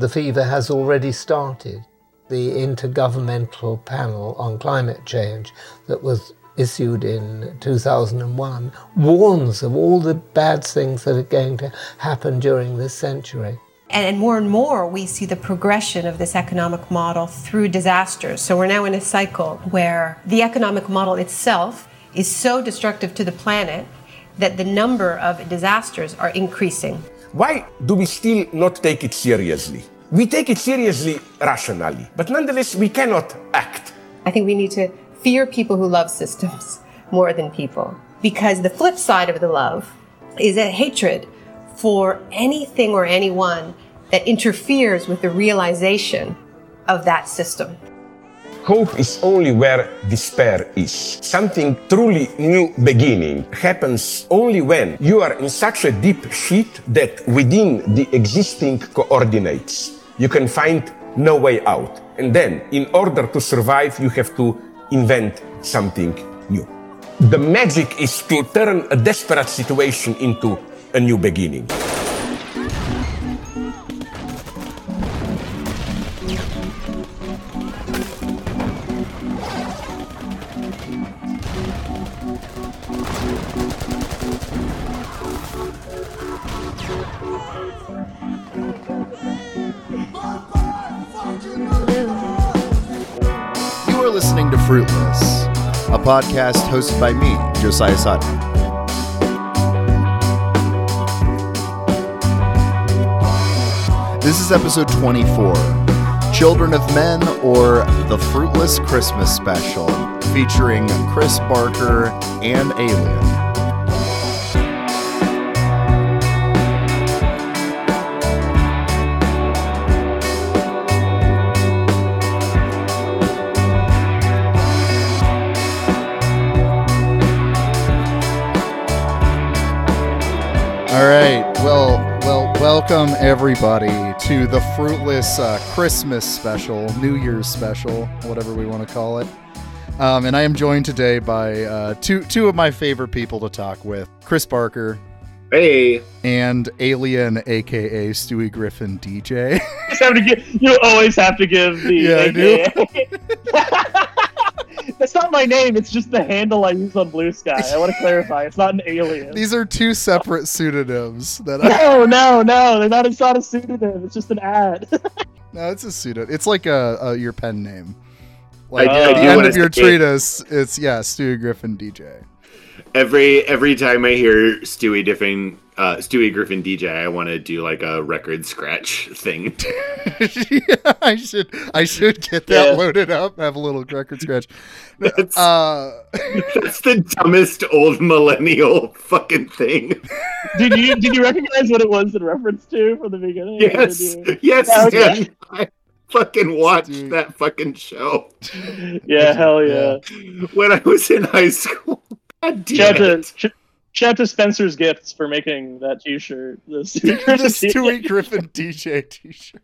The fever has already started. The Intergovernmental Panel on Climate Change that was issued in 2001 warns of all the bad things that are going to happen during this century. And more and more, we see the progression of this economic model through disasters. So we're now in a cycle where the economic model itself is so destructive to the planet that the number of disasters are increasing. Why do we still not take it seriously? We take it seriously rationally, but nonetheless, we cannot act. I think we need to fear people who love systems more than people. Because the flip side of the love is a hatred for anything or anyone that interferes with the realization of that system. Hope is only where despair is. Something truly new beginning happens only when you are in such a deep shit that within the existing coordinates you can find no way out. And then, in order to survive, you have to invent something new. The magic is to turn a desperate situation into a new beginning. Fruitless, a podcast hosted by me, Josiah Sutton. This is episode 24 Children of Men or The Fruitless Christmas Special, featuring Chris Barker and Alien. All right. Well, well, welcome everybody to the Fruitless uh, Christmas special, New Year's special, whatever we want to call it. Um, and I am joined today by uh, two two of my favorite people to talk with: Chris Barker Hey, and Alien, aka Stewie Griffin DJ. give you always have to give the Yeah, I do. AKA. That's not my name. It's just the handle I use on Blue Sky. I want to clarify. It's not an alien. These are two separate pseudonyms that I. No, no, no. They're not. It's not a pseudonym. It's just an ad. No, it's a pseudonym. It's like a, a your pen name. I, Like do- Uh, I at do the end of your treatise, it's yeah, Stewie Griffin DJ. Every every time I hear Stewie Griffin, uh, Stewie Griffin DJ, I want to do like a record scratch thing. yeah, I should I should get that Yeah. loaded up. Have a little record scratch. That's, Uh, that's the dumbest old millennial fucking thing. did you did you recognize what it was in reference to from the beginning? Yes, Did you- yes, Yeah, okay. man. I fucking watched Dude. that fucking show Yeah. Hell yeah. when I was in high school. God Shout damn out it. to sh- shout to Spencer's Gifts for making that T-shirt. The the Stewie Griffin T-shirt. Griffin DJ T-shirt.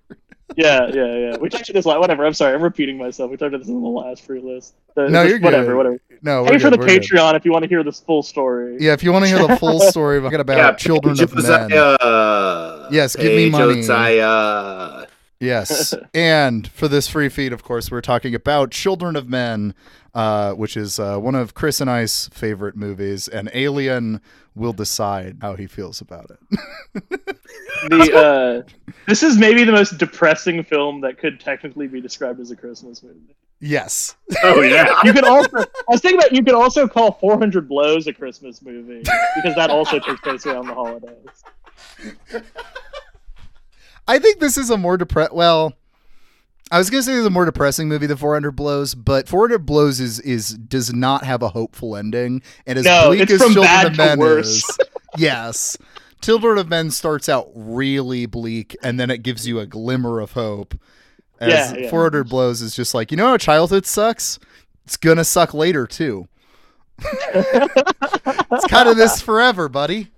Yeah, yeah, yeah. We talked about this. la- Whatever. I'm sorry. I'm repeating myself. We talked about this in the last free list. The- No, just you're good. whatever. Whatever. No, we're Pay for the we're good. Patreon if you want to hear this full story. Yeah, if you want to hear the full story about, about Yeah, children of men. Josiah. Yes, give me money. Josiah. Yes. and for this free feed, of course, we're talking about Children of Men, uh, which is uh, one of Chris and I's favorite movies, and Alien will decide how he feels about it. The uh, this is maybe the most depressing film that could technically be described as a Christmas movie. yes. Oh yeah. You could also. I was thinking about you could also call 400 Blows a Christmas movie because that also takes place around the holidays. I think this is a more depressed. Well, I was gonna say it's a more depressing movie than 400 Blows, but 400 Blows is is does not have a hopeful ending, and as No, bleak as Children of Men worse. is, yes, Children of Men starts out really bleak, and then it gives you a glimmer of hope. As Yeah, yeah. 400 Blows is just like you know how childhood sucks. It's gonna suck later too. it's kind of this forever, buddy.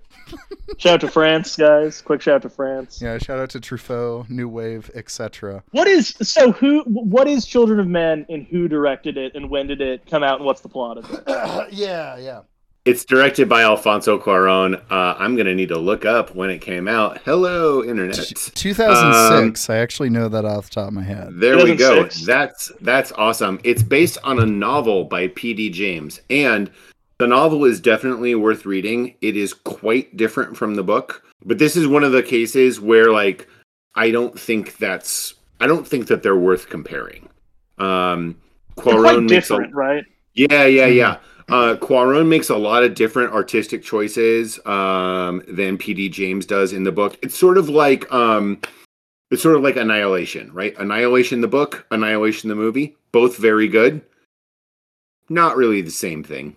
Shout out to France, guys. Quick shout out to France. Yeah, shout out to Truffaut, New Wave, etc. What is so? Who? What is Children of Men, and who directed it, and when did it come out, and what's the plot of it? yeah, yeah. It's directed by Alfonso Cuaron. Uh, I'm gonna need to look up when it came out. Hello, internet. 2006. I actually know that off the top of my head. There we go. That's that's awesome. It's based on a novel by P.D. James, and the novel is definitely worth reading. It is quite different from the book, but this is one of the cases where, like, I don't think that's I don't think that they're worth comparing. Um, They're quite makes a, different, right? yeah, yeah, yeah. Uh, Cuaron makes a lot of different artistic choices um, than P.D. James does in the book. It's sort of like um, it's sort of like Annihilation, right? Annihilation the book, Annihilation the movie, both very good. Not really the same thing.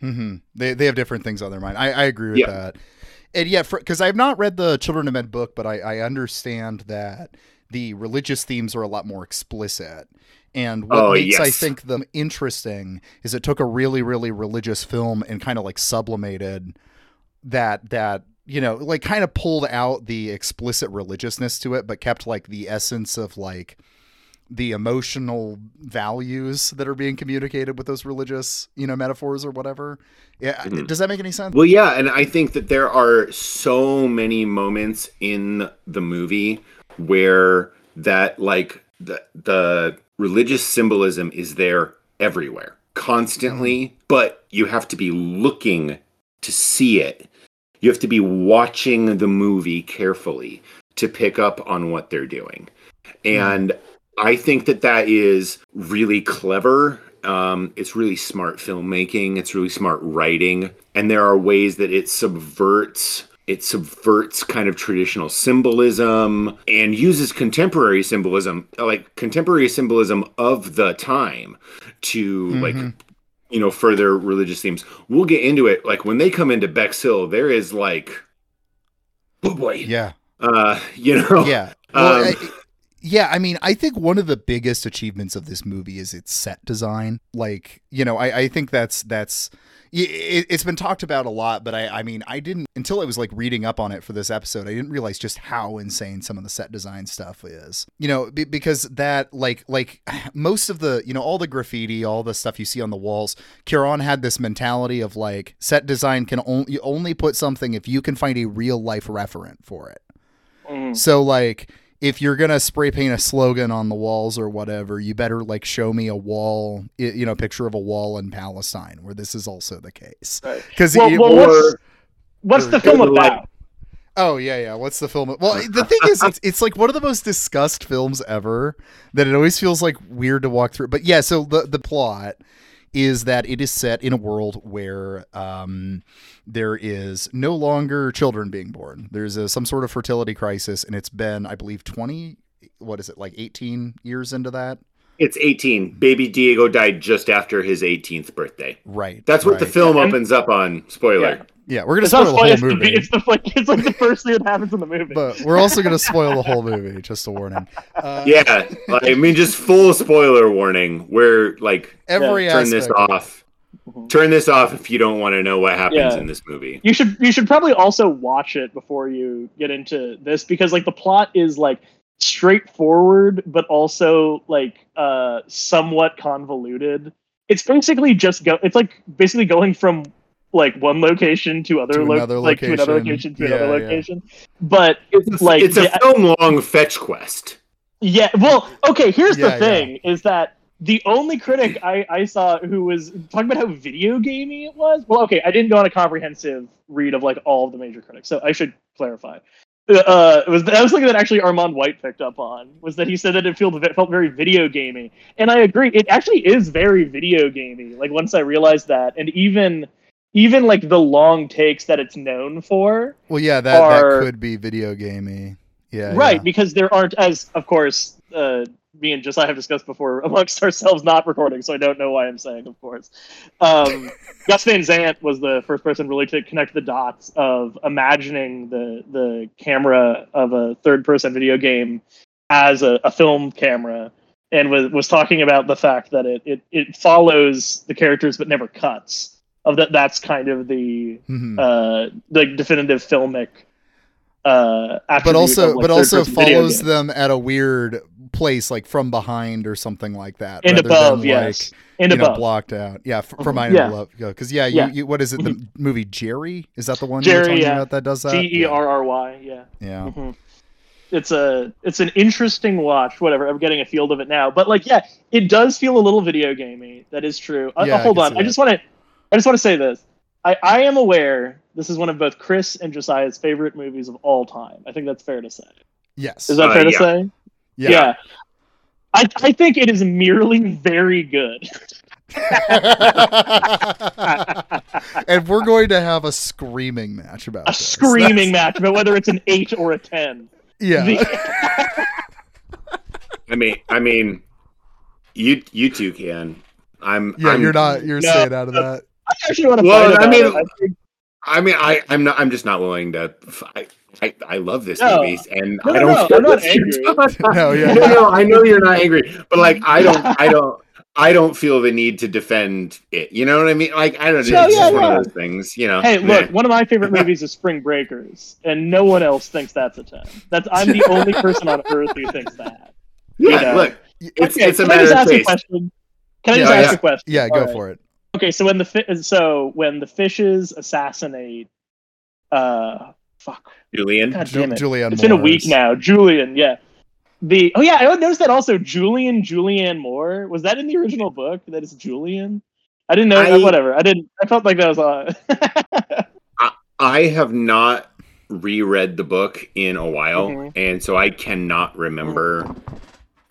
Hmm They they have different things on their mind. I, I agree with Yeah. that. And yeah, because I've not read the Children of Men book, but I, I understand that the religious themes are a lot more explicit. And what Oh, makes I think them interesting is it took a really really religious film and kind of like sublimated that that you know like kind of pulled out the explicit religiousness to it, but kept like the essence of like the emotional values that are being communicated with those religious, you know, metaphors or whatever. Yeah, Mhm. does that make any sense? Well, yeah, and I think that there are so many moments in the movie where that like the the religious symbolism is there everywhere, constantly, but you have to be looking to see it. You have to be watching the movie carefully to pick up on what they're doing. And I think that that is really clever. Um, it's really smart filmmaking. It's really smart writing, and there are ways that it subverts it subverts kind of traditional symbolism and uses contemporary symbolism, like contemporary symbolism of the time, to like Mhm. you know further religious themes. We'll get into it. Like when they come into Bexhill, there is like, oh boy, Yeah. uh, you know, Yeah. Well, Um, I- yeah, I mean, I think one of the biggest achievements of this movie is its set design. Like, you know, I, I think that's that's it, it's been talked about a lot, but I, I mean, I didn't until I was like reading up on it for this episode. I didn't realize just how insane some of the set design stuff is. You know, be, because that like like most of the you know all the graffiti, all the stuff you see on the walls. Cuaron had this mentality of like set design can only you only put something if you can find a real life referent for it. Mm. So like if you're gonna spray paint a slogan on the walls or whatever, you better like show me a wall, you know, picture of a wall in Palestine where this is also the case. Right. Because Well, well, what's, what's the film the, like- about? oh yeah, yeah. What's the film? Well, the thing is, it's it's like one of the most discussed films ever. That it always feels like weird to walk through. But yeah, so the the plot is that it is set in a world where um, there is no longer children being born. There's a, some sort of fertility crisis, and it's been, I believe, twenty. What is it like? Eighteen years into that, It's 18. Baby Diego died just after his 18th birthday. right? That's what the film opens up on. Spoiler. Yeah. Yeah, we're gonna It's spoil the whole it's, the, movie, it's the like it's like the first thing that happens in the movie. but we're also gonna spoil the whole movie. Just a warning. Uh, Yeah, like, I mean, just full spoiler warning. We're like, every turn this aspect. off. Turn this off if you don't want to know what happens Yeah. in this movie. You should you should probably also watch it before you get into this because like the plot is like straightforward but also like uh somewhat convoluted. It's basically just go it's like basically going from like one location to other To lo- another like to another location. location to Yeah, another yeah. location. But It's a, Like, it's a yeah. film long fetch quest. Yeah, well, okay, here's Yeah, the thing is that the only critic I, I saw who was talking about how video gamey it was. Well, okay, I didn't go on a comprehensive read of like all of the major critics, so I should clarify. Uh, it was that was something that actually Armond White picked up on was that he said that it felt felt very video gamey, and I agree. It actually is very video gamey. Like once I realized that, and even even like the long takes that it's known for, Well, yeah, that are- that could be video gamey. Yeah, right yeah. because there aren't as of course uh me and Josiah have discussed before amongst ourselves not recording so i don't know why i'm saying of course um gus van sant was the first person really to connect the dots of imagining the the camera of a third person video game as a, a film camera and was was talking about the fact that it, it it follows the characters but never cuts of that that's kind of the Mhm. uh the definitive filmic uh but also of, like, but also follows them at a weird place like from behind or something like that. and above, than, yes, like, and you know, above. blocked out. Yeah, f- from Mhm. behind Yeah. Because yeah, you, Yeah. you, what is it? The movie Jerry is that the one you Jerry, talking yeah. about that does that? G E R R Y, yeah. Yeah. Mhm. It's a it's an interesting watch. Whatever, I'm getting a field of it now. But like, yeah, it does feel a little video gamey. That is true. Uh, Yeah, hold on, I just want to I just want to say this. I I am aware this is one of both Chris and Josiah's favorite movies of all time. I think that's fair to say. Yes. Is that Uh, fair to yeah. say? yeah. I I think it is merely very good. and we're going to have a screaming match about A this. screaming match, but whether it's an eight or a ten. Yeah. The- I mean, I mean, you you two can. I'm. yeah, I'm, you're not. You're No. staying out of that. I actually want to Well, fight I mean- I think- I mean, I I'm not. I'm just not willing to. I I, I love this No. movie, and No, I don't. no, feel I'm not angry. No, yeah. no, no, I know you're not angry, but like I don't. I don't. I don't feel the need to defend it. You know what I mean? Like I don't. It's Yeah, just yeah, one of those things. You know. Hey, look, one of my favorite movies is Spring Breakers, and no one else thinks that's a 10. That's I'm the only person on earth who thinks that. Yeah. you know. Look. It's okay, it's a can I matter just of ask a taste. question? Can I Yeah, just ask a question? Yeah, go All right. for it. Okay, so when the fi- so when the fishes assassinate, uh, fuck, Julian. god damn it, Julianne it's been a week now. Julian, yeah. The oh yeah, I noticed that also. Julian, Julianne Moore was that in the original book? That is Julian. I didn't know. I- whatever. I didn't. I felt like that was. Uh, I have not reread the book in a while, Mhm. and so I cannot remember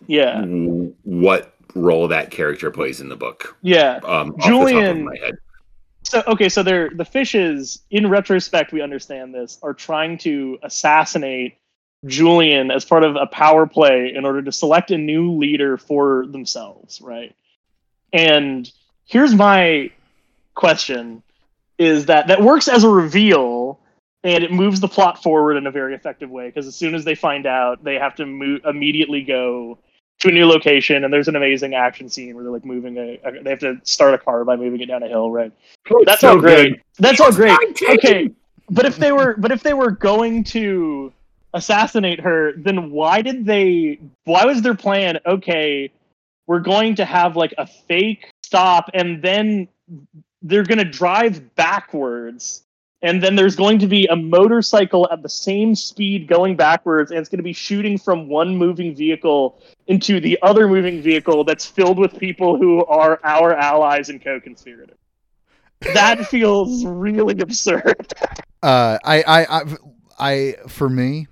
yeah, w- what role that character plays in the book. yeah. Um, off the top Julian- of my head. So okay, so they're the fishes. In retrospect, we understand this are trying to assassinate Julian as part of a power play in order to select a new leader for themselves, right? And here's my question: Is that that works as a reveal, and it moves the plot forward in a very effective way? Because as soon as they find out, they have to move immediately go to a new location, and there's an amazing action scene where they're like moving a, a they have to start a car by moving it down a hill, right? That's So all great. good. That's all great. Okay, but if they were, but if they were going to assassinate her, then why did they? Why was their plan? Okay, we're going to have like a fake stop, and then they're going to drive backwards, and then there's going to be a motorcycle at the same speed going backwards, and it's going to be shooting from one moving vehicle into the other moving vehicle that's filled with people who are our allies and co-conspirators that feels really absurd. Uh, I, I, I, I, for me,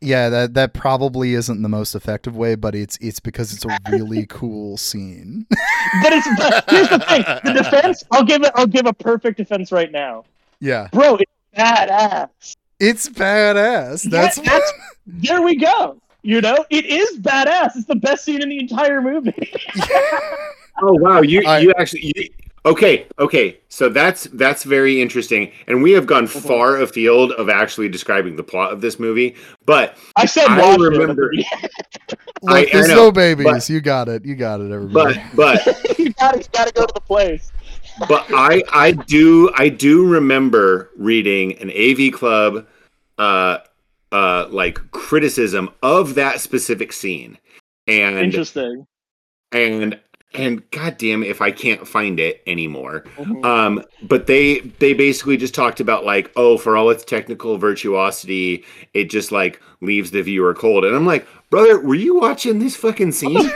yeah, that that probably isn't the most effective way, but it's it's because it's a really cool scene. But it's but here's the thing: the defense. I'll give it. I'll give a perfect defense right now, yeah, bro. It's badass. it's badass. That's Yeah, that's there we go. You know, it is badass. It's the best scene in the entire movie. Oh wow, you I- you actually you, okay okay. So that's that's very interesting, and we have gone Mm-hmm. far afield of actually describing the plot of this movie. But I said I watch it the remember- beginning. look, I- I there's know, no babies. but- you got it. You got it. Everybody. but but you gotta, you gotta go to the place. But I I do I do remember reading an AV Club uh uh like criticism of that specific scene, and Interesting. and and goddamn if I can't find it anymore. Mhm. Um, but they they basically just talked about like, oh, for all its technical virtuosity, it just like leaves the viewer cold. And I'm like, brother, were you watching this fucking scene?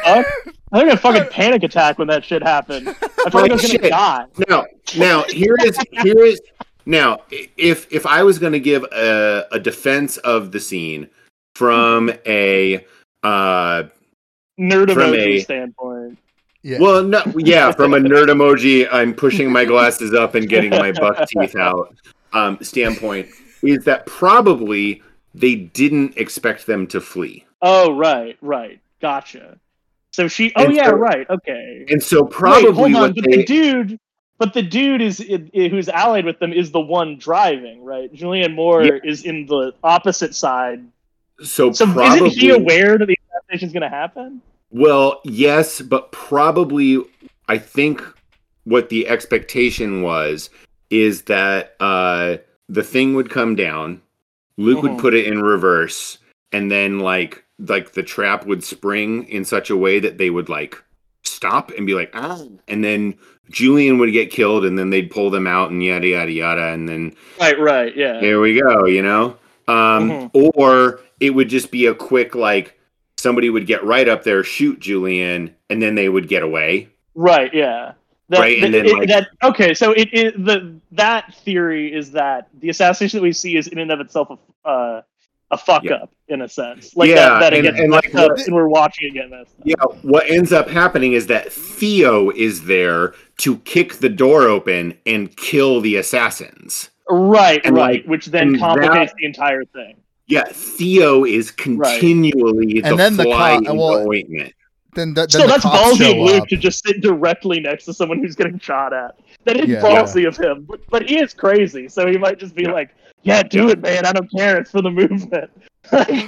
Fuck? I think a fucking panic attack when that shit happened. I felt like I was gonna Shit. die. now, now here is here is now if if I was going to give a, a defense of the scene from a uh Nerd From emoji a- standpoint. yeah. well no yeah from a nerd emoji i'm pushing my glasses up and getting my buck teeth out um standpoint is that probably they didn't expect them to flee Oh right, right, gotcha. So she. Oh And yeah, so- right. Okay. and so Wait, probably hold on. But they the dude, but the dude is who's allied with them is the one driving, right? Julianne Moore Yeah. is in the opposite side. so, So probably isn't he aware that the assassination is going to happen? well yes but probably i think what the expectation was is that uh the thing would come down luke Mhm. would put it in reverse and then like like the trap would spring in such a way that they would like stop and be like ah and then Julian would get killed and then they'd pull them out and yada yada yada and then Right, right, yeah. here we go, you know? Um Mhm. or it would just be a quick like somebody would get right up there, shoot Julian, and then they would get away. Right, yeah. That, Right, and then, it- like- that okay, so it, it the that theory is that the assassination that we see is in and of itself a uh, a fuck Yeah. up in a sense, like Yeah, that, that it and- gets and, like, messed up, what- and we're watching it get messed up. Yeah, what ends up happening is that Theo is there to kick the door open and kill the assassins. Right, And, right, like, which then complicates that- the entire thing. Yeah, Theo is continually And the then the fly co- in well, the ointment. Then, the, then So the that's ballsy of show Luke to just sit directly next to someone who's getting shot at. That is Yeah. ballsy of him, but, but he is crazy, so he might just be Yeah. like, "Yeah, do it, man. I don't care. It's for the movement."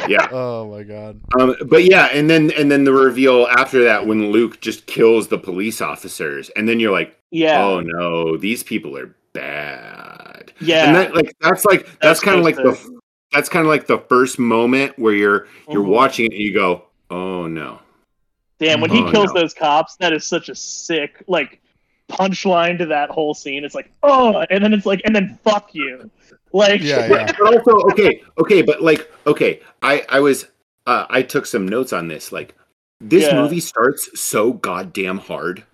Yeah. Oh my god. Um, but yeah, and then and then the reveal after that when Luke just kills the police officers, and then you're like, yeah, oh no, these people are bad. yeah. And that like that's like that's, That's kind of like supposed the that's kind of like the first moment where you're you're Mhm. watching it and you go, oh no. Damn, when he Oh, kills no. those cops, that is such a sick like punchline to that whole scene. It's like, oh, and then it's like, and then fuck you, like, Yeah, yeah. But also, okay, okay, but like, okay, I I was uh, I took some notes on this. Like, this Yeah. movie starts so goddamn hard.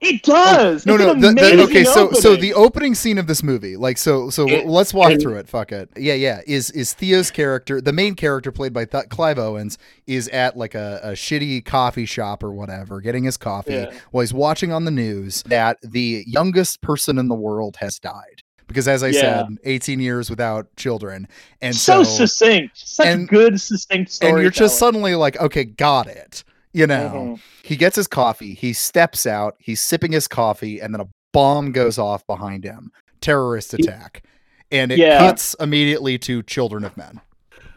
it does. No, It's no. The, the, okay, so so the opening scene of this movie, like, so so And- let's walk and- through it. Fuck it. Yeah, yeah. Is is Theo's character, the main character played by Th- Clive Owens, is at like a, a shitty coffee shop or whatever, getting his coffee Yeah. while he's watching on the news that the youngest person in the world has died. Because as I Yeah. said, 18 years without children, and so, so, succinct, such and- good succinct story. and you're just suddenly like, okay, got it. You know. Mhm. He gets his coffee, he steps out, he's sipping his coffee, and then a bomb goes off behind him. Terrorist attack. And it Yeah. cuts immediately to Children of Men.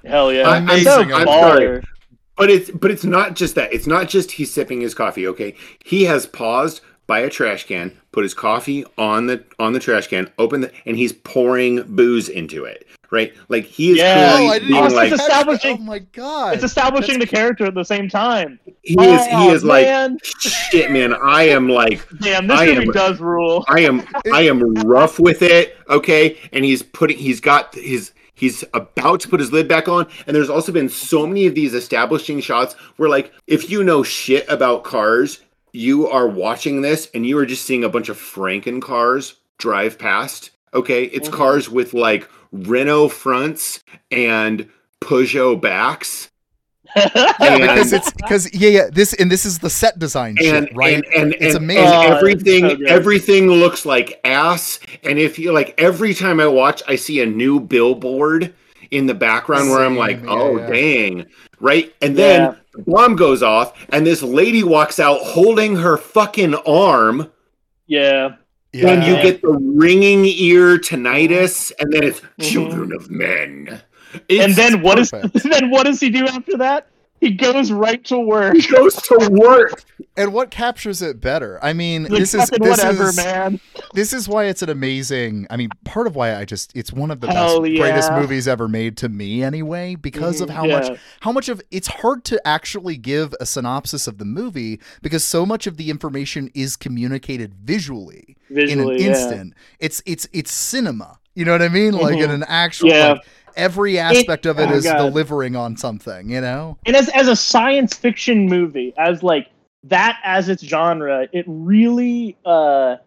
hell yeah, I- I'm That's so amazing. I'm. But it's but it's not just that. It's not just he's sipping his coffee. Okay, he has paused by a trash can, put his coffee on the on the trash can, open the, and he's pouring booze into it. Right, like he is Yeah. clearly Oh, being even like oh establishing- Oh my god. It's establishing That's- the character at the same time. he is he Oh, is like shit, man. I am like Damn, this I movie am- does rule. I am I am rough with it, okay? And he's putting he's got his he's about to put his lid back on and there's also been so many of these establishing shots where like if you know shit about cars, you are watching this and you are just seeing a bunch of Franken cars drive past. Okay? It's Mhm. cars with like Renault fronts and Peugeot backs. yeah, and- because it's because yeah, yeah, this and this is the set design and shit, right? and and, It's amazing. and Oh, everything so everything looks like ass and if you like every time i watch i see a new billboard in the background where i'm like oh yeah. dang right and then Yeah. the bomb goes off and this lady walks out holding her fucking arm yeah. yeah. and you get the ringing ear tinnitus and then it's Mm-hmm. children of men and then what is perfect. then what does he do after that? He goes right to work. he goes to work and what captures it better? I mean, Like, this is this whatever, is man. this is why it's an amazing i mean part of why i just it's one of the best Hell greatest movies ever made to me anyway because of how yeah. much how much of it's hard to actually give a synopsis of the movie because so much of the information is communicated visually, Visually, in an yeah. instant it's it's it's cinema you know what i mean like in Mhm. an actual Yeah. like every aspect of it oh, is God. delivering on something you know and as as a science fiction movie, as like that as its genre, it really uh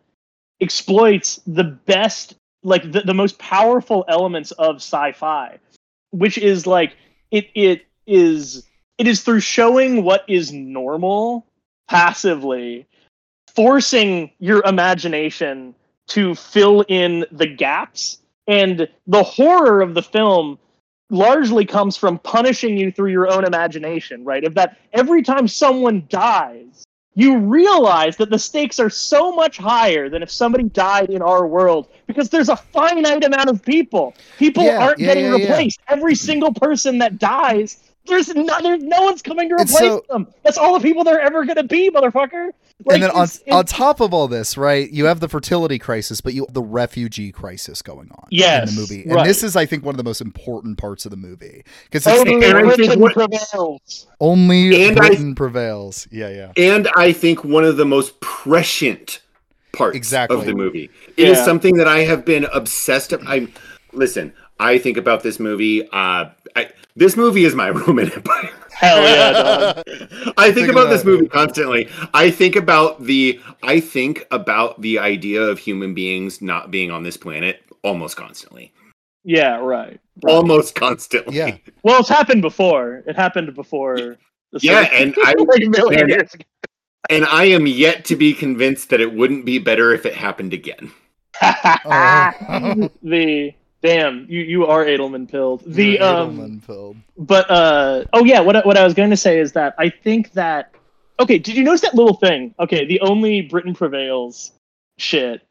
exploits the best like the, the most powerful elements of sci-fi, which is like it it is it is through showing what is normal passively, forcing your imagination to fill in the gaps. And the horror of the film largely comes from punishing you through your own imagination, right? Of that every time someone dies, you realize that the stakes are so much higher than if somebody died in our world because there's a finite amount of people. People Yeah, aren't yeah, getting yeah, replaced. Every single person that dies There's no, there's no one's coming to replace so- them. That's all the people they're ever gonna be, motherfucker. Like, and then on it's- it's- on top of all this, right? You have the fertility crisis, but you have the refugee crisis going on Yes, in the movie, and right. this is, I think, one of the most important parts of the movie because it's only the and I think Britain prevails. only And I- prevails. Yeah, yeah. and I think one of the most prescient parts Exactly. of the movie. It is Yeah. something that I have been obsessed. Of, I listen. I think about this movie. Uh, I, this movie is my Roman Empire. Hell yeah, dog. I think Think about this movie constantly. I think about the. I think about the idea of human beings not being on this planet almost constantly. Yeah, right. right. Almost constantly. Yeah. Well, it's happened before. It happened before. The Yeah, and I like million and- years ago. and I am yet to be convinced that it wouldn't be better if it happened again. Oh. the damn you you are Edelman pilled. The You're um Edelman-pilled. but uh oh yeah what I- what I was going to say is that I think that okay did you notice that little thing okay the only Britain prevails shit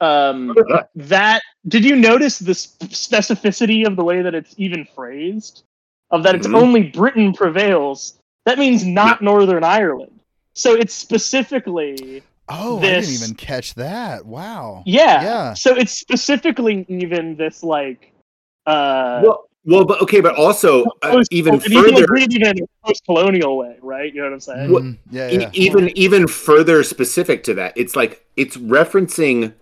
um that did you notice the specificity of the way that it's even phrased of that it's Mhm. only Britain prevails that means not Northern Ireland so it's specifically Oh, I didn't even catch that. Wow. yeah Yeah. so it's specifically even this like uh well, well, but okay, but also uh, even and you can further, read it in a post-colonial way, right? You know what I'm saying? What- Mm, yeah, e- yeah. even even further specific to that, it's like it's referencing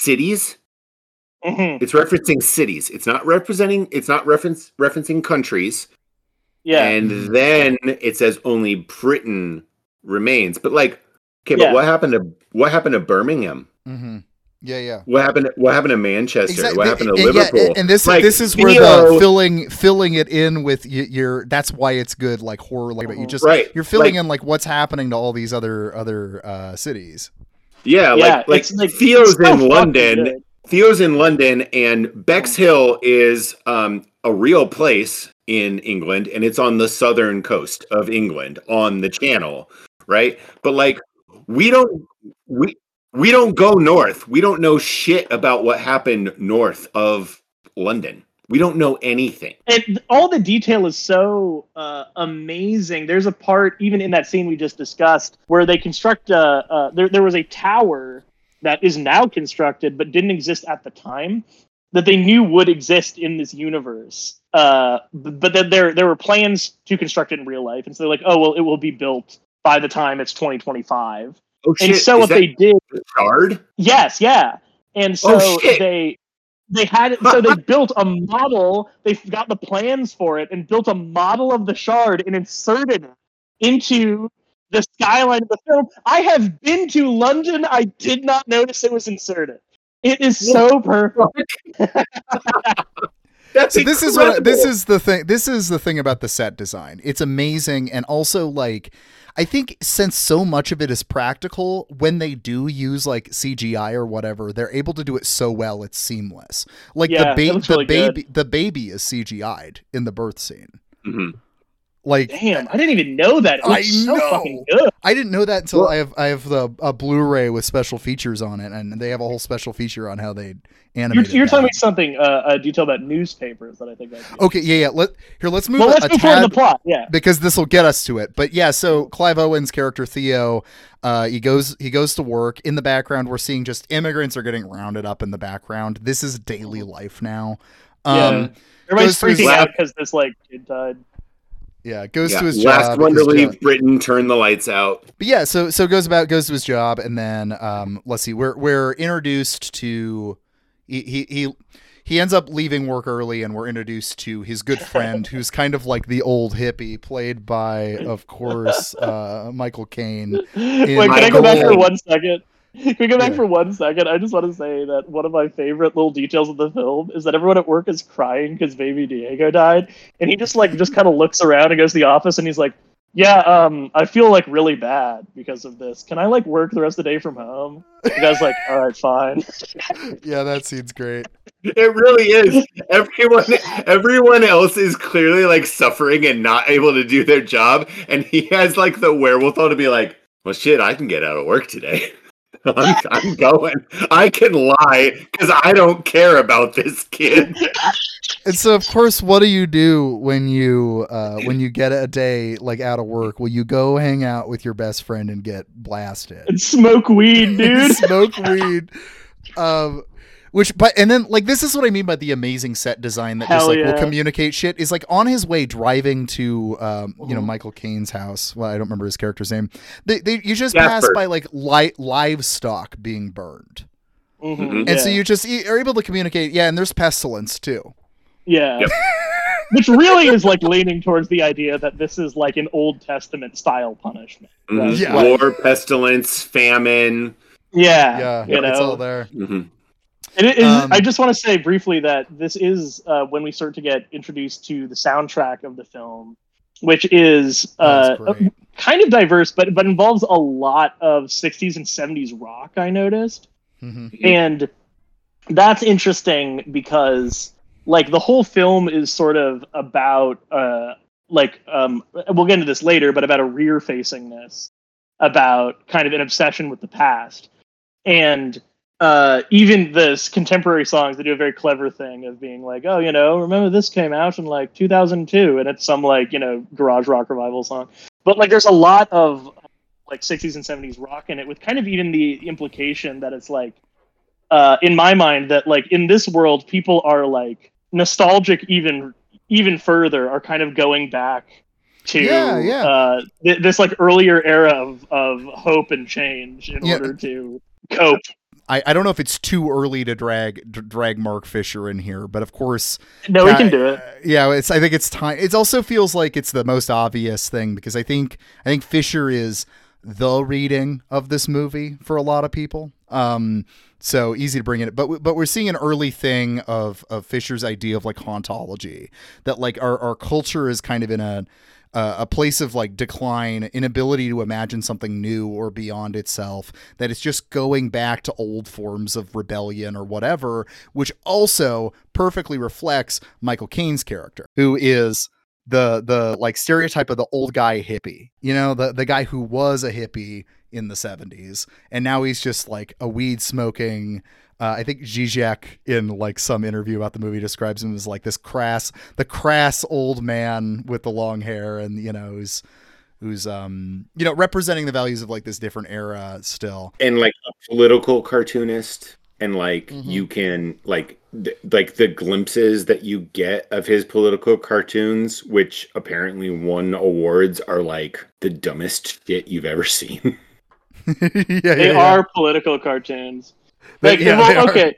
cities. Mhm. It's referencing cities. It's not representing. It's not reference referencing countries. Yeah, And then it says only Britain remains. But like, okay, Yeah. but what happened to what happened to Birmingham? hmm Yeah, yeah. What happened? What happened to Manchester? Exactly. What happened to and, Liverpool? and- and this Like, this is where Theo- the filling filling it in with y- your that's why it's good like horror like but you just Right, you're filling like- in like what's happening to all these other other uh cities. Yeah, yeah. like like, like Theo's so in London. good. Theo's in London, and Bexhill is um, a real place in England, and it's on the southern coast of England on the Channel, right? But like, we don't we we don't go north. We don't know shit about what happened north of London. We don't know anything. and all the detail is so uh, amazing. There's a part even in that scene we just discussed where they construct a. Uh, there there was a tower that is now constructed but didn't exist at the time that they knew would exist in this universe. Uh, but then there there were plans to construct it in real life, and so they're like, oh well, it will be built by the time it's 2025. Oh And so is they did? Yes, yeah. And so Oh, shit. they they had it so they built a model, they got the plans for it and built a model of the shard and inserted it into the skyline of the film. I have been to London, I did not notice it was inserted. It is so perfect. That's So this is what I- this is the thing this is the thing about the set design. It's amazing and also like I think since so much of it is practical, when they do use like CGI or whatever, they're able to do it so well it's seamless. Like Yeah, the ba- looks the really good. baby the baby is CGI'd in the birth scene. Mhm. Like Damn, I didn't even know that. It I looks so know. fucking good. I didn't know that until Well- I have I have the a Blu-ray with special features on it, and they have a whole special feature on how they You're, animated. you're telling me something, uh, a detail about newspapers that I think I. Okay, yeah, yeah. Let here. Let's move Well, let's a move forward in the plot. Yeah. because this will get us to it. But yeah, so Clive Owen's character Theo, uh, he goes he goes to work. In the background, we're seeing just immigrants are getting rounded up in the background. This is daily life now. Um, Yeah. Everybody's goes to his freaking out because this like kid died. Yeah, goes Yeah, to his last job. one to leave job- Britain, turn the lights out. But yeah, so so goes about goes to his job, and then um, let's see, we're we're introduced to he he he. He ends up leaving work early, and we're introduced to his good friend, who's kind of like the old hippie, played by, of course, uh, Michael Caine. Wait, can I go back for one second? Can we go back Yeah. for one second? I just want to say that one of my favorite little details of the film is that everyone at work is crying because baby Diego died, and he just like just kind of looks around and goes to the office, and he's like, "Yeah, um, I feel like really bad because of this. Can I like work the rest of the day from home?" The guy's like, "All right, fine." Yeah, that scene's great. It really is. Everyone, everyone else is clearly like suffering and not able to do their job, and he has like the wherewithal to be like, "Well, shit, I can get out of work today." I'm, I'm going. I can lie because I don't care about this kid. And so, of course, what do you do when you uh, when you get a day like out of work? Will you go hang out with your best friend and get blasted? And smoke weed, dude. Smoke weed. Um, which, but and then like this is what I mean by the amazing set design that just like yeah. will communicate shit. Is like on his way driving to um, you know Mhm. Michael Caine's house. Well, I don't remember his character's name. They, they you just pass by like li- livestock being burned, Mhm, Mhm. and so you just you are able to communicate. Yeah, and there's pestilence too. Yeah. Yep. Which really is like leaning towards the idea that this is like an Old Testament style punishment. Right? Mhm. Yeah. War, pestilence, famine. yeah. Yeah, You know, it's all there. Mhm. And it is, Um, I just want to say briefly that this is uh, when we start to get introduced to the soundtrack of the film, which is uh, kind of diverse, but but involves a lot of 60s and 70s rock. I noticed. Mhm. and that's interesting because like the whole film is sort of about uh like um we'll get into this later but about a rear facingness about kind of an obsession with the past and uh even this contemporary songs they do a very clever thing of being like oh you know remember this came out in like 2002 and it's some like you know garage rock revival song but like there's a lot of like 60s and 70s rock in it with kind of even the implication that it's like uh in my mind that like in this world people are like nostalgic even even further are kind of going back to Yeah, yeah. uh th- this like earlier era of of hope and change in Yeah. order to cope I, I don't know if it's too early to drag d- drag Mark Fisher in here, but of course, no we can do it uh, yeah, it's. I think it's time. It also feels like it's the most obvious thing because I think I think Fisher is the reading of this movie for a lot of people. Um, so easy to bring in. But but we're seeing an early thing of of Fisher's idea of like hauntology that like our our culture is kind of in a uh, a place of like decline, inability to imagine something new or beyond itself, that it's just going back to old forms of rebellion or whatever, which also perfectly reflects Michael Caine's character, who is the the like stereotype of the old guy hippie, you know, the the guy who was a hippie in the 70s and now he's just like a weed smoking uh, I think Zizek in like some interview about the movie describes him as like this crass, the crass old man with the long hair, and you know who's who's um you know representing the values of like this different era still. and like a political cartoonist and like Mhm. you can like th- like the glimpses that you get of his political cartoons which apparently won awards are like the dumbest shit you've ever seen yeah, they yeah, yeah. are political cartoons They- like yeah, well, are. okay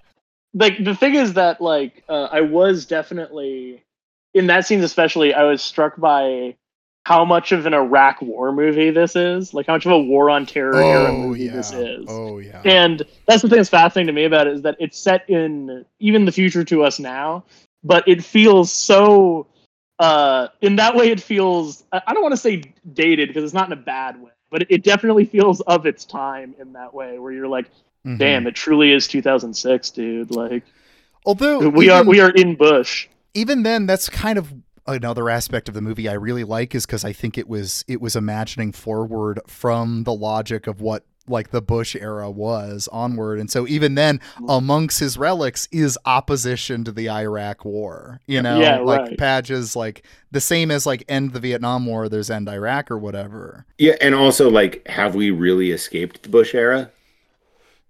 like the thing is that like uh, i was definitely in that scene especially i was struck by how much of an iraq war movie this is like how much of a war on terror era Oh movie yeah. this is Oh yeah. and that's the thing that's fascinating to me about it is that it's set in even the future to us now but it feels so uh in that way it feels I don't want to say dated because it's not in a bad way but it definitely feels of its time in that way where you're like Mhm. damn it truly is 2006 dude like Although we are we are in bush even then that's kind of another aspect of the movie I really like is because I think it was it was imagining forward from the logic of what like the Bush era was onward, and so even then, amongst his relics is opposition to the Iraq War. You know, Yeah, like right. Padge's like the same as like end the Vietnam War. There's end Iraq or whatever. yeah and also like have we really escaped the bush era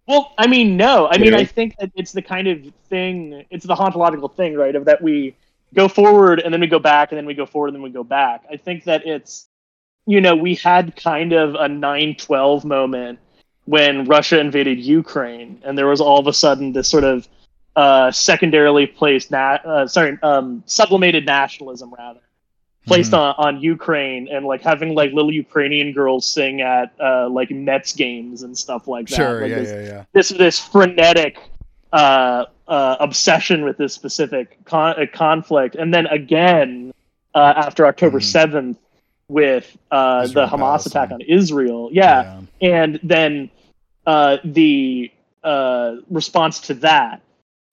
Well, I mean, no. I mean? I think that it's the kind of thing. It's the hauntological thing, right? Of that we go forward and then we go back and then we go forward and then we go back. I think that it's, you know, we had kind of a 9-12 moment when Russia invaded Ukraine, and there was all of a sudden this sort of uh, secondarily placed, na- uh, sorry, um, sublimated nationalism rather placed Mhm. on, on Ukraine and like having like little Ukrainian girls sing at uh, like Mets games and stuff like that. Sure, Like, yeah, this, yeah, yeah. this this frenetic uh, uh, obsession with this specific con- uh, conflict, and then again uh, after October Mhm. 7th with uh, the Hamas attack on Israel. Yeah, and then uh, the uh, response to that.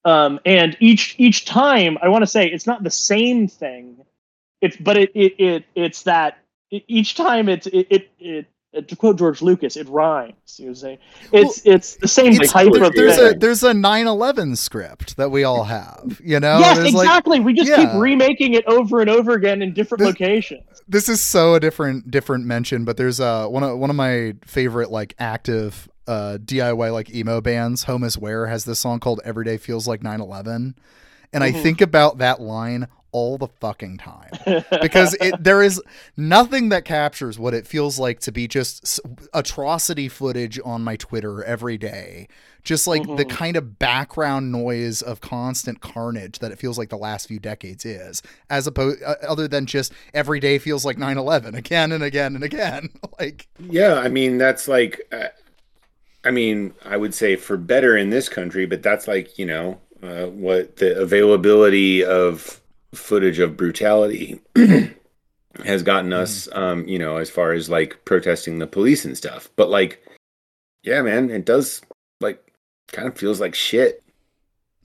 Um, and each each time, I want to say it's not the same thing. It's but it it, it it's that each time it's it, it it Uh, To quote George Lucas, it rhymes. You know, saying it's it's the same It's- type there- of there's thing. a there's a 9/11 script that we all have. You know, yes, There's, like- exactly. we just keep remaking it over and over again in different This- locations. this is so a different different mention, but there's uh one of one of my favorite like active uh DIY like emo bands, Home is Where, has this song called Every Day Feels Like 9/11, and I Mhm. think about that line all the fucking time because it there is nothing that captures what it feels like to be just atrocity footage on my Twitter every day. Just like the Mhm. kind of background noise of constant carnage that it feels like the last few decades is, as opposed uh, other than just every day feels like 9/11 again and again and again. like Yeah, I mean that's like, uh, I mean, I would say for better in this country, but that's like you know uh, what the availability of footage of brutality has gotten us, um, you know, as far as like protesting the police and stuff. But like, yeah, man, it does like kind of feels like shit.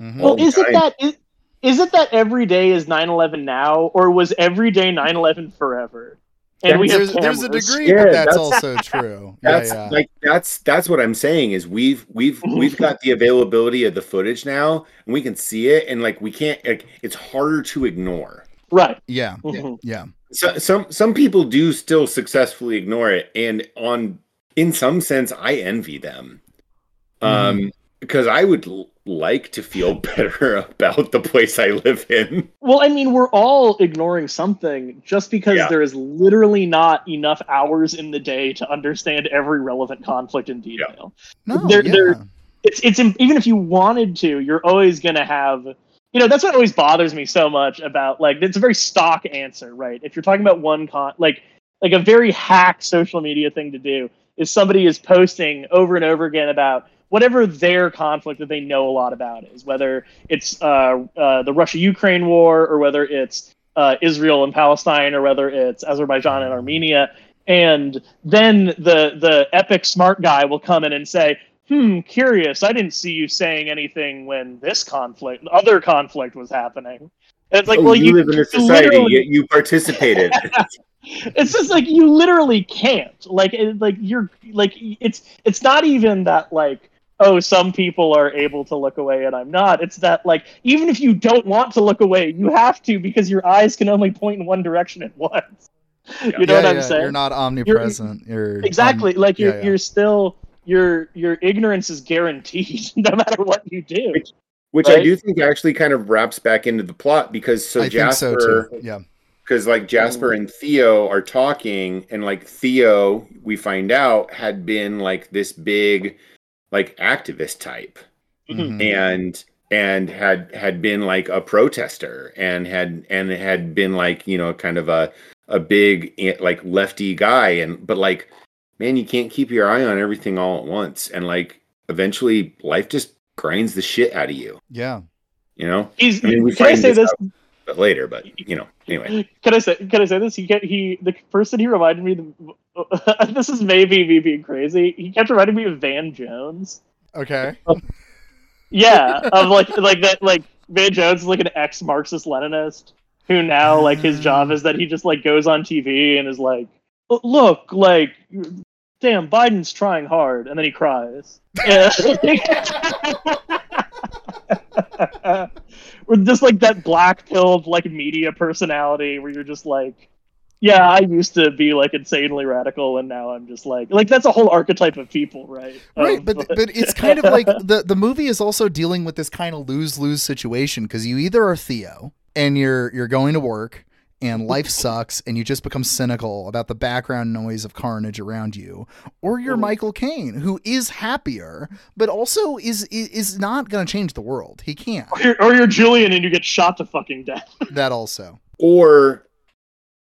mhm. Well, is it that is, is it that every day is 9/11 now, or was every day 9/11 forever? And we have there's, there's a degree Yeah, that that's, that's- also true. That's yeah. like that's that's what I'm saying is we've we've we've got the availability of the footage now and we can see it and like we can't like it's harder to ignore. right. yeah. Mhm. Yeah. So, some some people do still successfully ignore it and on in some sense I envy them. Um because I would l- like to feel better about the place I live in. Well, I mean, we're all ignoring something just because Yeah. there is literally not enough hours in the day to understand every relevant conflict in detail. No, There- yeah. there- It's it's even if you wanted to, you're always gonna have. You know, that's what always bothers me so much about like it's a very stock answer, right? If you're talking about one con, like like a very hack social media thing to do is somebody is posting over and over again about whatever their conflict that they know a lot about is, whether it's uh, uh, the Russia Ukraine war or whether it's uh, Israel and Palestine or whether it's Azerbaijan and Armenia. And then the the epic smart guy will come in and say, "Hmm, curious. I didn't see you saying anything when this conflict, other conflict, was happening." And it's like, Oh, well, you, you, live in a society, yet you participated. it's just like you literally can't like it, like you're like it's it's not even that like oh some people are able to look away and i'm not it's that like even if you don't want to look away you have to because your eyes can only point in one direction at once you know Yeah, what i'm yeah, saying You're not omnipresent. You're, exactly um, like you're yeah, yeah. you're still your your ignorance is guaranteed no matter what you do Which I Right? do think actually kind of wraps back into the plot because so I think so Jasper too. Yeah. because like Jasper and Theo are talking, and like Theo, we find out had been like this big, like activist type, Mhm. and and had had been like a protester, and had and had been like you know kind of a a big eh, like lefty guy, and but like man, you can't keep your eye on everything all at once, and like eventually life just grinds the shit out of you, Yeah. you know. he's I mean, we can i say this this later, but you know, anyway. Can I say? Can I say this? He get he the person he reminded me. This is maybe me being crazy. He kept reminding me of Van Jones. Okay. Yeah, of like like that like Van Jones is like an ex Marxist Leninist who now like his job is that he just like goes on TV and is like, "Oh, look, like, damn, Biden's trying hard, and then he cries. Yeah. Or just like that black pilled like media personality where you're just like, yeah, I used to be like insanely radical, and now I'm just like, like that's a whole archetype of people, right? Right, Um, but but it's kind of like the the movie is also dealing with this kind of lose lose situation because you either are Theo and you're you're going to work and life sucks and you just become cynical about the background noise of carnage around you, or you're Mhm. Michael Caine who is happier but also is is, is not going to change the world. He can't. or you're, or you're Julian and you get shot to fucking death. That also. or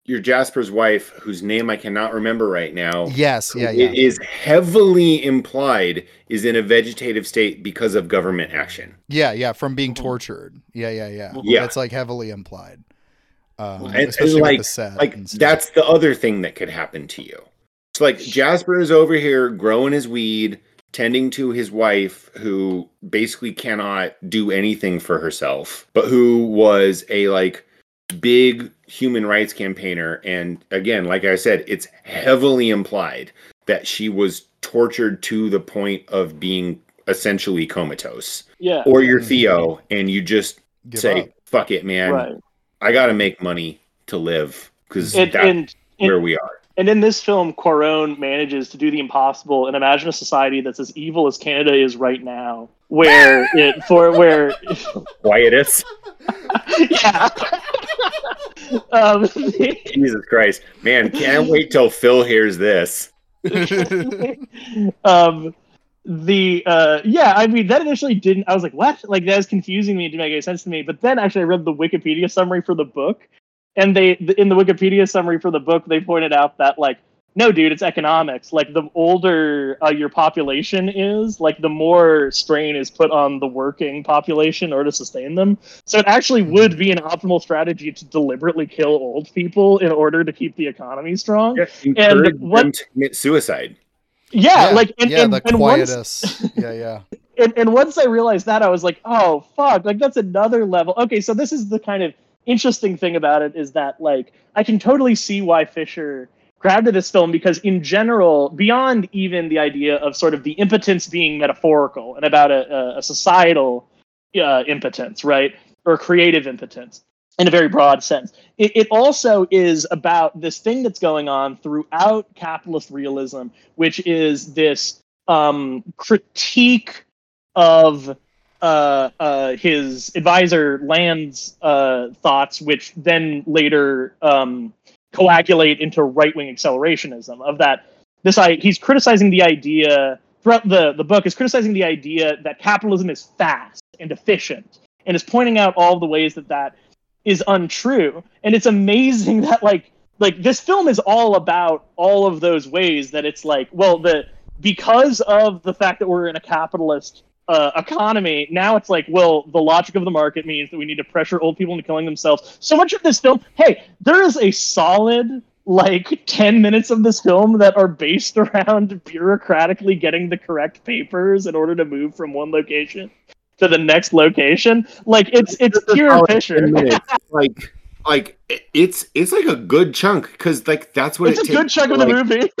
your Jasper's wife, whose name I cannot remember right now. Yes, yeah, yeah. is heavily implied is in a vegetative state because of government action. Yeah, yeah, from being Mhm. tortured. Yeah, yeah, yeah. Yeah. That's like heavily implied. Um, And- and, like- with the set. Like and stuff. that's the other thing that could happen to you. It's like Jasper is over here growing his weed, tending to his wife who basically cannot do anything for herself, but who was a like big human rights campaigner and again like i said it's heavily implied that she was tortured to the point of being essentially comatose Yeah. or you're theo and you just Give say up. fuck it man right. i gotta make money to live because that's and where we are And in this film, Cuaron manages to do the impossible and imagine a society that's as evil as Canada is right now, where it for where quietus yeah. um, jesus christ man can't wait till phil hears this um, the uh, yeah, I mean that initially didn't. I was like, what? Like that was confusing me. It didn't make any sense to me. But then actually, I read the Wikipedia summary for the book, and they in the Wikipedia summary for the book, they pointed out that like. No, dude, it's economics. Like the older uh, your population is, like the more strain is put on the working population or to sustain them. So it actually would be an optimal strategy to deliberately kill old people in order to keep the economy strong. encourage what- them to commit suicide Yeah, like and, yeah, and, the and once, yeah, yeah. and, and once I realized that, I was like, oh fuck, like that's another level. Okay, so this is the kind of interesting thing about it is that like I can totally see why Fisher grabbed to this film because in general, beyond even the idea of sort of the impotence being metaphorical and about a, a, societal uh, impotence, right, or creative impotence in a very broad sense. It, it also is about this thing that's going on throughout capitalist realism, which is this um, critique of uh, uh, his advisor Land's uh, thoughts, which then later um, coagulate into right-wing accelerationism. Of that, this I he's criticizing the idea throughout the the book is criticizing the idea that capitalism is fast and efficient, and is pointing out all the ways that that is untrue. And it's amazing that like like this film is all about all of those ways that it's like well the because of the fact that we're in a capitalist uh, economy now it's like well the logic of the market means that we need to pressure old people into killing themselves. So much of this film hey there is a solid like 10 minutes of this film that are based around bureaucratically getting the correct papers in order to move from one location to the next location. Like it's it's pure fisher like like it's it's like a good chunk because like that's what it's it a good chunk of the movie.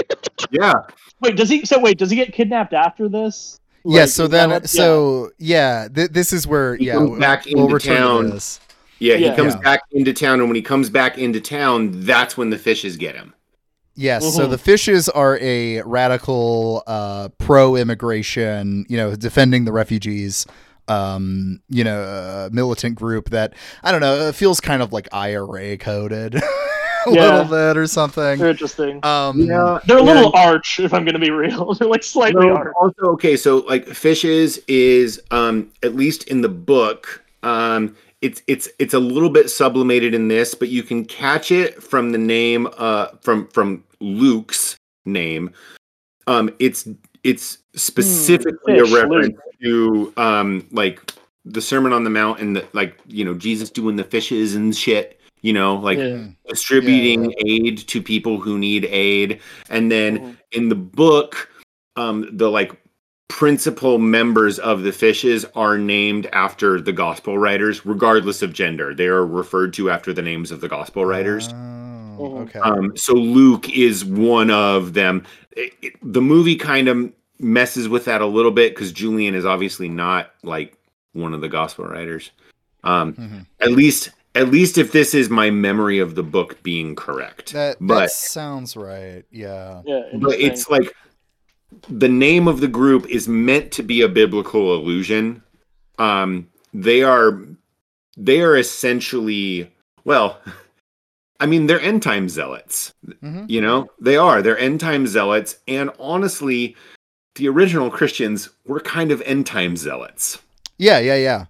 Yeah. Wait, does he? So wait, does he get kidnapped after this? Yeah, so then, yeah. so yeah, th- this is where He yeah, comes back we'll into return to town. this. yeah he Yeah. comes Yeah. back into town and when he comes back into town that's when the fishes get him Yes, so Mhm. the fishes are a radical uh, pro-immigration, you know, defending the refugees, um, you know, uh, militant group that I don't know, it feels kind of like IRA coded a Yeah. little bit or something. They're interesting. Um, yeah They're a yeah. little arch, if I'm going to be real. They're like slightly No, arch. also okay so like fishes is um at least in the book um it's it's it's a little bit sublimated in this but you can catch it from the name uh from from luke's name um it's it's specifically fish, a reference to um like the sermon on the mount and the, like you know jesus doing the fishes and shit you know like Yeah. distributing aid to people who need aid and then Mhm. in the book um the like principal members of the fishes are named after the gospel writers regardless of gender they are referred to after the names of the gospel writers Oh, Mhm. okay. um so luke is one of them It- it- the movie kind of messes with that a little bit because julian is obviously not like one of the gospel writers um Mhm. at least at least if this is my memory of the book being correct That that but sounds right. Yeah. Yeah, but it's like the name of the group is meant to be a biblical allusion um they are they are essentially well i mean they're end time zealots hmm you know they are they're end time zealots and honestly the original christians were kind of end time zealots Yeah, yeah, yeah.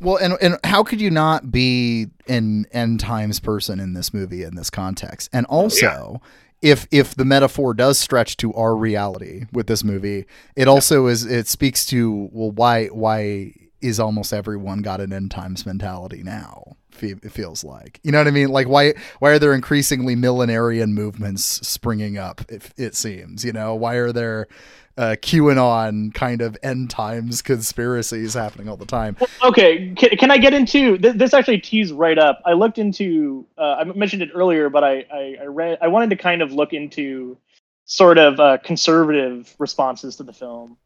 Well, and and how could you not be an end times person in this movie in this context? And also, if if the metaphor does stretch to our reality with this movie, it also is it speaks to well why why is almost everyone got an end times mentality now it feels like. You know what I mean? Like why why are there increasingly millenarian movements springing up? It, it seems. You know why are there uh, QAnon kind of end times conspiracies happening all the time? Okay, can, can I get into this? This actually tees right up. I looked into. Uh, I mentioned it earlier, but I, I I read. I wanted to kind of look into sort of uh, conservative responses to the film.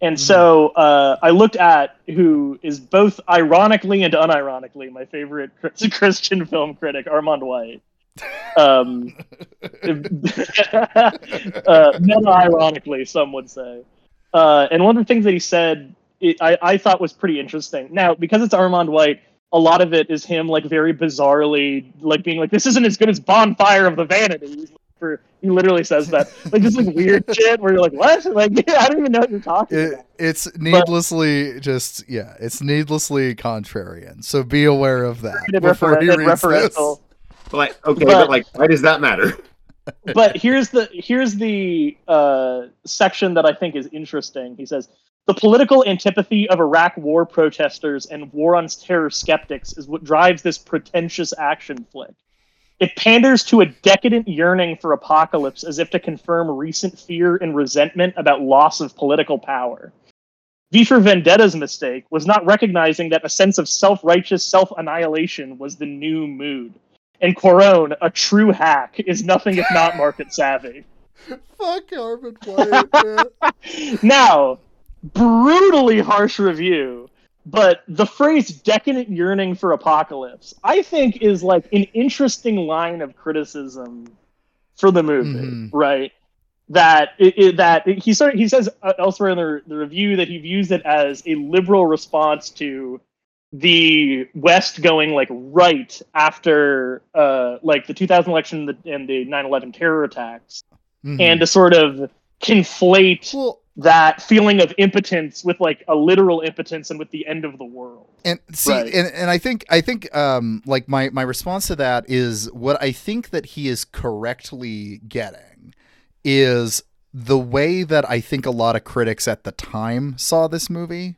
And Mm-hmm. so uh, I looked at who is both ironically and unironically my favorite Christian film critic, Armond White. Um, uh, ironically, some would say. Uh, and one of the things that he said, it, I, I thought was pretty interesting. Now, because it's Armond White, a lot of it is him like very bizarrely like being like, "This isn't as good as Bonfire of the Vanities." For he literally says that like just like weird shit where you're like, "What?" Like I don't even know what you're talking It, about. it's needlessly just yeah, it's needlessly contrarian. So be aware of that before refer- he reads this. Referential. Like okay, But- but, like why does that matter? but here's the here's the uh, section that I think is interesting. He says the political antipathy of Iraq war protesters and war on terror skeptics is what drives this pretentious action flick. It panders to a decadent yearning for apocalypse as if to confirm recent fear and resentment about loss of political power. V for Vendetta's mistake was not recognizing that a sense of self righteous self annihilation was the new mood. And Cuaron, a true hack, is nothing if not market savvy. Fuck Armond White. man. Now, brutally harsh review, but the phrase decadent yearning for apocalypse, I think, is like an interesting line of criticism for the movie, Mhm. right? That it, it, that he sort of, he says uh, elsewhere in the, the review that he views it as a liberal response to the West going like right after uh, like the 2000 election and the, 9/11 terror attacks, Mhm. and to sort of conflate well, that feeling of impotence with like a literal impotence and with the end of the world. and see Right. and, and i think i think um like my my response to that is what i think that he is correctly getting is the way that i think a lot of critics at the time saw this movie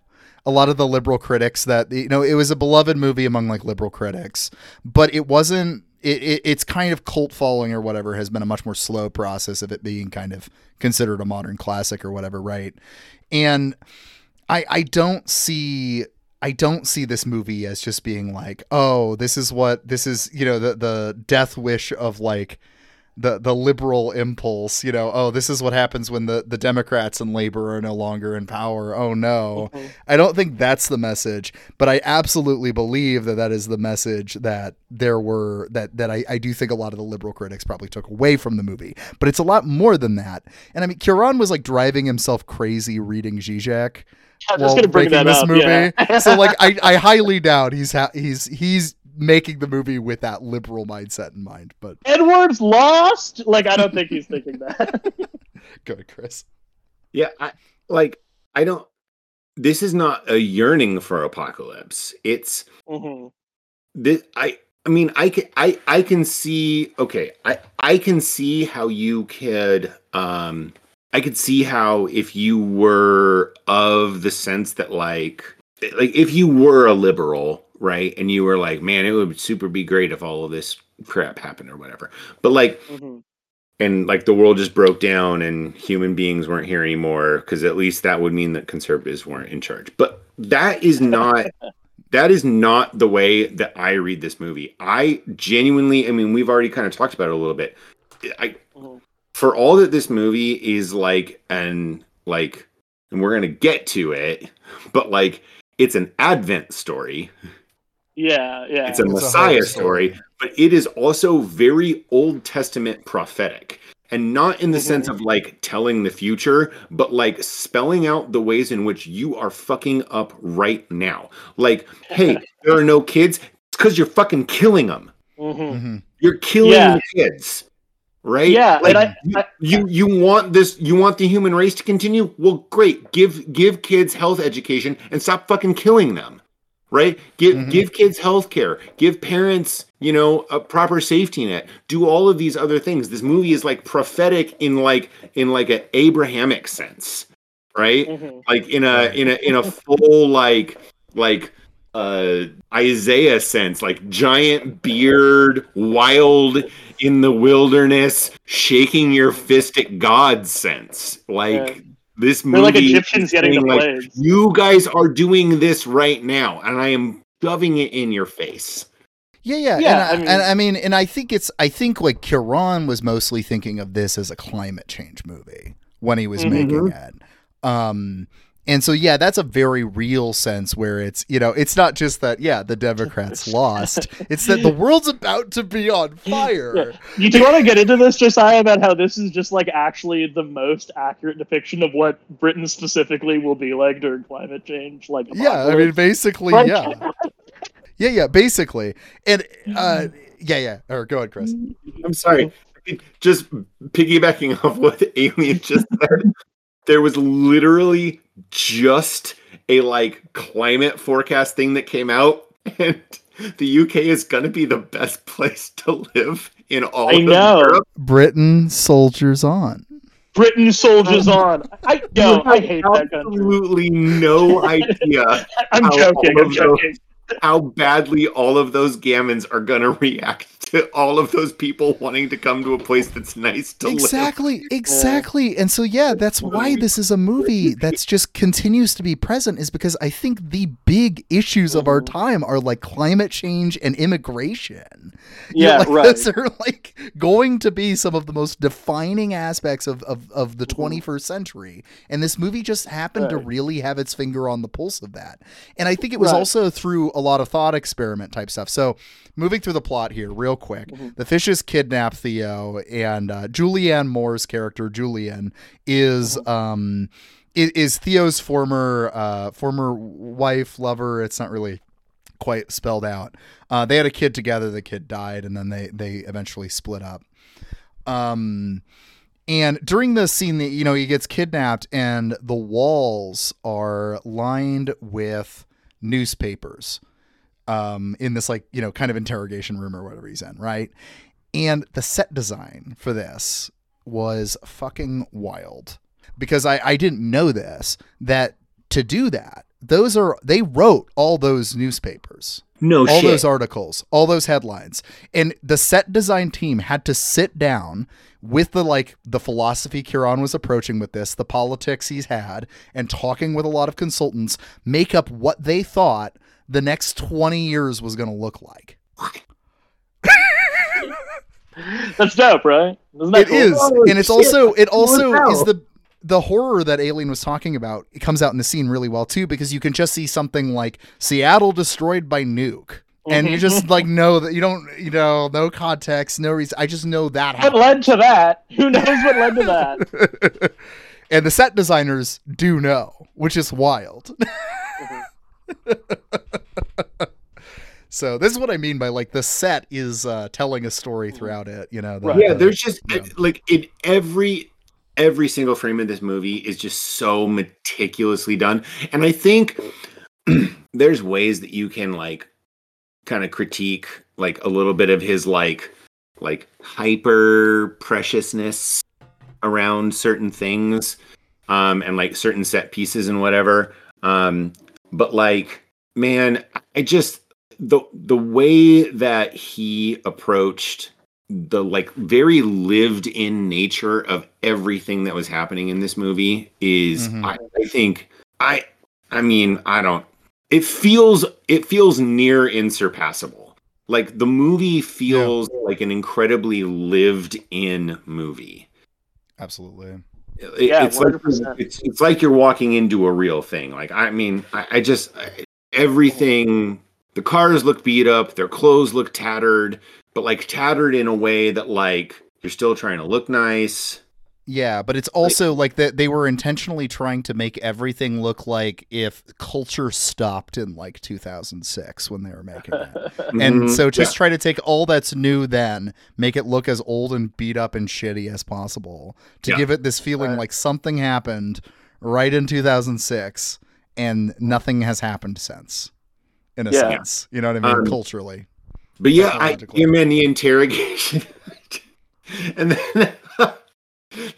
a lot of the liberal critics that you know it was a beloved movie among like liberal critics but it wasn't it, it, it's kind of cult following or whatever has been a much more slow process of it being kind of considered a modern classic or whatever right? And i i don't see I don't see this movie as just being like, oh, this is what this is, you know, the the death wish of like the the liberal impulse, you know, oh, this is what happens when the the Democrats and labor are no longer in power. Oh no. Mm-hmm. I don't think that's the message, but I absolutely believe that that is the message that there were that that I, I do think a lot of the liberal critics probably took away from the movie. But it's a lot more than that. And I mean, Cuaron was like driving himself crazy reading Zizek I was just gonna bring that this up. movie. yeah. so like I, I highly doubt he's ha- he's he's making the movie with that liberal mindset in mind. But Edward's lost. Like I don't think he's thinking that. go to Chris. Yeah, I like I don't this is not a yearning for apocalypse. It's hmm this I I mean I can I I can see okay, I I can see how you could um I could see how if you were of the sense that like like if you were a liberal, right? And you were like, man, it would super be great if all of this crap happened or whatever. But like hmm and like the world just broke down and human beings weren't here anymore because at least that would mean that conservatives weren't in charge but that is not that is not the way that i read this movie i genuinely i mean we've already kind of talked about it a little bit i Mhm. for all that this movie is like an like and we're gonna get to it but like it's an advent story Yeah, yeah. it's a It's Messiah hope story, story. but it is also very Old Testament prophetic. And not in the Mhm. sense of like telling the future, but like spelling out the ways in which you are fucking up right now. Like, hey, there are no kids. It's because you're fucking killing them. hmm hmm You're killing Yeah. the kids. Right? Yeah, Like, and I- you, I- you you want this you want the human race to continue? Well, great. Give give kids health education and stop fucking killing them. Right? Give Mhm. give kids health care. Give parents, you know, a proper safety net. Do all of these other things. This movie is like prophetic in like in like an Abrahamic sense. Right? hmm Like in a in a in a full like like uh Isaiah sense, like giant beard, wild in the wilderness, shaking your fist at God sense. Like Yeah. this movie They're like is Egyptians getting the like, plagues. You guys are doing this right now, and I am shoving it in your face. Yeah, yeah, Yeah, and, I, I mean- and I mean, and I think it's, I think like Cuaron was mostly thinking of this as a climate change movie when he was Mhm. making it. Um, and so yeah, that's a very real sense where it's, you know, it's not just that yeah, the Democrats lost; it's that the world's about to be on fire. Yeah. You do want to get into this, Josiah, about how this is just like actually the most accurate depiction of what Britain specifically will be like during climate change? Like, Yeah, I mean, basically, Like- yeah, yeah, yeah, basically, and uh, yeah, yeah. Or go ahead, Chris. I'm sorry. Just piggybacking off what Alien just said, there was literally just a like climate forecast thing that came out, and the UK is going to be the best place to live in all I of know. Europe. Britain soldiers on. Britain soldiers um, on. I no, You I have hate that country. Absolutely no idea I'm joking. I'm of joking. How badly all of those gammons are going to react to all of those people wanting to come to a place that's nice to live. Exactly, exactly. And so yeah, that's why this is a movie that's just continues to be present is because I think the big issues of our mm-hmm. time are like climate change and immigration. You know, Yeah, like, right. Those are like going to be some of the most defining aspects of, of, of the mm-hmm. 21st century. And this movie just happened to really have its finger on the pulse of that. And I think it was Right. also through a lot of thought experiment type stuff. So moving through the plot here real quick Mm-hmm. the fishes kidnap theo and uh, julianne moore's character julian is Mm-hmm. um is theo's former uh former wife lover it's not really quite spelled out uh they had a kid together the kid died and then they they eventually split up um and during the scene that you know he gets kidnapped and the walls are lined with newspapers um, in this like you know kind of interrogation room or whatever he's in, right? And the set design for this was fucking wild because I I didn't know this that to do that those are they wrote all those newspapers No all shit. those articles, all those headlines. And the set design team had to sit down with the like the philosophy Cuaron was approaching with this, the politics he's had, and talking with a lot of consultants, make up what they thought the next 20 years was going to look like. That's dope, right? Isn't that It cool? is, Oh, and it's shit. also it also is the the horror that Alien was talking about. It comes out in the scene really well too because you can just see something like Seattle destroyed by nuke. And you just like mm-hmm. know that you don't, you know, no context, no reason. I just know that What happened. led to that? Who knows what led to that? and the set designers do know, which is wild. so this is what I mean by like the set is uh, telling a story throughout it. You know, the- Right. yeah there's just yeah. like in every every single frame of this movie is just so meticulously done and i think there's ways that you can like kind of critique like a little bit of his like like hyper preciousness around certain things um and like certain set pieces and whatever um but like man i just the the way that he approached the like very lived in nature of everything that was happening in this movie is Mhm. I, I think I I mean I don't it feels it feels near insurpassable. Like the movie feels like an incredibly lived in movie. absolutely. Yeah, it's like 100%. it's it's like you're walking into a real thing. Like I mean, I, I just I, everything. The cars look beat up. Their clothes look tattered, but like tattered in a way that like you're still trying to look nice. Yeah, but it's also like that they were intentionally trying to make everything look like if culture stopped in like 2006 when they were making it. And Mhm. so just try to take all that's new then, make it look as old and beat up and shitty as possible to Yeah. give it this feeling Right. like something happened right in 2006 and nothing has happened since in a Yeah. sense. You know what I mean? Um, Culturally. But yeah, I Technologically. him in the interrogation, and then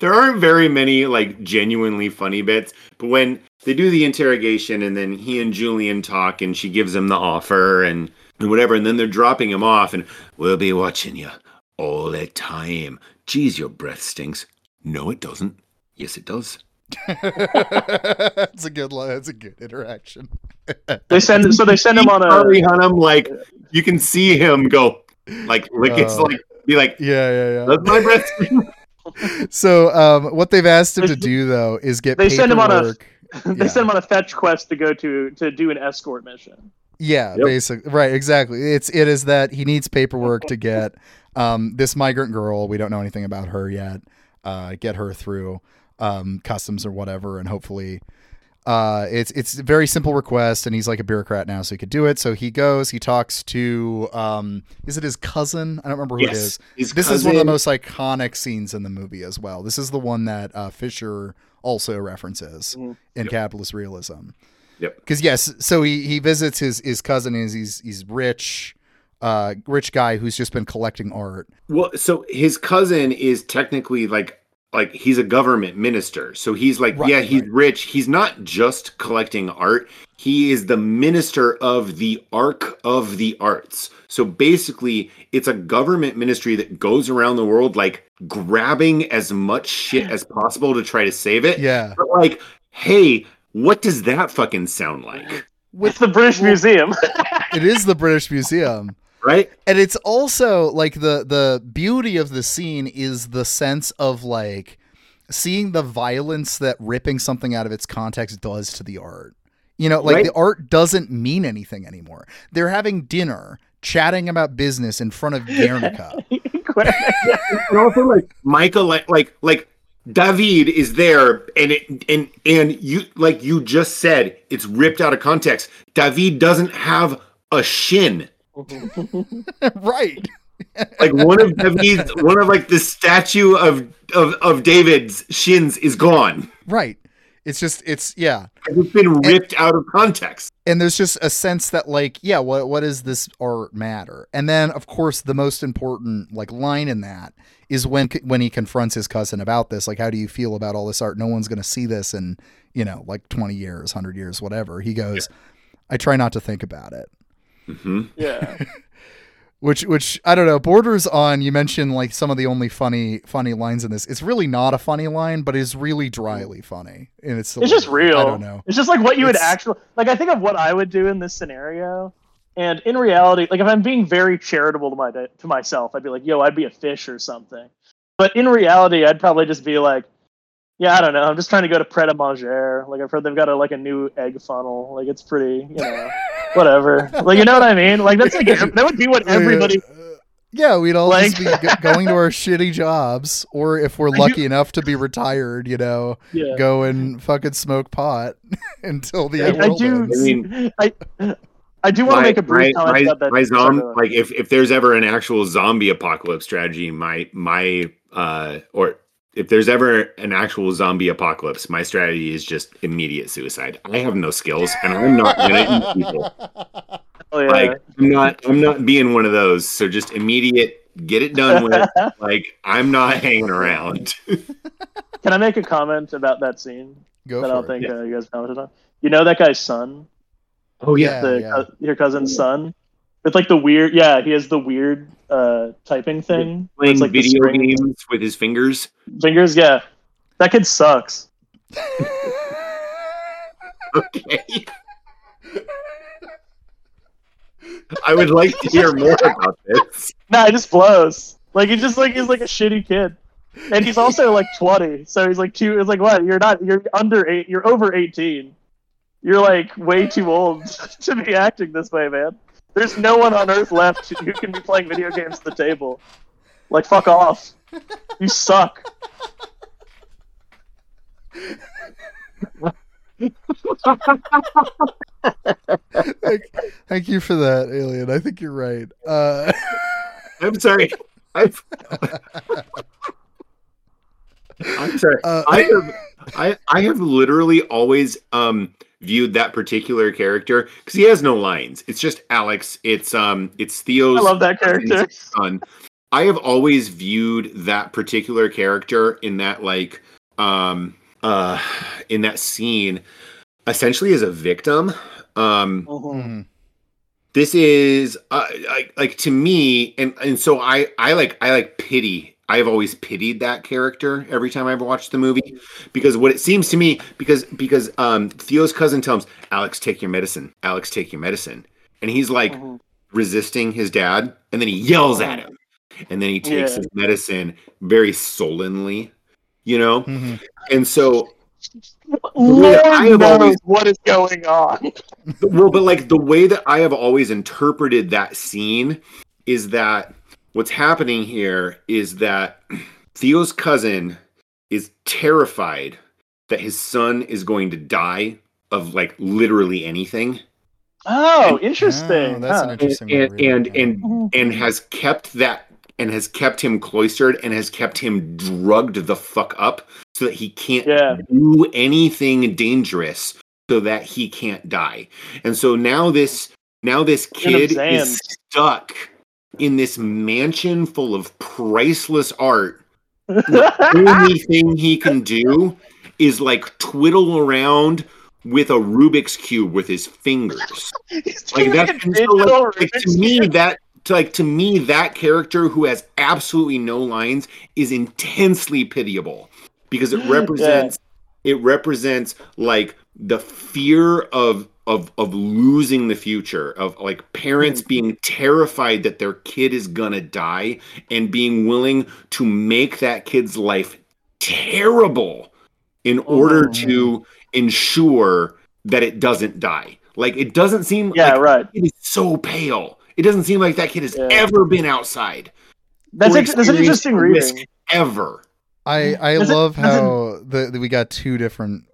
there aren't very many like genuinely funny bits, but when they do the interrogation and then he and Julian talk and she gives him the offer and, and whatever, and then they're dropping him off and we'll be watching you all the time. Geez, your breath stinks. No, it doesn't. Yes, it does. that's a good line. It's a good interaction. They send so they send him on a Charlie Hunnam, like you can see him go, like, like it's Uh, like be like, Yeah, yeah, yeah. does my breath stink? So, um, what they've asked him to do though is get they send him on a- paperwork. they Yeah. send him on a fetch quest to go to to do an escort mission. Yeah, Yep. basic right, exactly. It's it is that he needs paperwork to get um this migrant girl, we don't know anything about her yet, uh get her through um customs or whatever and hopefully uh it's it's a very simple request and he's like a bureaucrat now so he could do it. So he goes, he talks to um is it his cousin? I don't remember who it is. his This is one of the most iconic scenes in the movie as well. This is the one that uh, Fisher also references Mhm. in capitalist realism. Yep. Because yes, so he, he visits his his cousin. Is he's he's rich, uh, rich guy who's just been collecting art. Well, so his cousin is technically like like he's a government minister. So he's like, Right, yeah, he's right. rich. He's not just collecting art. He is the minister of the Ark of the Arts. So basically, it's a government ministry that goes around the world like grabbing as much shit as possible to try to save it. Yeah, But like, hey, what does that fucking sound like? With the British well- Museum. it is the British Museum. Right? and it's also like the the beauty of the scene is the sense of like seeing the violence that ripping something out of its context does to the art you know like Right. the art doesn't mean anything anymore they're having dinner chatting about business in front of guernica and also like Michael like like like David is there and it and and you like you just said it's ripped out of context. David doesn't have a shin. right. Like one of David's one of like the statue of of of David's shins is gone. right. It's just it's yeah. It's been ripped out of context. and there's just a sense that like yeah what what does this art matter? And then of course the most important like line in that is when when he confronts his cousin about this like how do you feel about all this art? No one's going to see this in you know like 20 years 100 years whatever. He goes i try not to think about it hmm yeah. which which i don't know borders on you mentioned like some of the only funny funny lines in this it's really not a funny line but it's really dryly funny and it's It's just real. i don't know It's just like what you would actually like. I think of what I would do in this scenario, and in reality, like if I'm being very charitable to my to myself, I'd be like, "Yo, I'd be a fish or something." But in reality, I'd probably just be like, "Yeah, I don't know. I'm just trying to go to Pret a Manger. Like I've heard they've got a like a new egg funnel. Like it's pretty, you know, whatever. Like you know what I mean? Like that's like that would be what everybody. Uh, yeah, we'd all Like- just be go- going to our shitty jobs, or if we're I lucky enough to be retired, you know, Yeah. go and fucking smoke pot until the I, end I world do. ends. I mean- I I do want to make a brief my, comment my, about that. my zom- like if, if there's ever an actual zombie apocalypse strategy, my my uh or if there's ever an actual zombie apocalypse, my strategy is just immediate suicide. I have no skills and I'm not gonna eat people. Oh, yeah. Like I'm not I'm not being one of those. So just immediate get it done with. like I'm not hanging around. Can I make a comment about that scene Go that I don't it. think uh, you guys commented on? You know that guy's son, Oh yeah. the yeah. cou- your cousin's son, with like the weird. Yeah, he has the weird uh, typing thing. Playing like video games with his fingers. fingers. Yeah, that kid sucks. Okay. I would like to hear more about this. Nah, it just blows. Like he's just like he's like a shitty kid, and he's also like twenty. So he's like two. It's like what? You're not. You're under eight. You're over eighteen. You're like way too old to be acting this way, man. There's no one on earth left who can be playing video games at the table. Like fuck off. You suck. thank, thank you for that, Alien. I think you're right. Uh, I'm sorry. I've... I'm sorry. Uh, I have I, I have literally always um viewed that particular character because he has no lines. It's just Alex. It's um it's Theo's I love that character. son. I have always viewed that particular character in that like um uh in that scene essentially as a victim. Um Mhm. this is uh, like like to me and and so I I like I like pity. I've always pitied that character every time I've watched the movie because what it seems to me because because um Theo's cousin tells him Alex take your medicine. Alex take your medicine. And he's like Mhm. resisting his dad and then he yells at him. And then he takes Yeah. his medicine very sullenly, you know? Mhm. And so Lord I have knows always- what is going on. well, but like the way that I have always interpreted that scene is that what's happening here is that Theo's cousin is terrified that his son is going to die of like literally anything Oh, Oh, interesting. that's huh. an interesting way to and read and yeah. and, and has kept that and has kept him cloistered and has kept him drugged the fuck up so that he can't Yeah. do anything dangerous so that he can't die. And so now this now this kid is stuck in this mansion full of priceless art. The only thing he can do is like twiddle around with a Rubik's cube with his fingers like that's so, like, like, to me that to, like to me that character who has absolutely no lines is intensely pitiable because it represents it represents like the fear of of of losing the future of like parents Hmm. being terrified that their kid is gonna die and being willing to make that kid's life terrible in order Mhm. to ensure that it doesn't die like it doesn't seem Yeah, like right. it is so pale it doesn't seem like that kid has Yeah. ever been outside That's, or int- that's an interesting risk reading. ever I I Does love does it- how the, the- we got two different,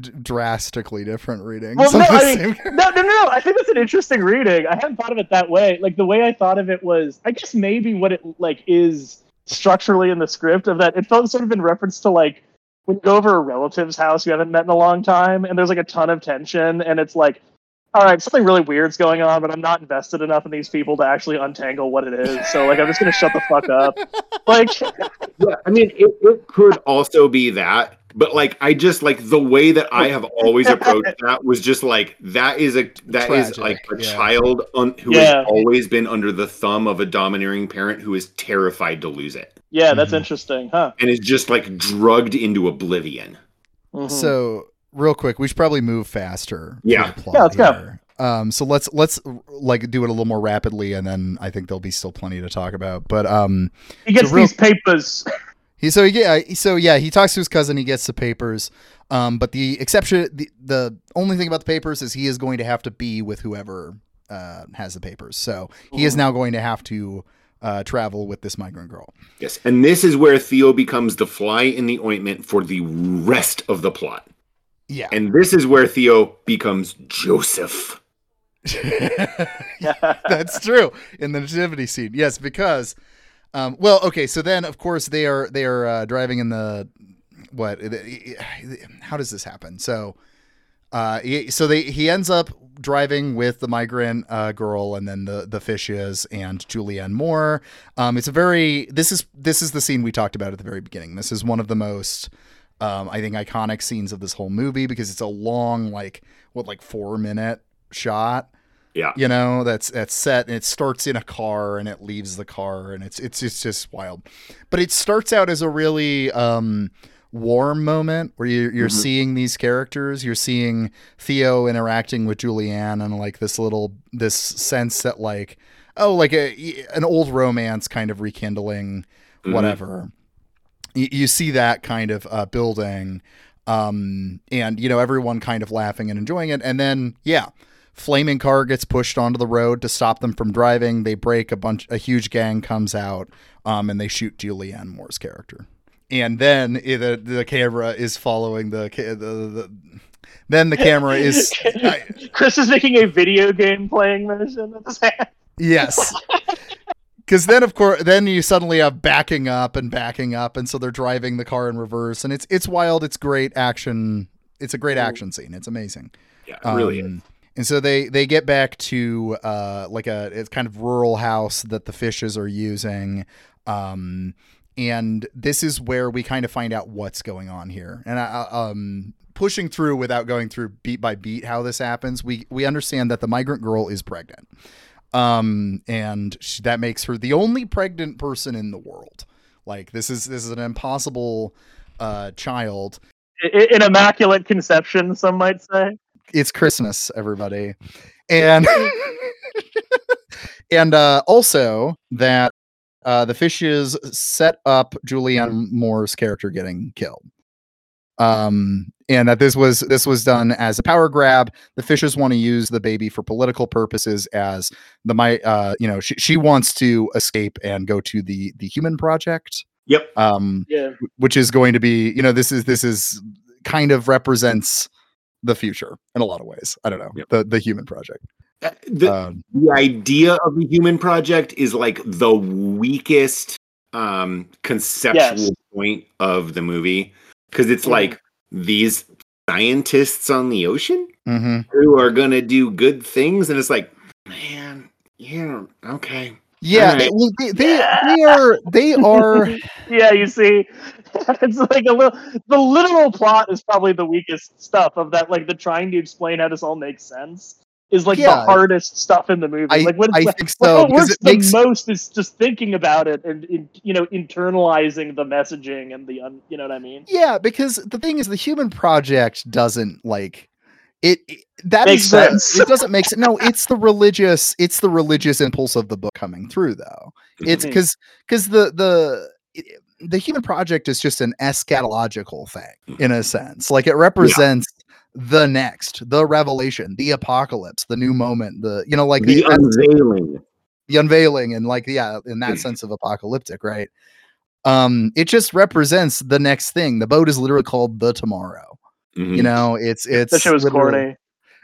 d- drastically different readings. Well, no, I mean, no, no, no, no. I think that's an interesting reading. I hadn't thought of it that way. Like the way I thought of it was, I guess maybe what it like is structurally in the script of that. It felt sort of in reference to like when you go over a relative's house you haven't met in a long time, and there's like a ton of tension, and it's like, all right, something really weird's going on, but I'm not invested enough in these people to actually untangle what it is. So like, I'm just gonna shut the fuck up. Like, Yeah, I mean, it, it could also be that, but like, I just like the way that I have always approached that was just like that is a that is Tragic, like a yeah. child un, who Yeah. has always been under the thumb of a domineering parent who is terrified to lose it yeah, that's Mhm. interesting, huh? and is just like drugged into oblivion. Mhm. So real quick, we should probably move faster. Yeah. plot Yeah, let's go. Um, so let's let's like do it a little more rapidly, and then I think there'll be still plenty to talk about. But um, he gets so real- these papers. He so yeah so yeah he talks to his cousin he gets the papers um but the exception the, the only thing about the papers is he is going to have to be with whoever uh has the papers so he is now going to have to uh travel with this migrant girl Yes, and this is where Theo becomes the fly in the ointment for the rest of the plot, yeah and this is where Theo becomes Joseph. That's true in the nativity scene. Yes, because um, well, okay. So then, of course, they are they are uh, driving in the what? How does this happen? So, uh, so they he ends up driving with the migrant uh, girl and then the the fishes and Julianne Moore. Um, it's a very this is this is the scene we talked about at the very beginning. This is one of the most um, I think iconic scenes of this whole movie because it's a long like what like four minute shot Yeah, you know that's that's set and it starts in a car and it leaves the car and it's it's it's just wild. But it starts out as a really um warm moment where you're, you're seeing these characters. You're seeing theo interacting with julianne and like this little this sense that like oh like a an old romance kind of rekindling Mhm. whatever you, you see that kind of uh, building um and you know everyone kind of laughing and enjoying it and then yeah flaming car gets pushed onto the road to stop them from driving they break a bunch a huge gang comes out um and they shoot julianne moore's character and then the the camera is following the the, the then the camera is I- Chris is making a video game playing motion with his hand. Yes. Because then, of course, then you suddenly have backing up and backing up, and so they're driving the car in reverse, and it's it's wild. It's great action. It's a great action scene. It's amazing. yeah, it really. Um, And so they they get back to uh, like a it's kind of rural house that the fishes are using, Um, and this is where we kind of find out what's going on here. And I, um, pushing through without going through beat by beat how this happens, we we understand that the migrant girl is pregnant, um, and she, that makes her the only pregnant person in the world. Like this is this is an impossible uh, child. An immaculate conception, some might say. It's Christmas, everybody, and and uh, also that uh, the fishes set up Julianne Moore's character getting killed. Um, and that this was this was done as a power grab. The fishes want to use the baby for political purposes, as the my uh, you know she she wants to escape and go to the the Human Project. Yep. Um, Yeah. which is going to be you know this is this is kind of represents the future in a lot of ways. I don't know Yep. the the Human Project. Uh, The, Um, the idea of the human project is like the weakest um conceptual Yes. point of the movie because it's Mhm. like these scientists on the ocean mhm. who are gonna do good things and it's like man yeah okay Yeah, Alright. well, they, they, they are they are Yeah, you see, it's like a little. The literal plot is probably the weakest stuff of that. Like the trying to explain how this all makes sense is like the hardest stuff in the movie. I, like what, I what- think so because works it the makes most is just thinking about it and in, you know internalizing the messaging and the un, you know what I mean. yeah because the thing is the Human Project doesn't like it, it that Makes is the- sense. it doesn't make sense. No, it's the religious it's the religious impulse of the book coming through though. It's because because the the it- the Human Project is just an eschatological thing in a sense. Like it represents the next, the revelation, the apocalypse, the new moment, the you know like the that's- unveiling. The unveiling and like yeah in that sense of apocalyptic right? Um it just represents the next thing. The boat is literally called the tomorrow. Mhm. you know it's it's That shit was literally- corny.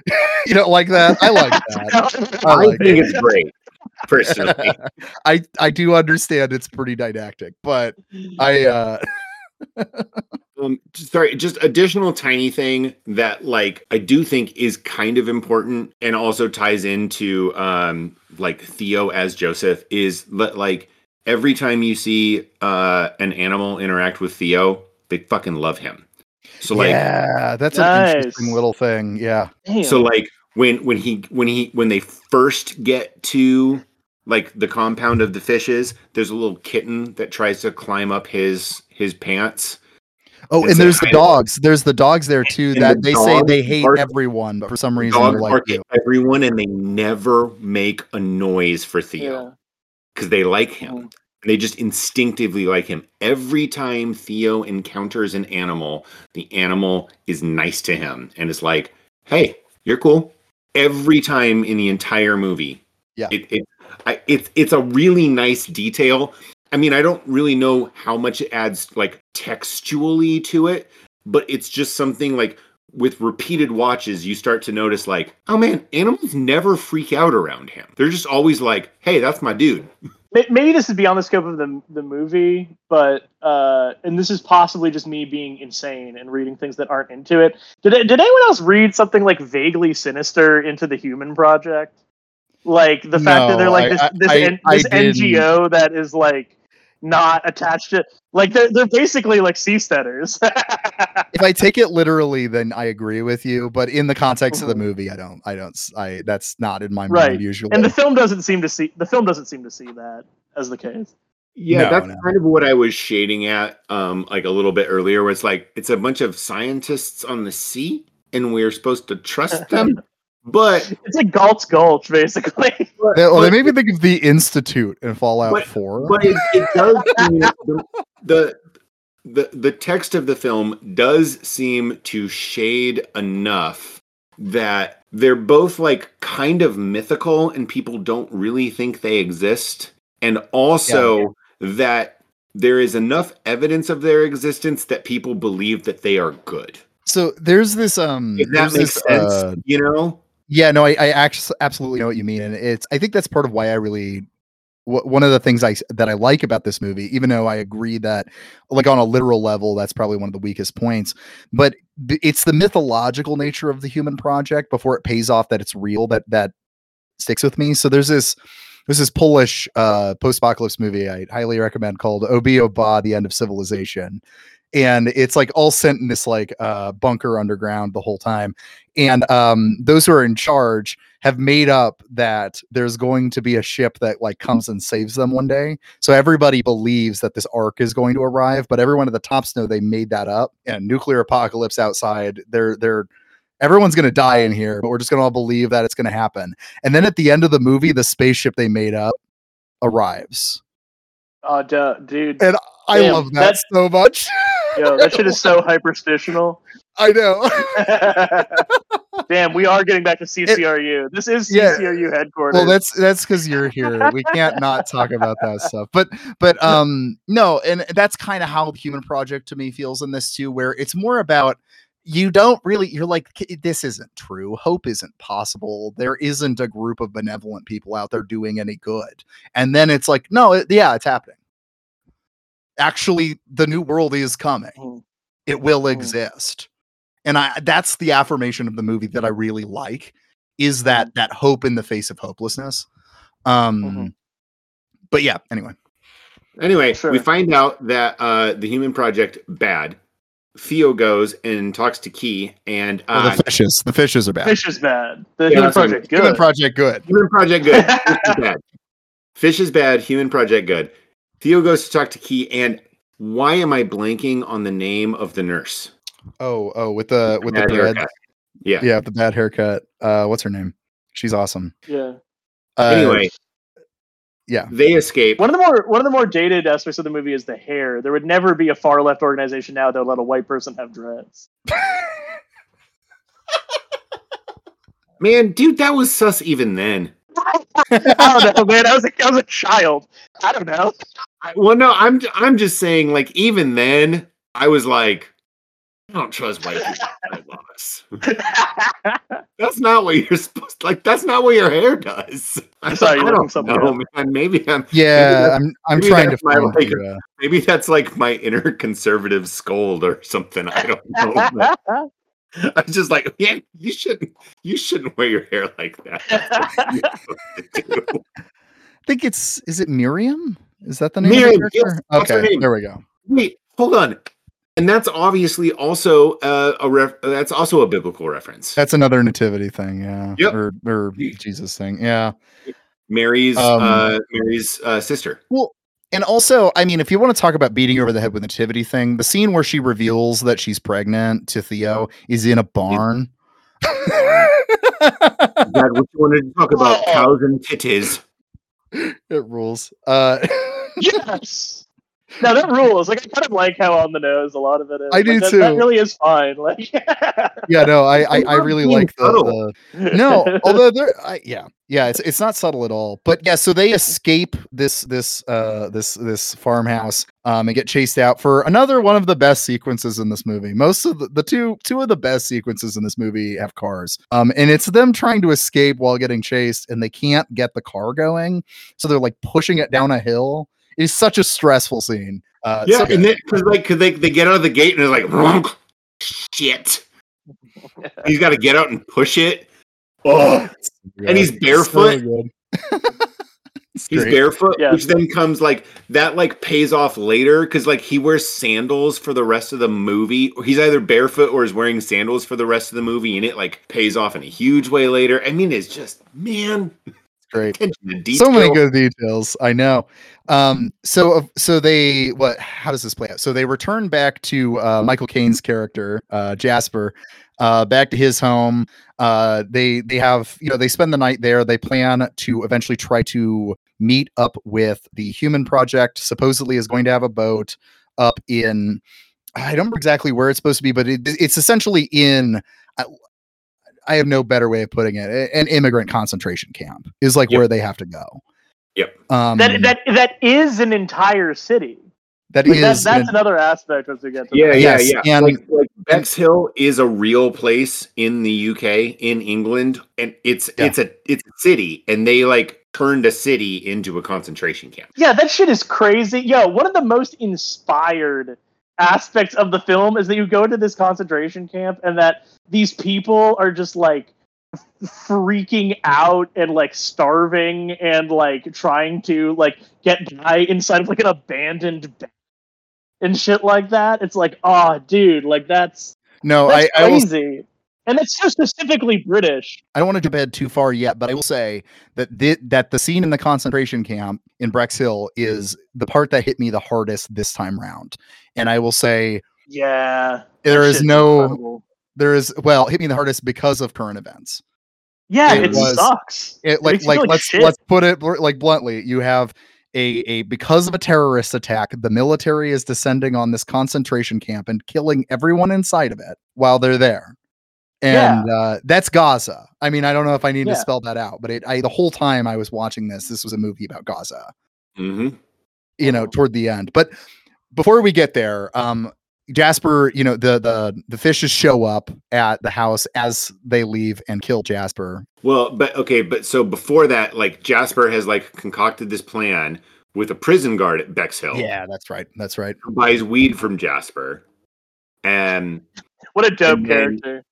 you don't like that? I like that. I i think it. it's great personally. I i do understand it's pretty didactic but i uh Um, sorry, just additional tiny thing that like I do think is kind of important and also ties into um like Theo as Joseph is li- like every time you see uh an animal interact with Theo, they fucking love him. So like yeah that's an interesting little thing yeah Damn. so like when when he when he when they first get to like the compound of the fishes, there's a little kitten that tries to climb up his his pants. oh And and there's the hi. dogs there's the dogs there too And that the they say they hate bark- everyone but for some reason Dogs they're like bark you. everyone and they never make a noise for. Theo because they like him. Mm. They just instinctively like him. Every time Theo encounters an animal, the animal is nice to him and is like, "Hey, you're cool." Every time in the entire movie, Yeah. it, it I, it's it's a really nice detail. I mean, I don't really know how much it adds like textually to it, but it's just something like with repeated watches, you start to notice like, oh man, animals never freak out around him. They're just always like, hey, that's my dude. Maybe this is beyond the scope of the the movie, but uh, and this is possibly just me being insane and reading things that aren't into it. Did did anyone else read something like vaguely sinister into the Human Project? Like the fact that they're No, like I- this I- this, I- N- I this didn't. NGO that is like not attached to like they're they're basically like seasteaders. if I take it literally, then I agree with you. But in the context of the Mhm. movie, I don't. I don't. I that's not in my Right. mind usually. and the film doesn't seem to see the film doesn't seem to see that as the case. Yeah, No, that's no. kind of what I was shading at um like a little bit earlier where it's like it's a bunch of scientists on the sea and we're supposed to trust them. but It's like Galt's Gulch, basically. but, They- well, they but- made me think of the Institute in Fallout But- Four. but it, it does seem, the, the the the text of the film does seem to shade enough that they're both like kind of mythical and people don't really think they exist and also that there is enough evidence of their existence that people believe that they are good so there's this. Um. if that makes this, sense uh, you know yeah. No, I, I actually absolutely know what you mean, and it's. I think that's part of why I really. One of the things I that I like about this movie, even though I agree that, like on a literal level, that's probably one of the weakest points, but it's the mythological nature of the human project before it pays off that it's real that that sticks with me. So there's this There's this Polish uh, post-apocalypse movie I highly recommend called O-Bi O-Ba: The End of Civilization, and it's like all sent in this like uh, bunker underground the whole time. And um, those who are in charge have made up that there's going to be a ship that like comes and saves them one day. So everybody believes that this ark is going to arrive, but everyone at the tops know they made that up. And nuclear apocalypse outside, they're they're everyone's going to die in here, but we're just going to all believe that it's going to happen. And then at the end of the movie, the spaceship they made up arrives. Oh, duh, dude. And I Damn, love that so much. Yo, that shit is so hyperstitional. I know. Damn, we are getting back to CCRU. this is Yeah. CCRU headquarters. well that's that's because you're here we can't not talk about that stuff but but um no and that's kind of how the human project to me feels in this too where it's more about you don't really you're like this isn't true hope isn't possible there isn't a group of benevolent people out there doing any good and then it's like no it, yeah it's happening actually the new world is coming Mhm. it will Mhm. exist and i that's the affirmation of the movie that i really like is that that hope in the face of hopelessness um Mhm. but yeah anyway Anyway, Sure. we find out that uh, the Human Project bad. Theo goes and talks to Kee, and Well, uh, the fishes the fishes are bad Fish is bad. The Yeah, Human that's what I Project, human good. project good Human Project good. Fish. Fish is bad. Human Project good. Theo goes to talk to Kee, and why am I blanking on the name of the nurse? oh oh with the with the Bad dread haircut. Yeah. yeah the bad haircut uh what's her name she's awesome yeah. uh, Anyway, yeah they escape. One of the more one of the more dated aspects of the movie is the hair. There would never be a far left organization now that would let a white person have dreads. Man, dude, that was sus even then. I don't know, man. I was a, I was a child. I don't know. I- well, no, I'm I'm just saying, like, even then, I was like, I don't trust white people. I love us. That's not what you're supposed. Like, that's not what your hair does. I, Sorry, I you're looking don't something know, man. Maybe I'm. yeah i'm i'm trying to find like, you, uh, Maybe that's like my inner conservative scold or something. I don't know. I'm just like, yeah, you shouldn't. You shouldn't wear your hair like that. That's what you're supposed to do. i think it's is it miriam is that the name Miriam, of the yes, character? that's her okay there we go Wait, hold on. And that's obviously also uh, a ref- that's also a biblical reference. that's another nativity thing yeah Yep. or or jesus thing yeah Mary's Um, uh, Mary's uh, sister. Well, and also, I mean, if you want to talk about beating her over the head with nativity thing, the scene where she reveals that she's pregnant to Theo is in a barn. Dad, what you wanted to talk about? Cows and titties. it rules. Uh, yes. Now that rules. Like I kind of like how on the nose a lot of it is. I Like, do that, That too. really is fine. Like yeah, no, I, I, I really like the, the no, although there, I, yeah, yeah, it's it's not subtle at all. But yeah, so they escape this this uh this this farmhouse um and get chased out for another one of the best sequences in this movie. Most of the, the two two of the best sequences in this movie have cars. Um and it's them trying to escape while getting chased and they can't get the car going, so they're like pushing it down a hill. It is such a stressful scene. Uh, Yeah, so- and then because like cause they they get out of the gate and they're like, "Ronk." shit. He's got to get out and push it. Oh, and he's barefoot. good. It's He's great. barefoot, Yeah. which then comes like that like pays off later because like he wears sandals for the rest of the movie. Or he's either barefoot or is wearing sandals for the rest of the movie, and it like pays off in a huge way later. I mean, it's just man, great. attention to detail. so many good details i know um so uh, so they what how does this play out so they return back to uh michael caine's character uh jasper uh back to his home uh they they have you know they spend the night there they plan to eventually try to meet up with the human project supposedly is going to have a boat up in i don't remember exactly where it's supposed to be but it, it's essentially in I, I have no better way of putting it. An immigrant concentration camp is like Yep. where they have to go. Yep. Um, that that that is an entire city. that Like, that, is that's an- another aspect as we get to Yeah, that. yeah, Yes, yeah. and- like, like Bexhill is a real place in the UK, in England, and it's Yeah. it's a it's a city, and they like turned a city into a concentration camp. Yeah, that shit is crazy. Yo, one of the most inspired aspects of the film is that you go to this concentration camp and that these people are just like freaking out and like starving and like trying to like get by inside of like an abandoned bed and shit like that. It's like, oh, dude, like that's No, that's I, I will crazy. And it's so specifically British. I don't want to jump ahead too far yet, but I will say that thi- that the scene in the concentration camp in Bexhill is the part that hit me the hardest this time round. And I will say Yeah. there is no there is well hit me the hardest because of current events. Yeah, it it, was- sucks. It, like you like like let's shit. let's put it like bluntly. You have a a because of a terrorist attack, the military is descending on this concentration camp and killing everyone inside of it while they're there. And uh, that's Gaza. I mean, I don't know if I need Yeah. to spell that out, but it, I the whole time I was watching this, this was a movie about Gaza. hmm You know, toward the end. But before we get there, um, Jasper, you know, the the the fishes show up at the house as they leave and kill Jasper. Well, but okay, but so before that, like Jasper has like concocted this plan with a prison guard at Bexhill. Yeah, that's right. That's right. buys weed from Jasper, and What a dope And then- character.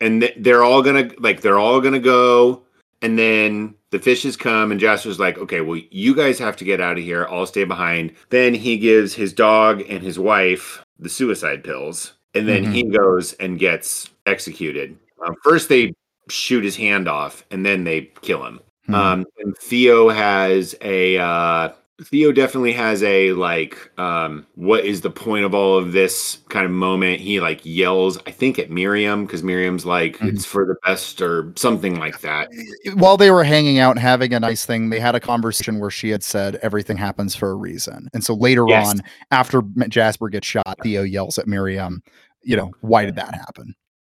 And th- they're all gonna like they're all gonna go, and then the fishes come, and Jasper's like, okay, well, you guys have to get out of here. I'll stay behind. Then he gives his dog and his wife the suicide pills, and then Mhm. he goes and gets executed. Um, first, they shoot his hand off, and then they kill him. Mhm. Um, and Theo has a uh, Theo definitely has a like, um, what is the point of all of this kind of moment? He like yells, I think at Miriam because Miriam's like, Mhm. it's for the best or something like that. while they were hanging out and having a nice thing, they had a conversation where she had said everything happens for a reason. And so later Yes. on, after Jasper gets shot, Theo yells at Miriam, you know, why did that happen?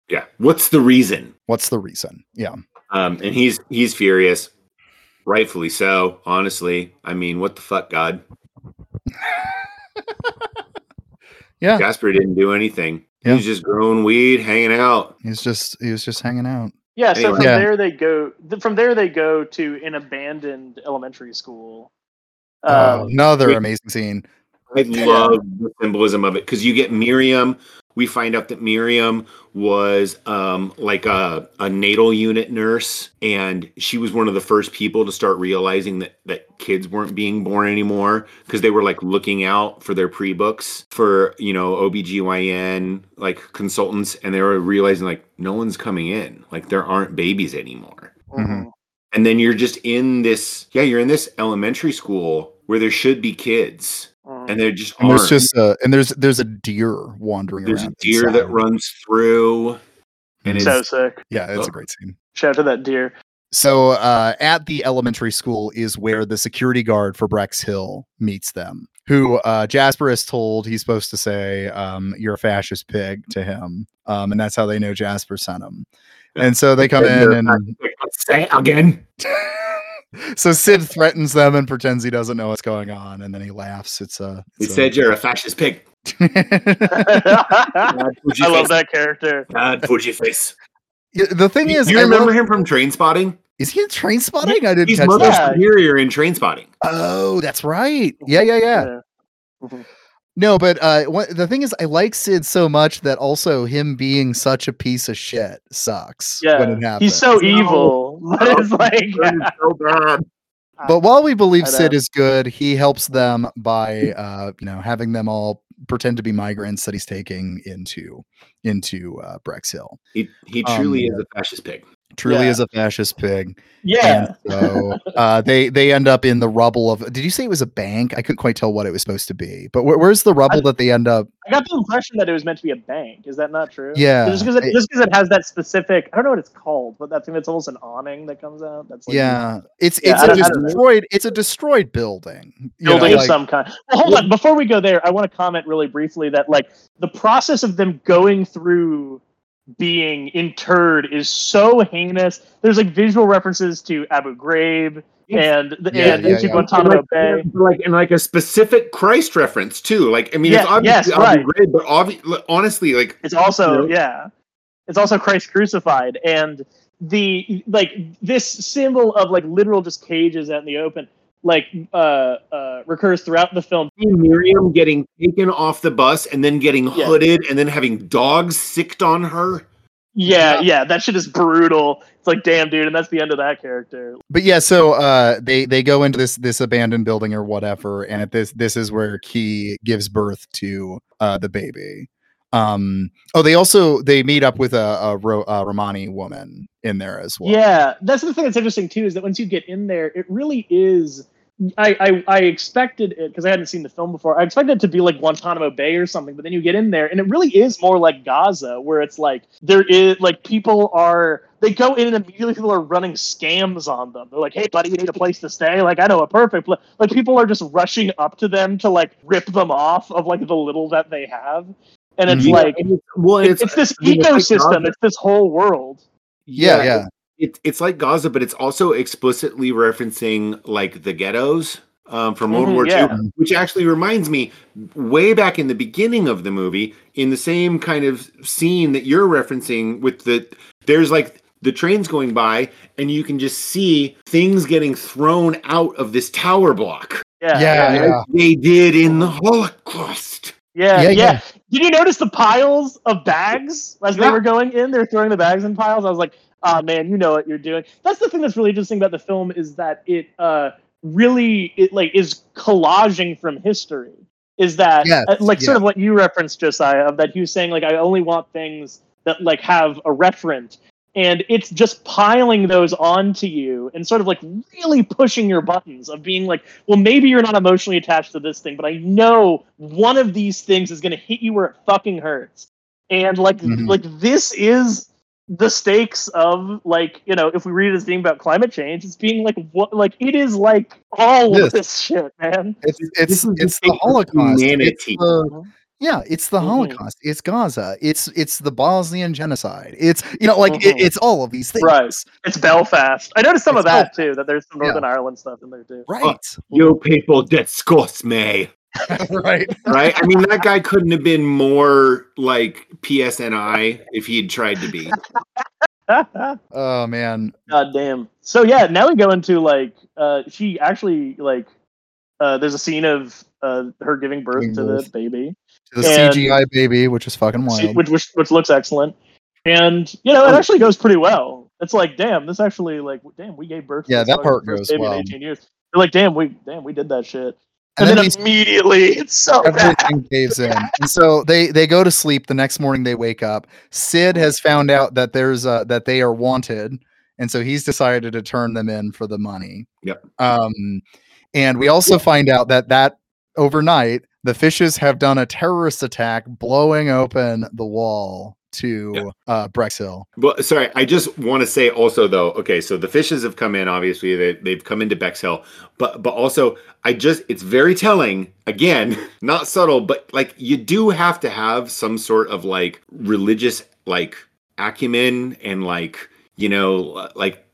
Yeah. What's the reason? What's the reason? Yeah. Um, and he's he's furious, rightfully so. Honestly, I mean, what the fuck, God? Yeah. Jasper didn't do anything. Yeah. He was just growing weed, hanging out. He's just he was just hanging out. Yeah, so from Yeah. there they go. th- From there they go to an abandoned elementary school. Uh, Um, another amazing scene. I love the symbolism of it because you get Miriam. We find out that Miriam was um, like a, a natal unit nurse, and she was one of the first people to start realizing that that kids weren't being born anymore because they were like looking out for their pre-books for you know OBGYN like consultants, and they were realizing like no one's coming in, like there aren't babies anymore. Mhm. And then you're just in this, yeah, you're in this elementary school where there should be kids. And there just And there's just a and there's there's a deer wandering There's a around. deer that runs through, and so it's sick. Yeah, it's Oh. a great scene. Shout out to that deer. So uh, at the elementary school is where the security guard for Bexhill meets them. Who uh, Jasper is told he's supposed to say, um, "You're a fascist pig" to him, um, and that's how they know Jasper sent him. And so they come in, and say again. so Sid threatens them and pretends he doesn't know what's going on, and then he laughs. It's a. He a- said you're a fascist pig. I Bad love that character. Bad Fuji face. Yeah, the thing You, is, you I remember love- him from Trainspotting? Is he in Trainspotting? I didn't He's catch Mother that. Yeah. Superior in Trainspotting. Oh, that's right. Yeah, yeah, yeah. Mhm. No, but uh, what, the thing is, I like Sid so much that also him being such a piece of shit sucks when it Yeah, happens. he's so No. evil, but it's like so bad. But while we believe Sid is good, he helps them by, uh, you know, having them all pretend to be migrants that he's taking into into uh, Bexhill. He he Um, truly is a fascist pig. Truly Yeah. is a fascist pig. yeah, And so uh, they they end up in the rubble of. Did you say it was a bank? I couldn't quite tell what it was supposed to be. But where, where's the rubble that they end up? I got the impression that it was meant to be a bank. Is that not true? Yeah, just because it, I- just 'cause it has that specific. I don't know what it's called, but that thing that's almost an awning that comes out. That's like yeah, it's Yeah, it's I a don't- I don't know. destroyed. It's a destroyed building. you know, building of like- some kind. Well, hold on. Before we go there, I want to comment really briefly that like the process of them going through being interred is so heinous. There's like visual references to Abu Ghraib and the, Yeah, and yeah, to yeah. Guantanamo like, Bay. like and like a specific Christ reference too. Like I mean, Yeah, it's obviously yes, Abu right. Ghraib, but obvi- honestly, like It's also Yeah. yeah, it's also Christ crucified, and the like this symbol of like literal just cages out in the open, like uh, uh, recurs throughout the film. Miriam getting taken off the bus and then getting Yeah. hooded and then having dogs sicked on her. Yeah, yeah, that shit is brutal. It's like, damn, dude, and that's the end of that character. But yeah, so uh, they they go into this this abandoned building or whatever, and at this this is where Kee gives birth to uh, the baby. Um, oh, they also they meet up with a, a, Ro, a Romani woman in there as well. Yeah, that's the thing that's interesting too is that once you get in there, it really is. I I, I expected it because I hadn't seen the film before. I expected it to be like Guantanamo Bay or something, but then you get in there and it really is more like Gaza, where it's like there is like people are they go in and immediately people are running scams on them. They're like, "Hey, buddy, you need a place to stay." Like, I know a perfect place. Like, people are just rushing up to them to like rip them off of like the little that they have, and it's Mhm. like well, it's, it's this I mean, it's like ecosystem. Gaza. It's this whole world. yeah, yeah. It, it's like Gaza, but it's also explicitly referencing like the ghettos um, from World Mhm, War yeah. II, which actually reminds me way back in the beginning of the movie, in the same kind of scene that you're referencing with the there's like the trains going by, and you can just see things getting thrown out of this tower block. Yeah, Yeah, yeah, yeah. They did in the Holocaust. yeah. Yeah, yeah. yeah. Did you notice the piles of bags as they were going in? They're throwing the bags in piles. I was like, "Ah, man, you know what you're doing." That's the thing that's really interesting about the film is that it uh, really it like is collaging from history. Is that Yes, uh, like sort of what you referenced, Josiah? Of that he was saying like, I only want things that like have a referent. And it's just piling those onto you and sort of like really pushing your buttons of being like, well, maybe you're not emotionally attached to this thing, but I know one of these things is going to hit you where it fucking hurts. And like, Mhm. like this is the stakes of like, you know, if we read it as being about climate change, it's being like, what, like it is like all This. of this shit, man. It's it's the it's the state of Holocaust. It's humanity. the- yeah, it's the Mhm. Holocaust. It's Gaza. It's it's the Bosnian genocide. It's you know like it, Mhm. it's all of these things. Right. It's Belfast. I noticed some It's of that too. That there's some Yeah. Northern Ireland stuff in there too. Right. You people disgust me. right. right? I mean, that guy couldn't have been more like PSNI if he had tried to be. Oh man. God damn. So yeah, now we go into like uh she actually like uh there's a scene of uh her giving birth Giving to birth. the baby. The And- CGI baby, which is fucking She- wild. which, which which looks excellent. And you know, it actually goes pretty well. It's like, damn, this actually like damn, we gave birth to Yeah, this that part goes baby well. in 18 years. They're like, damn, we damn, we did that shit. And And, then then, immediately it's so bad. Everything caves in. And so they they go to sleep. The next morning they wake up. Sid has found out that there's uh that they are wanted, and so he's decided to turn them in for the money. Yep. Um, and we also find out that that overnight the fishes have done a terrorist attack, blowing open the wall to Yeah. uh Bexhill. Well, sorry, I just want to say also though. Okay, so the fishes have come in. Obviously, they they've come into Bexhill, but but also I just it's very telling. Again, not subtle, but like you do have to have some sort of like religious like acumen and like you know like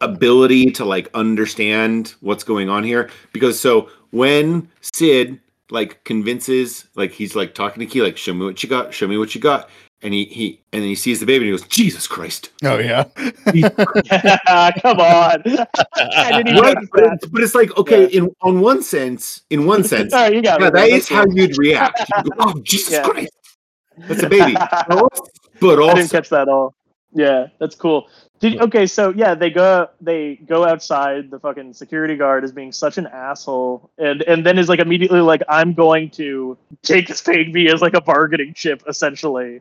ability to like understand what's going on here because so when sid like convinces like he's like talking to kee like show me what you got show me what you got and he he and then he sees the baby and he goes jesus christ Oh yeah. Come on. I didn't even right but, it's, but it's like okay in on one sense in one sense All right, you got yeah me. That's how you'd react You'd go, oh jesus Yeah. christ that's a baby but I didn't catch that all. Yeah, that's cool. Did okay, so yeah, they go they go outside. The fucking security guard is being such an asshole, and and then is like immediately like, I'm going to take this baby as like a bargaining chip, essentially.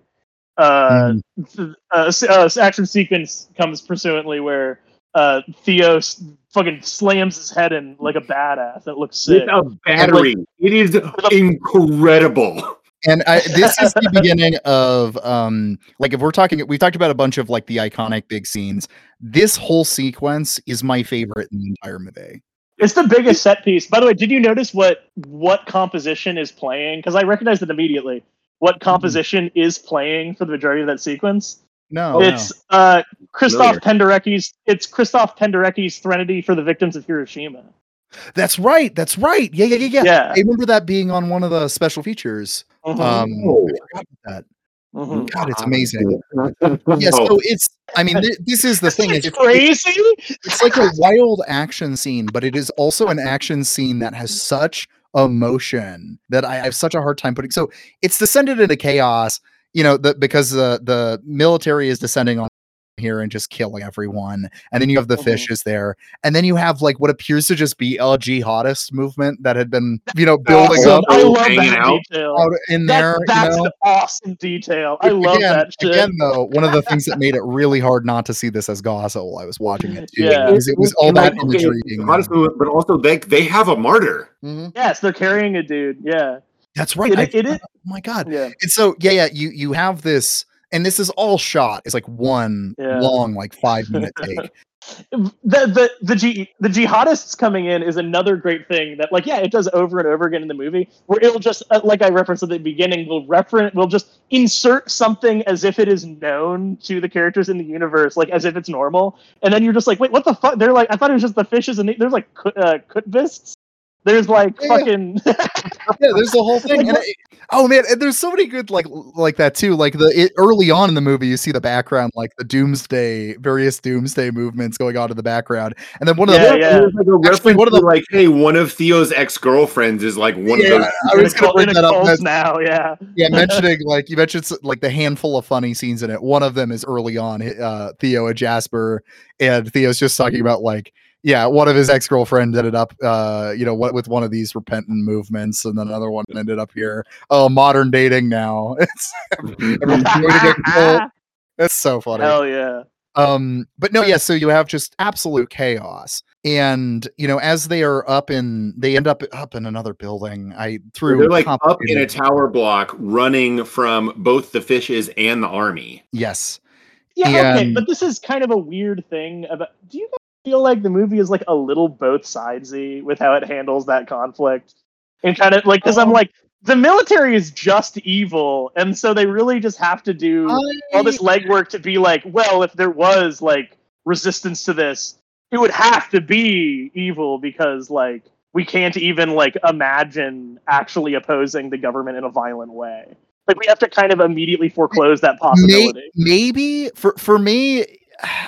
Uh, th- uh, s- uh, action sequence comes pursuantly where uh Theo s- fucking slams his head in like a badass. That looks sick. with a battery it is incredible and I, this is the beginning of um like if we're talking we've talked about a bunch of like the iconic big scenes this whole sequence is my favorite in the entire movie It's the biggest set piece. By the way, did you notice what what composition is playing? Because I recognized it immediately. What composition is playing for the majority of that sequence? no it's uh Christoph Familiar. Penderecki's. It's Christoph Penderecki's Threnody for the victims of Hiroshima. that's right that's right yeah yeah yeah yeah Yeah. i remember that being on one of the special features Mhm. um Oh. I forgot about that Mhm. god it's amazing yeah so it's i mean th- this is the thing It's it's, crazy. it's like a wild action scene but it is also an action scene that has such emotion that I have such a hard time putting. So it's descended into chaos. you know the because the the military is descending on here and just killing everyone and then you have the Mhm. fishes there and then you have like what appears to just be a jihadist movement that had been you know building Awesome. up I love that out. detail. out in That- there that's you know? an awesome detail. I love again, that shit. again though one of the things that made it really hard not to see this as Gaza while I was watching it too Yeah. because it was all that like, okay, imagery being hottest movement, but also they they have a martyr. Mhm. yes, they're carrying a dude. Yeah, that's right It- I it is- forgot. oh my god yeah. And so yeah, yeah, you you have this, and this is all shot. It's like one Yeah. long, like five minute take. the the the G, the jihadists coming in is another great thing that like yeah it does over and over again in the movie where it'll just uh, like I referenced at the beginning will reference will just insert something as if it is known to the characters in the universe like as if it's normal and then you're just like wait what the fuck they're like I thought it was just the fishes and the, there's like uh, Qutbists there's like Yeah. fucking yeah, there's the whole thing. And it, oh man, and there's so many good like like that too. Like the it, early on in the movie, you see the background, like the doomsday, various doomsday movements going on in the background, and then one of the Yeah, yeah. Like Actually, one of the- like, hey, one of Theo's ex girlfriends is like one Yeah, of those. I was gonna bring that up. cult That's- now yeah yeah, mentioning like you mentioned s- like the handful of funny scenes in it. One of them is early on, uh, Theo and Jasper, and Theo's just talking about like, yeah, one of his ex girlfriends ended up, uh, you know, what with one of these repentant movements, and then another one ended up here. Oh, modern dating now. It's everyone's going to get killed. It's so funny. hell yeah Um, but no, yeah, so you have just absolute chaos. And you know, as they are up in they end up up in another building. I through They're like up in a tower block, running from both the fishes and the army. yes. Yeah, okay, but this is kind of a weird thing about. Do you guys feel like the movie is like a little both sidesy with how it handles that conflict, and kind of like because I'm oh. like the military is just evil, and so they really just have to do all this legwork to be like, well, if there was like resistance to this, it would have to be evil because like we can't even like imagine actually opposing the government in a violent way. Like we have to kind of immediately foreclose that possibility. maybe for for me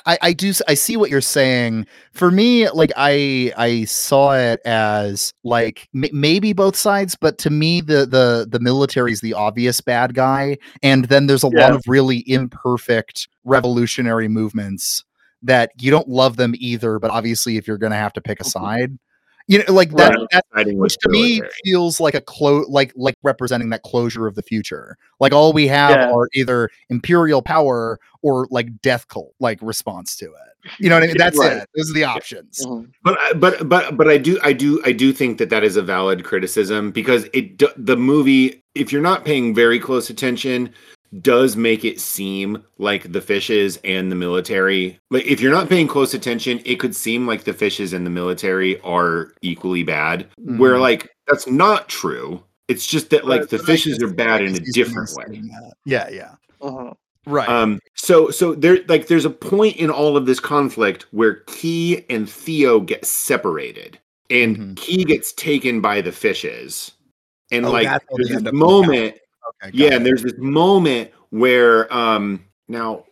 I, I do I see what you're saying. For me, like I I saw it as like m- maybe both sides, but to me the the the military is the obvious bad guy, and then there's a lot of really imperfect revolutionary movements that you don't love them either. But obviously, if you're gonna have to pick a mm-hmm. side, you know, like that, Right. that which to the me feels like a close like like representing that closure of the future like all we have Yeah. are either imperial power or like death cult like response to it you know what i mean that's Right. it those are the options Mhm. But I- but but but I do I do I do think that that is a valid criticism because it the movie if you're not paying very close attention does make it seem like the fishes and the military like if you're not paying close attention it could seem like the fishes and the military are equally bad where Mhm. like that's not true it's just that like But- the but fishes are bad in a different way saying that. yeah yeah Mhm. right um, so so there like there's a point in all of this conflict where Kee and Theo get separated, and Mhm. Kee gets taken by the fishes, and Oh, like that's how there's this moment, okay got yeah, and there's this moment where um now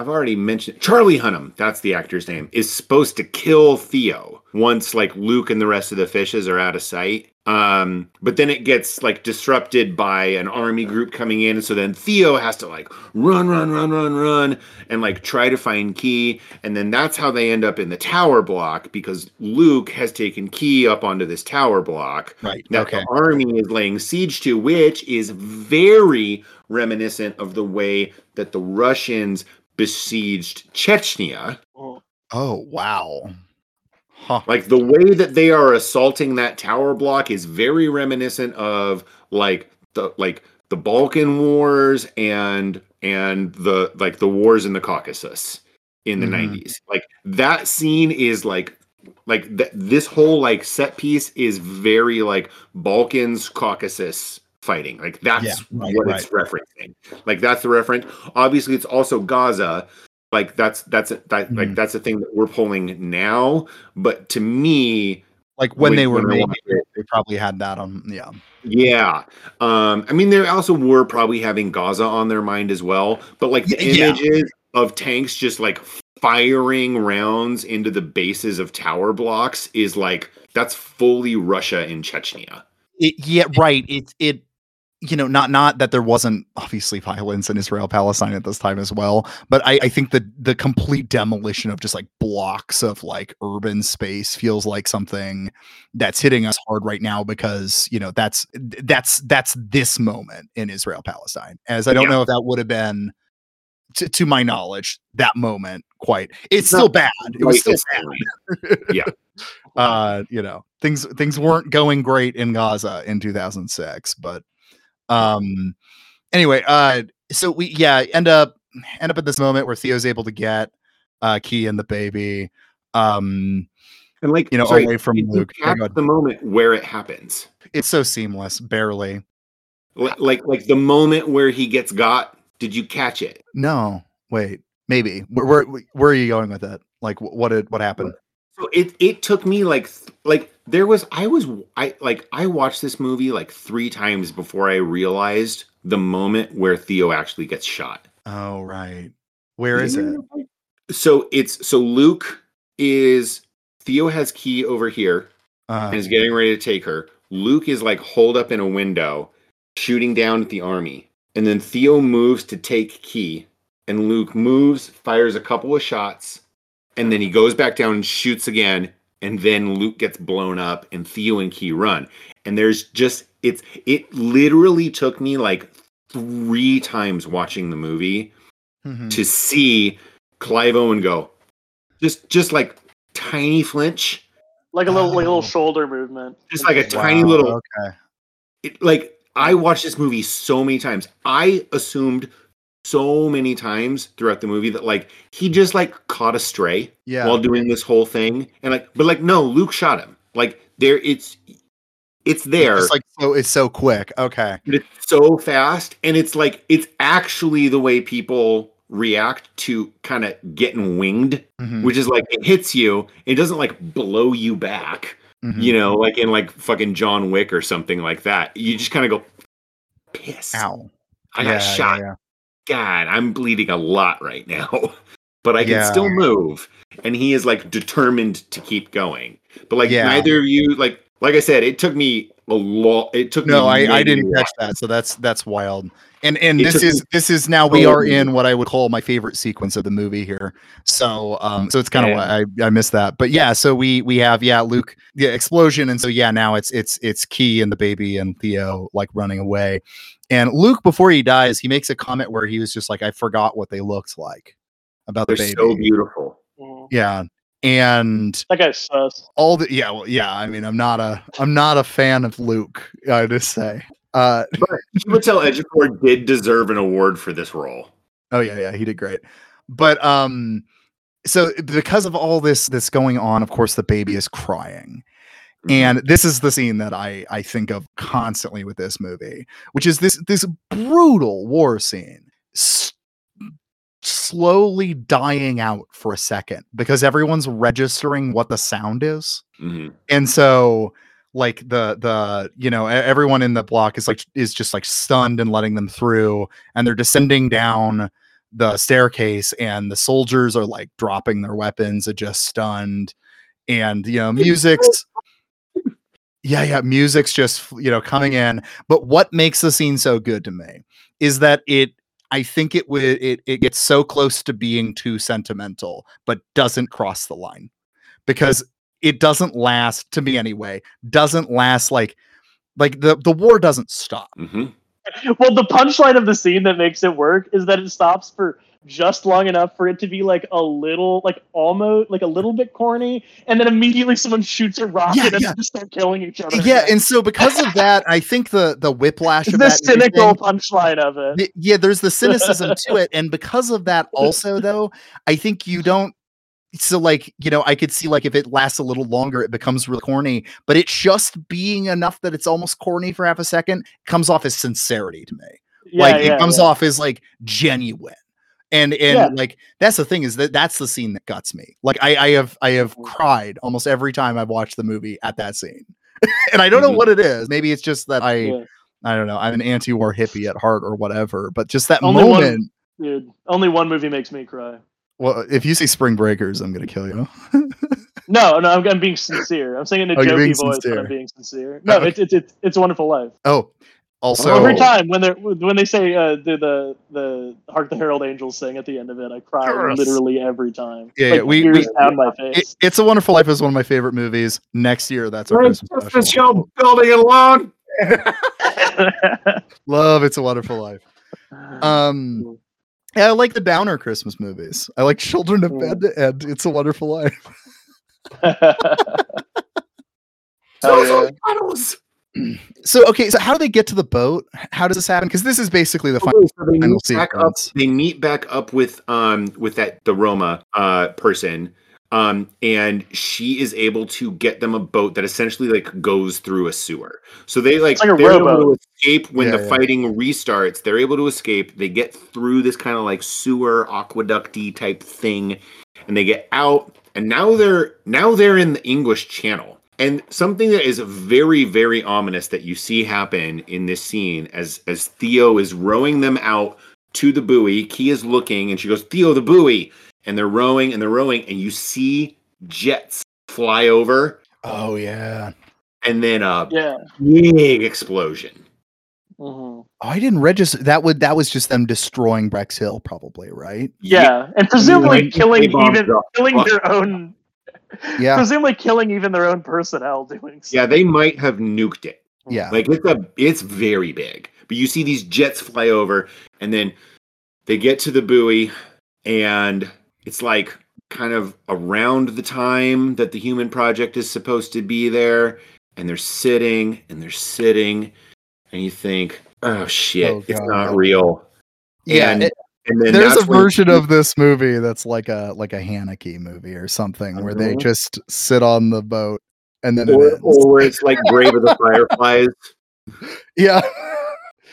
I've already mentioned Charlie Hunnam, that's the actor's name, is supposed to kill Theo once like Luke and the rest of the fishes are out of sight. Um, but then it gets like disrupted by an army group coming in, and so then Theo has to like run, run, run, run, run, and like try to find Kee, and then that's how they end up in the tower block because Luke has taken Kee up onto this tower block right that okay the army is laying siege to, which is very reminiscent of the way that the Russians besieged Chechnya. Oh wow huh Like the way that they are assaulting that tower block is very reminiscent of like the like the Balkan wars and and the like the wars in the Caucasus in the Mhm. 90s. Like that scene is like like th- this whole like set piece is very like Balkans Caucasus fighting. Like that's Yeah, right, what it's referencing. Like that's the reference. Obviously it's also Gaza. Like that's that's a, that like Mhm. that's the thing that we're pulling now, but to me like when, when- they were when making it it- they probably had that on yeah yeah. Um, I mean, they also were probably having Gaza on their mind as well. But like the yeah. images of tanks just like firing rounds into the bases of tower blocks is like that's fully Russia in Chechnya. It, yeah, right. It it you know, not not that there wasn't obviously violence in Israel Palestine at this time as well, but I, I think the the complete demolition of just like blocks of like urban space feels like something that's hitting us hard right now because you know that's that's that's this moment in Israel Palestine. As I don't Yeah. know if that would have been to, to my knowledge that moment quite. It's It's still bad. It was still this time. uh you know things things weren't going great in gaza in 2006 but um anyway uh so we yeah end up end up at this moment where theo's able to get uh kee and the baby um And like You know, sorry, away from Luke. Yeah, catch go ahead. the moment where it happens. it's so seamless barely Li- Like like the moment where he gets got. Did you catch it? no wait maybe where where, where are you going with that like what did what happened So it it took me like like there was I was I like I watched this movie like three times before I realized the moment where Theo actually gets shot. oh right where is it So it's so Luke is Theo has kee over here uh and is getting ready to take her. Luke is like holed up in a window, shooting down at the army. And then Theo moves to take kee, and Luke moves, fires a couple of shots, and then he goes back down and shoots again. And then Luke gets blown up, and Theo and Kee run. And there's just it's it literally took me like three times watching the movie mhm. to see Clive Owen go, just just like tiny flinch, Like a little, like a Oh. little shoulder movement. just like a Wow. tiny little okay it, like I watched this movie so many times. I assumed so many times throughout the movie that like he just like caught a stray yeah while doing this whole thing, and like, but like no, Luke shot him. Like there, it's it's there. it's like so it's so quick okay but it's so fast, and it's like it's actually the way people react to kind of getting winged, Mhm, which is like it hits you. It doesn't like blow you back mhm. you know, like in like fucking John Wick or something like that. You just kind of go, piss. ow I got yeah, shot. yeah. God, I'm bleeding a lot right now, but I can Yeah. still move. And he is like determined to keep going. But like Yeah. neither of you, like like I said, it took me a lot. It took no me. i i didn't catch that so that's that's wild and and It this is me this is now we are in what i would call my favorite sequence of the movie here so um so it's kind of why i i missed that but yeah so we we have yeah luke yeah explosion and so yeah now it's it's it's kee and the baby and theo like running away and luke before he dies he makes a comment where he was just like i forgot what they looked like about the They're baby so beautiful. Yeah and That guy's sus. all the yeah well yeah i mean i'm not a i'm not a fan of luke i just say uh but Chiwetel Ejiofor did deserve an award for this role. oh yeah yeah he did great but um so because of all this this going on of course the baby is crying. And this is the scene that i i think of constantly with this movie which is this this brutal war scene s- slowly dying out for a second because everyone's registering what the sound is. Mhm. and so like the the you know everyone in the block is like is just like stunned and letting them through and they're descending down the staircase and the soldiers are like dropping their weapons are just stunned. And you know music's yeah yeah music's just you know coming in. But what makes the scene so good to me is that it i think it would it, it gets so close to being too sentimental but doesn't cross the line. Because it doesn't last to me anyway doesn't last like like the the war doesn't stop. Mhm. Well, the punchline of the scene that makes it work is that it stops for just long enough for it to be like a little, like almost, like a little bit corny, and then immediately someone shoots a rocket Yeah, and yeah. they start killing each other. yeah and so because of that i think the the whiplash of the cynical punchline of it. Yeah there's the cynicism to it and because of that also though i think you don't so like you know i could see like if it lasts a little longer it becomes really corny but it just being enough that it's almost corny for half a second comes off as sincerity to me Yeah, like yeah, it comes yeah. off as like genuine and and Yeah. like that's the thing is that that's the scene that guts me like i i have i have Mhm. cried almost every time i've watched the movie at that scene and i don't know Mhm. what it is maybe it's just that i Yeah. i don't know i'm an anti-war hippie at heart or whatever but just that Only one- moment Dude, only one movie makes me cry. well if you say spring breakers i'm gonna kill you No, no, I'm, I'm being sincere. I'm saying it in a Oh, jokey voice, but. I'm being sincere. No, Okay. it's, it's it's it's a wonderful life. oh Also, Every time when they when they say uh, the the the "Hark the Herald Angels" sing at the end of it, I cry Yes. literally every time. Yeah, like, yeah, we- tears we- down my It- face. It's a Wonderful Life is one of my favorite movies. Next year, that's our Christmas special. show building it alone. Love It's a Wonderful Life. Um, yeah, I like the downer Christmas movies. I like Children of Mm. Bed and It's a Wonderful Life. Hell yeah. Puddles. So, okay, so how do they get to the boat? How does this happen? Because this is basically the final. So they final meet back up. They meet back up with um with that the Roma uh person. Um, and she is able to get them a boat that essentially like goes through a sewer. So they like like they're able to escape when Yeah, the yeah. fighting restarts. They're able to escape. They get through this kind of like sewer aqueducty type thing, and they get out. And now they're now they're in the English Channel. And something that is very, very ominous that you see happen in this scene as as Theo is rowing them out to the buoy. Kee is looking, and she goes, "Theo, the buoy." And they're rowing and they're rowing, and you see jets fly over, Oh yeah. and then a yeah. big explosion. Mhm. Oh, I didn't register. That would that was just them destroying Bexhill, probably, right? Yeah, and presumably like, killing they even the killing their own. Yeah. Presumably killing even their own personnel doing. So. Yeah, they might have nuked it. Yeah. Like it's a it's very big. But you see these jets fly over and then they get to the buoy and it's like kind of around the time that the human project is supposed to be there and they're sitting and they're sitting and you think, "Oh shit, Oh, it's not real." yeah. and, it- and then there's a version of this movie that's like a like a Haneke movie or something where they Mhm. just sit on the boat and then it or, ends. or it's like Grave of the Fireflies. yeah.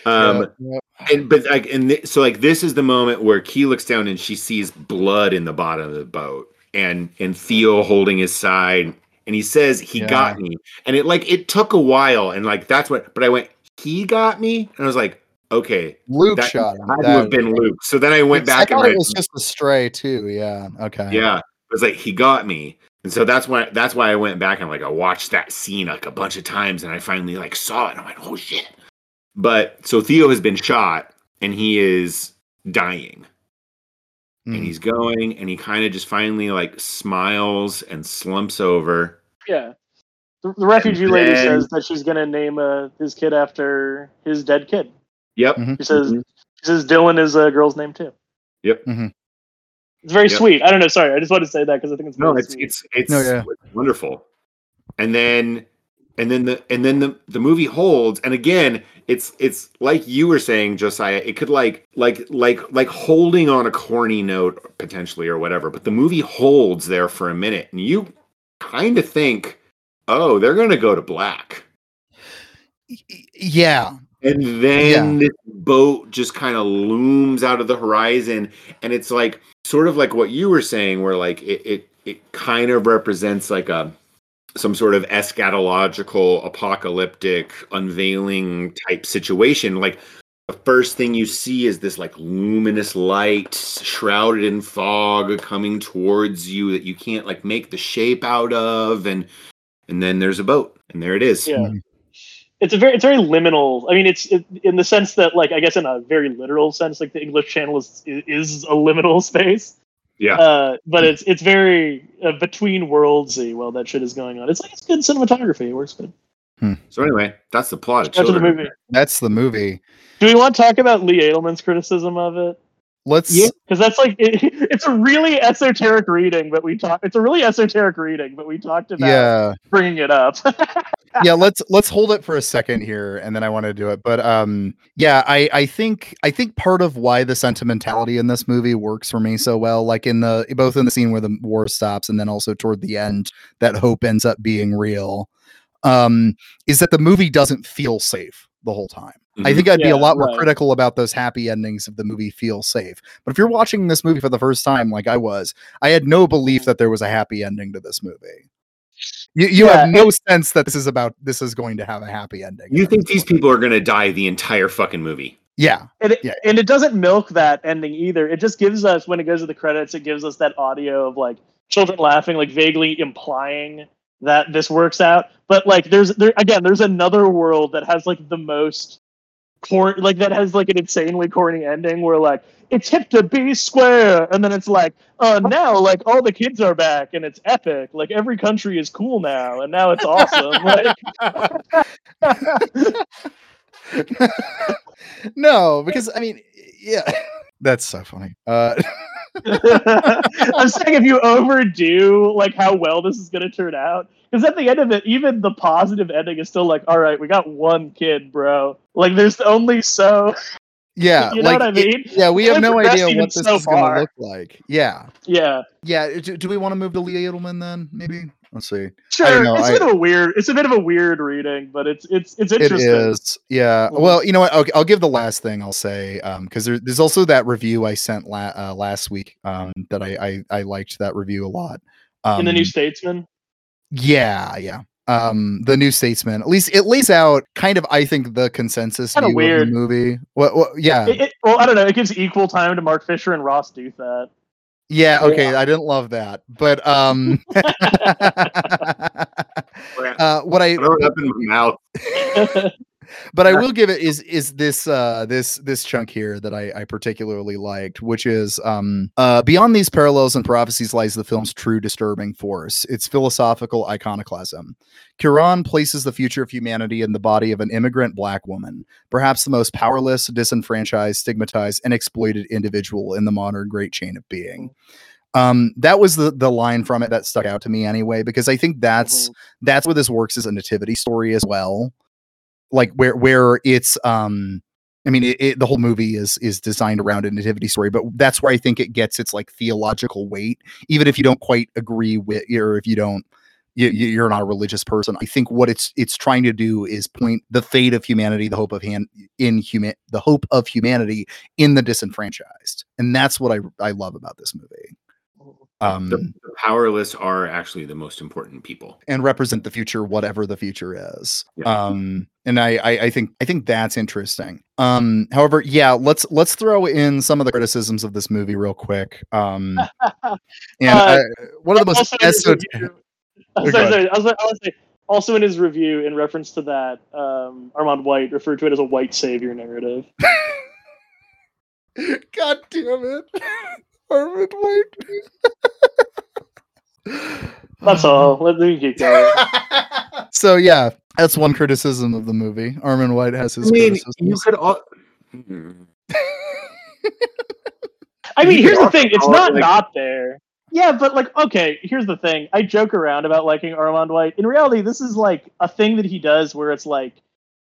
Um Yeah, and but like and th- so like this is the moment where Kee looks down and she sees blood in the bottom of the boat and and Theo holding his side and he says he Yeah. got me and it like it took a while and like that's what but I went he got me and I was like okay Luke that shot him. Had to have been Luke so then I went I back and thought read it was just a stray too. Yeah. Okay. yeah it was like he got me and so that's why that's why I went back and like I watched that scene like a bunch of times and I finally like saw it and I'm like oh shit but so Theo has been shot and he is dying Mm. and he's going and he kind of just finally like smiles and slumps over Yeah. The, the refugee And lady says that she's gonna name uh, his kid after his dead kid. Yep Mhm. She says Mhm. she says Dylan is a girl's name too. Yep. Mhm. It's very Yep. sweet. I don't know. Sorry, I just wanted to say that because I think it's no it's sweet. it's it's No, yeah. wonderful and then and then the and then the the movie holds and again it's it's like you were saying josiah it could like like like like holding on a corny note potentially or whatever but the movie holds there for a minute and you kind of think oh they're gonna go to black Yeah. And then this boat just kind of looms out of the horizon, and it's like sort of like what you were saying, where like it it, it kind of represents like a some sort of eschatological, apocalyptic, unveiling type situation. Like the first thing you see is this like luminous light shrouded in fog coming towards you that you can't like make the shape out of, and and then there's a boat, and there it is. Yeah. Mm-hmm. It's a very it's very liminal. I mean, it's it, in the sense that like I guess in a very literal sense, like the English Channel is is a liminal space. Yeah. Uh, but it's it's very uh, between worldsy while that shit is going on. It's like it's good cinematography. It works good. So anyway, that's the plot. Of the movie. That's the movie. Do we want to talk about Lee Edelman's criticism of it? Let's Yeah. Because that's like it, it's a really esoteric reading, but we talked It's a really esoteric reading, but we talked about yeah. bringing it up. yeah let's let's hold it for a second here and then i want to do it but um yeah i i think i think part of why the sentimentality in this movie works for me so well like in the both in the scene where the war stops and then also toward the end that hope ends up being real um is that the movie doesn't feel safe the whole time I Mhm. think I'd be a lot more right. critical about those happy endings if the movie feels safe. But if you're watching this movie for the first time, like I was, I had no belief that there was a happy ending to this movie. You, you have Yeah, no sense that this is about this is going to have a happy ending. You think these people are gonna die the entire fucking movie? Yeah, and it, Yeah. and it doesn't milk that ending either. It just gives us when it goes to the credits, it gives us that audio of like children laughing, like vaguely implying that this works out. But like there's there again, there's another world that has like the most cor- like that has like an insanely corny ending where like it's hip to be square and then it's like uh now like all the kids are back and it's epic. Like every country is cool now and now it's awesome. Like no, because I mean, yeah, that's so funny. Uh, I'm saying if you overdo like how well this is going to turn out, because at the end of it, even the positive ending is still like, all right, we got one kid, bro. Like, there's only so. yeah, You know like what I mean? it- yeah, we have no idea what this so is going to look like. Yeah, Yeah, yeah. Do, do we want to move to Lee Edelman then? Maybe. Let's see. sure. know, it's I- a bit of a weird. It's a bit of a weird reading, but it's it's it's interesting. is, yeah. Well, you know what? I'll, I'll give the last thing I'll say because there, there's also that review I sent la- uh, last week um, that I, I I liked that review a lot. Um, In the New Statesman. yeah, yeah. Um, the New Statesman at least it lays out kind of I think the consensus view weird. of the movie. What? what yeah, It, it, well, I don't know. It gives equal time to Mark Fisher and Ross Douthat. Yeah. Okay, I didn't love that, but um, uh, what I Throw it up in my mouth. but I will give it is is this uh this this chunk here that I, I particularly liked, which is um uh beyond these parallels and prophecies lies the film's true disturbing force, its philosophical iconoclasm. Cuaron places the future of humanity in the body of an immigrant black woman, perhaps the most powerless, disenfranchised, stigmatized, and exploited individual in the modern great chain of being. Um, that was the the line from it that stuck out to me anyway, because I think that's that's where this works as a nativity story as well like where where it's um i mean it, it, the whole movie is is designed around a nativity story but that's where i think it gets its like theological weight even if you don't quite agree with or if you don't you, you- you're not a religious person. I think what it's it's trying to do is point the fate of humanity the hope of hand in human the hope of humanity in the disenfranchised and that's what i i love about this movie um The, the powerless are actually the most important people. and represent the future whatever the future is Yeah. um and I, I i think i think that's interesting um however yeah let's let's throw in some of the criticisms of this movie real quick um and Uh, I, one of the most Also in his review- Oh, sorry, sorry, I was, I was say, also in his review, in reference to that, um, Armond White referred to it as a white savior narrative. god damn it Armond White. That's all. Let me keep going. so yeah that's one criticism of the movie Armond White has his I mean, criticisms. you could all. I mean, here's the thing. It's not like- not there. Yeah, but like, okay, here's the thing. I joke around about liking Armond White. In reality, this is like a thing that he does where it's like,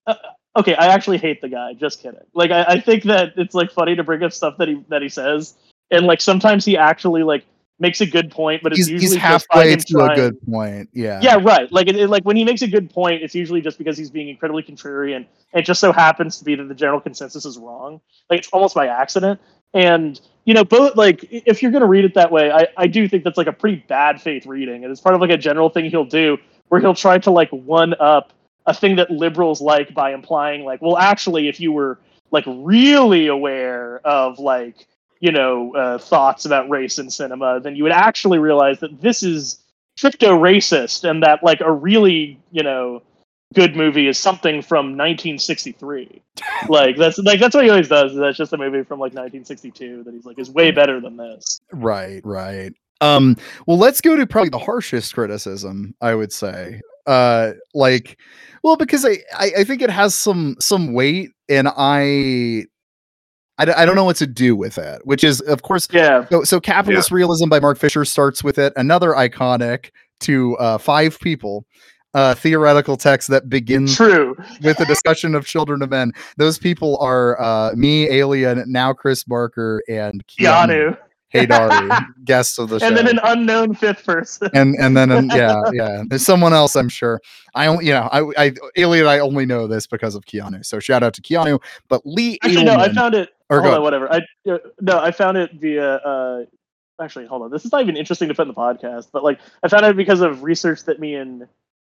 uh, okay, I actually hate the guy. Just kidding. Like, I, I think that it's like funny to bring up stuff that he that he says, and like sometimes he actually like makes a good point, but it's he's, usually he's halfway to a good point yeah Yeah, right. Like, it, it- like when he makes a good point, it's usually just because he's being incredibly contrarian. And it just so happens to be that the general consensus is wrong. Like it's almost by accident. And you know, both like if you're gonna read it that way, I I do think that's like a pretty bad faith reading, and it's part of like a general thing he'll do where he'll try to like one up a thing that liberals like by implying like, well, actually, if you were like really aware of like you know uh, thoughts about race in cinema, then you would actually realize that this is crypto racist and that like a really you know good movie is something from 1963 like that's like that's what he always does that's just a movie from like 1962 that he's like is way better than this Right, right. Um, well, let's go to probably the harshest criticism, I would say. Uh, like, well, because I, I, I think it has some some weight, and I, I, d- I don't know what to do with it. Which is, of course, yeah so, so capitalist realism by Mark Fisher starts with it. Another iconic to uh, five people. Uh, theoretical text that begins true with a discussion of children of men. Those people are uh, me, Alien, now Chris Barker, and keanu Haydari, guests of the show. and then an unknown fifth person and and then an- yeah, yeah. There's someone else, I'm sure. I only, you know, I, I, Alien, I only know this because of Keanu. So shout out to Keanu. But Lee actually no i found it or hold on whatever i uh, no i found it via uh actually hold on this is not even interesting to put in the podcast but like i found it because of research that me and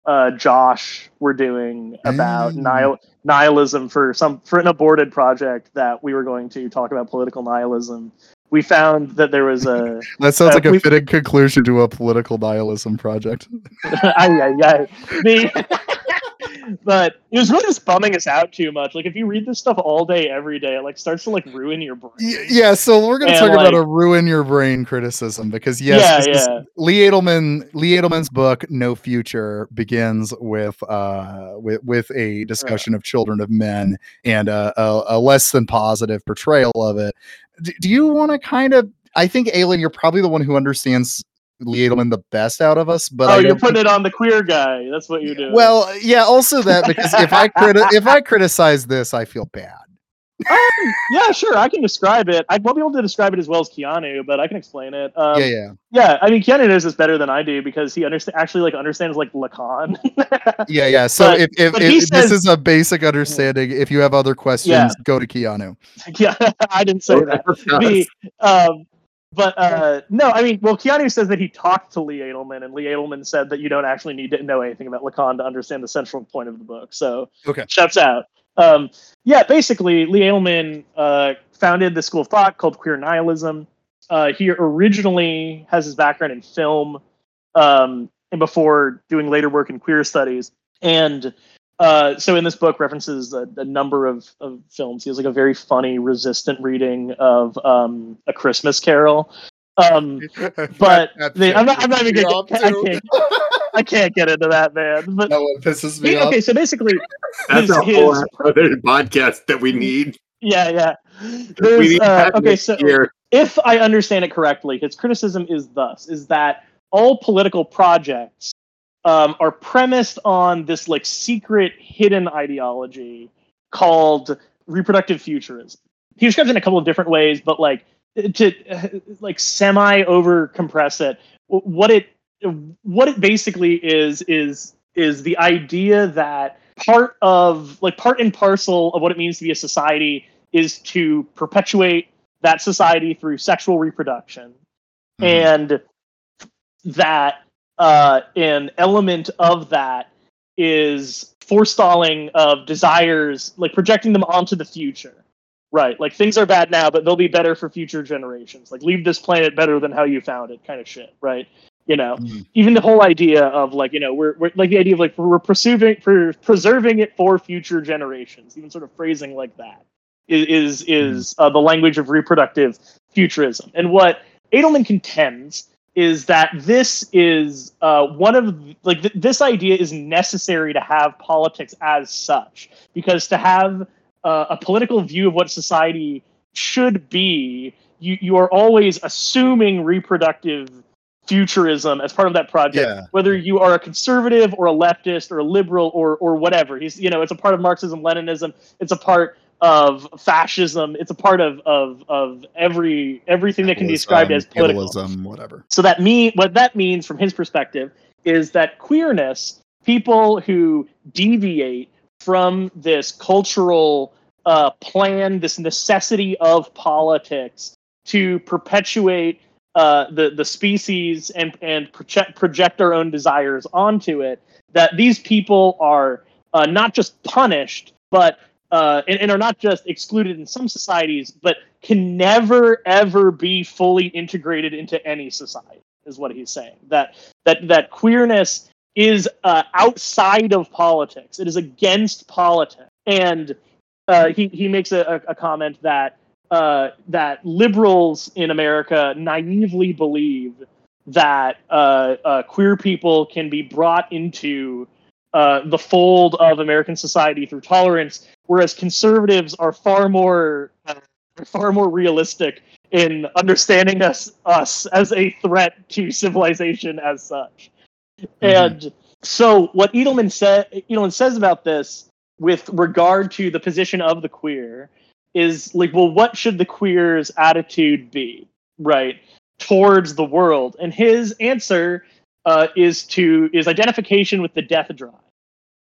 uh josh were doing about Mm. nihil- nihilism for some for an aborted project that we were going to talk about political nihilism we found that there was a that sounds uh, like a fitting conclusion to a political nihilism project. ay, ay, ay. the but it was really just bumming us out too much. Like if you read this stuff all day, every day, it like starts to like ruin your brain. Y- Yeah, so we're going to And, talk about a ruin your brain criticism because yes, Yeah, yeah. Lee Edelman Lee Edelman's book No Future begins with uh with with a discussion of Children of Men and a, a, a less than positive portrayal of it. Do you want to kind of I think Alien, you're probably the one who understands Lee Edelman the best out of us, but oh, you're putting it on the queer guy. That's what you're doing. well, yeah, also that because if I criti- if I criticize this, I feel bad. Um, yeah, sure. I can describe it. I won't be able to describe it as well as Keanu, but I can explain it. Um, yeah, yeah, yeah. I mean, Keanu knows this better than I do because he understa- actually like understands like Lacan. yeah, yeah. So But- if, if, but if he this is a basic understanding, if you have other questions, Yeah. go to Keanu. yeah, I didn't say that. The, um, but uh, no, I mean, well, Keanu says that he talked to Lee Edelman, and Lee Edelman said that you don't actually need to know anything about Lacan to understand the central point of the book. So, Okay. shouts out. Um, yeah, basically, Lee Edelman uh, founded the school of thought called Queer Nihilism. Uh, he originally has his background in film, um, and before doing later work in queer studies, and uh, so in this book references a, a number of, of films. He has like a very funny, resistant reading of um, A Christmas Carol. Um, but they, I'm not. I'm not even gonna. I can't. I can't get into that, man. But That one pisses me he- off. okay, so basically, That's his, a whole his other podcast that we need. yeah, yeah. we need uh, okay, so year. if I understand it correctly, his criticism is thus: is that all political projects um, are premised on this like secret, hidden ideology called reproductive futurism. He describes it in a couple of different ways, but like to uh, like semi over compress it, what it what it basically is is is the idea that part of like part and parcel of what it means to be a society is to perpetuate that society through sexual reproduction. Mhm. and that uh, an element of that is forestalling of desires like projecting them onto the future. Right like things are bad now but they'll be better for future generations. Like leave this planet better than how you found it kind of shit right you know Mhm. even the whole idea of like you know we're, we're like the idea of like we're preserving for preserving it for future generations even sort of phrasing like that is is, is uh, the language of reproductive futurism and what edelman contends is that this is uh, one of like th- this idea is necessary to have politics as such because to have uh, a political view of what society should be you, you are always assuming reproductive futurism as part of that project Yeah. whether you are a conservative or a leftist or a liberal or or whatever he's you know it's a part of marxism leninism it's a part of fascism it's a part of of of every everything that can be described as political whatever. so that mean what that means from his perspective is that queerness, people who deviate from this cultural uh, plan, this necessity of politics to perpetuate uh, the the species and and project project our own desires onto it, that these people are uh, not just punished, but uh, and, and are not just excluded in some societies, but can never ever be fully integrated into any society. Is what he's saying. That that that queerness is uh, outside of politics. It is against politics, and uh, he he makes a, a, a comment that uh, that liberals in America naively believe that uh, uh, queer people can be brought into uh, the fold of American society through tolerance, whereas conservatives are far more uh, far more realistic in understanding us us as a threat to civilization as such. And so what Edelman said Edelman says about this with regard to the position of the queer is like, well, what should the queer's attitude be, right, towards the world? And his answer uh, is to is identification with the death drive,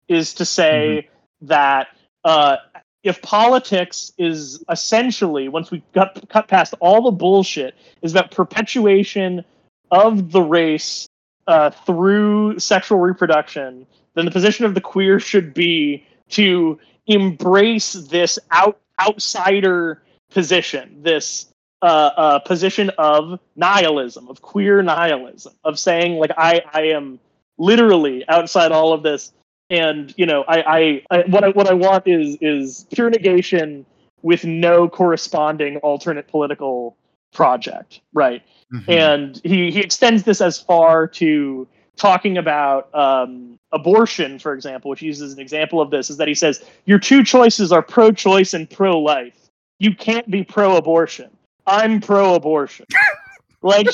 is to say that uh, if politics is essentially once we got cut past all the bullshit, is about perpetuation of the race uh, through sexual reproduction, then the position of the queer should be to embrace this out outsider position, this uh, uh, position of nihilism, of queer nihilism, of saying like I I am literally outside all of this, and you know, I, I, I what I what I want is is pure negation with no corresponding alternate political project, right? Mhm. and he he extends this as far to talking about um, abortion, for example, which he uses an example of this, is that he says your two choices are pro-choice and pro-life. You can't be pro-abortion. I'm pro-abortion. like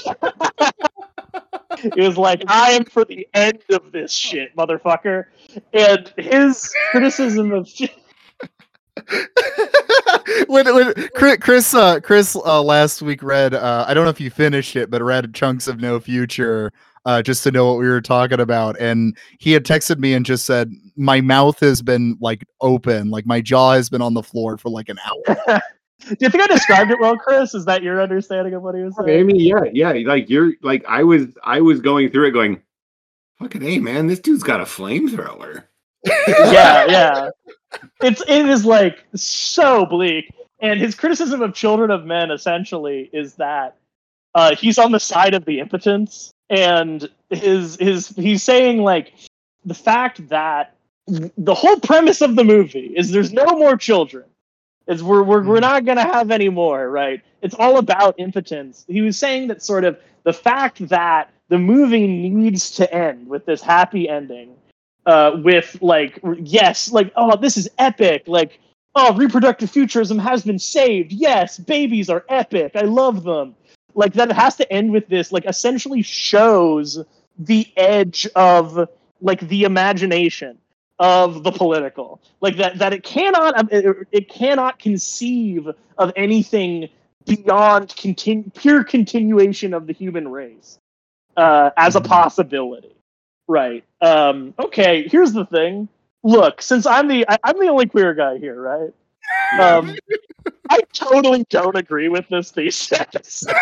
it was like I am for the end of this shit, motherfucker. And his criticism of when, when Chris Chris, uh, Chris uh, last week read uh, I don't know if you finished it, but read chunks of No Future uh, just to know what we were talking about, and he had texted me and just said my mouth has been like open, like my jaw has been on the floor for like an hour. Do you think I described it well, Chris? Is that your understanding of what he was saying? I saying? mean, yeah, yeah. Like you're like I was I was going through it going, fucking hey man, this dude's got a flamethrower. yeah, yeah. It's it is like so bleak. And his criticism of Children of Men essentially is that uh, he's on the side of the impotence, and his his he's saying like the fact that the whole premise of the movie is there's no more children. Is we're we're, we're not gonna have any more, right? It's all about impotence. He was saying that sort of the fact that the movie needs to end with this happy ending uh, with like yes, like oh this is epic, like oh reproductive futurism has been saved. Yes, babies are epic. I love them. Like that it has to end with this. Like essentially shows the edge of like the imagination of the political. Like that that it cannot um, it, cannot conceive of anything beyond continu- pure continuation of the human race uh, as a possibility. Right. Um, okay. Here's the thing. Look, since I'm the I, I'm the only queer guy here, right? Um, I totally don't agree with this thesis.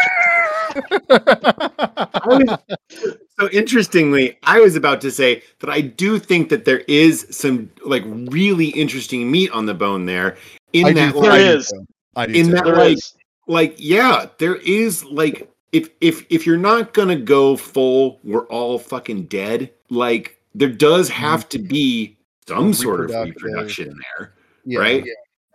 I was, so interestingly, I was about to say that I do think that there is some like really interesting meat on the bone there. In I that, think- There like, is. I do In that- There like- is. like yeah, there is like if if if you're not gonna go full, we're all fucking dead. Like there does have to mm-hmm. be some sort of reproduction there. Yeah. right?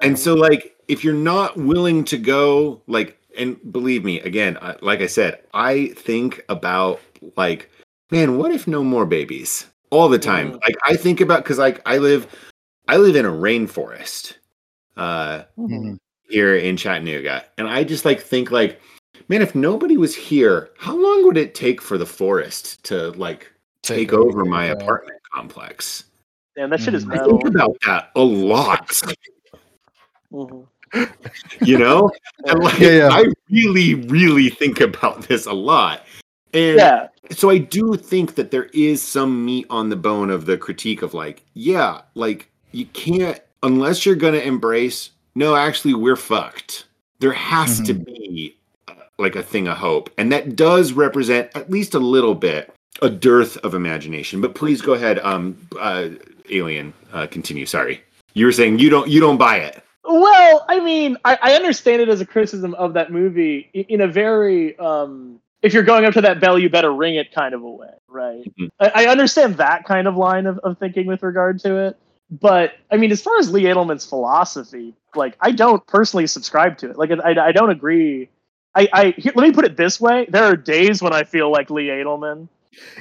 And so, like, if you're not willing to go, like, and believe me, again, I, like I said, I think about, like, man, what if no more babies all the time? Mhm. Like, I think about because, like, I live, I live in a rainforest, uh, Mhm. here in Chattanooga, and I just like think, like, man, if nobody was here, how long would it take for the forest to like take, over my yeah. apartment complex? Damn, that shit is Mhm. I think about that a lot. Mhm. you know? And like Yeah, yeah. i really really think about this a lot. And Yeah. so i do think that there is some meat on the bone of the critique of like yeah like you can't unless you're gonna embrace no actually we're fucked. There has to be uh, like a thing of hope. And that does represent at least a little bit a dearth of imagination. But please go ahead um uh alien uh continue. Sorry. You were saying you don't you don't buy it Well, I mean, I, I understand it as a criticism of that movie in a very um, if you're going up to that bell, you better ring it kind of a way, right? Mhm. I, I understand that kind of line of, of thinking with regard to it. But I mean, as far as Lee Edelman's philosophy, like I don't personally subscribe to it. Like I, I don't agree. I, I here, let me put it this way: there are days when I feel like Lee Edelman.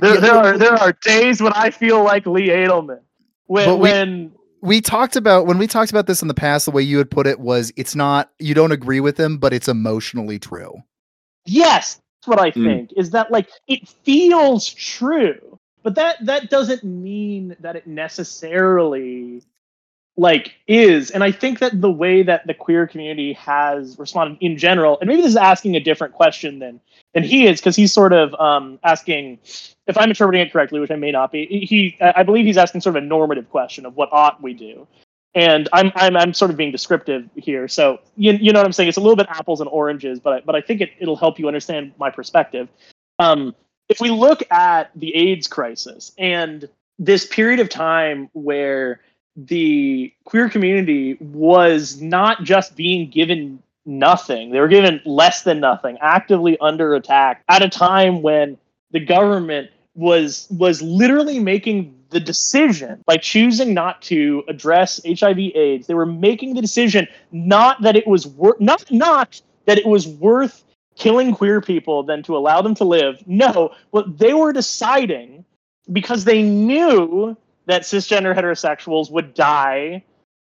There, there are there are days when I feel like Lee Edelman. When we- when we talked about when we talked about this in the past the way you had put it was it's not you don't agree with him but it's emotionally true Yes, that's what I Mm. think. Is that like it feels true, but that that doesn't mean that it necessarily like is. And I think that the way that the queer community has responded in general, and maybe this is asking a different question than than he is, because he's sort of um, asking, if I'm interpreting it correctly, which I may not be. He, I I believe he's asking sort of a normative question of what ought we do. And I'm, I'm, I'm sort of being descriptive here. So you, you know what I'm saying? It's a little bit apples and oranges, but I, but I think it, it'll help you understand my perspective. Um, if we look at the AIDS crisis and this period of time where the queer community was not just being given nothing, they were given less than nothing, actively under attack at a time when the government was was literally making the decision by choosing not to address HIV AIDS, they were making the decision not that it was worth not not that it was worth killing queer people than to allow them to live. No, what they were deciding because they knew that cisgender heterosexuals would die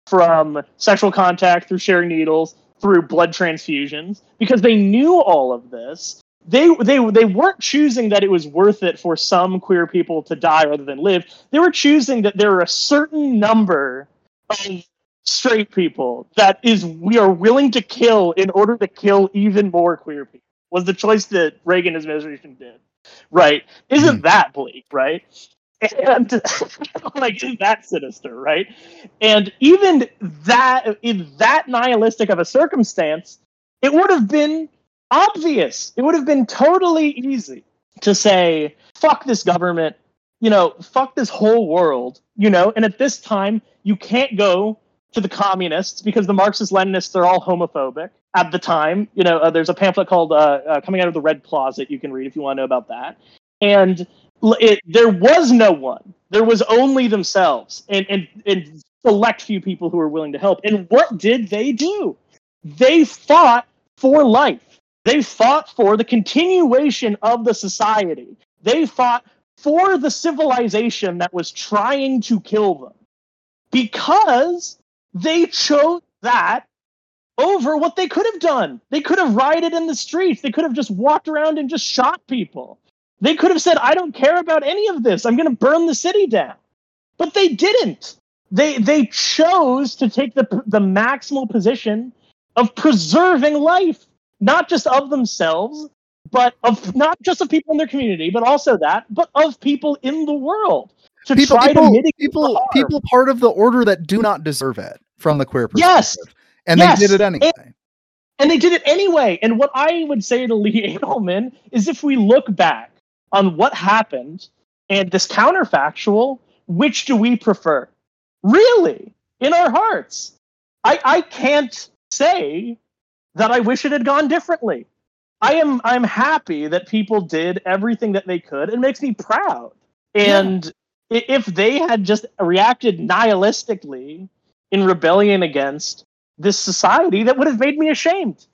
from sexual contact through sharing needles through blood transfusions because they knew all of this they they they weren't choosing that it was worth it for some queer people to die rather than live. They were choosing that there are a certain number of straight people that is we are willing to kill in order to kill even more queer people. Was the choice that Reagan administration did. Right. Isn't mm. that bleak, right? And like isn't that sinister, right? And even that in that nihilistic of a circumstance, it would have been obvious. It would have been totally easy to say, fuck this government, you know, fuck this whole world, you know, and at this time, you can't go to the communists because the Marxist leninists they're all homophobic at the time. You know, uh, there's a pamphlet called uh, uh, Coming Out of the Red Closet you can read if you want to know about that. And it, there was no one. There was only themselves and, and, and select few people who were willing to help. And what did they do? They fought for life. They fought for the continuation of the society. They fought for the civilization that was trying to kill them because they chose that over what they could have done. They could have rioted in the streets. They could have just walked around and just shot people. They could have said, I don't care about any of this. I'm going to burn the city down. But they didn't. They, they chose to take the, the maximal position of preserving life not just of themselves, but of not just of people in their community, but also that, but of people in the world to people, try people, to mitigate people, people part of the order that do not deserve it from the queer perspective. Yes, and yes. they did it anyway. And, and they did it anyway. And what I would say to Lee Edelman is, if we look back on what happened and this counterfactual, which do we prefer? Really, in our hearts, I I can't say that I wish it had gone differently. I am I'm happy that people did everything that they could. It makes me proud. And yeah. if they had just reacted nihilistically in rebellion against this society, that would have made me ashamed.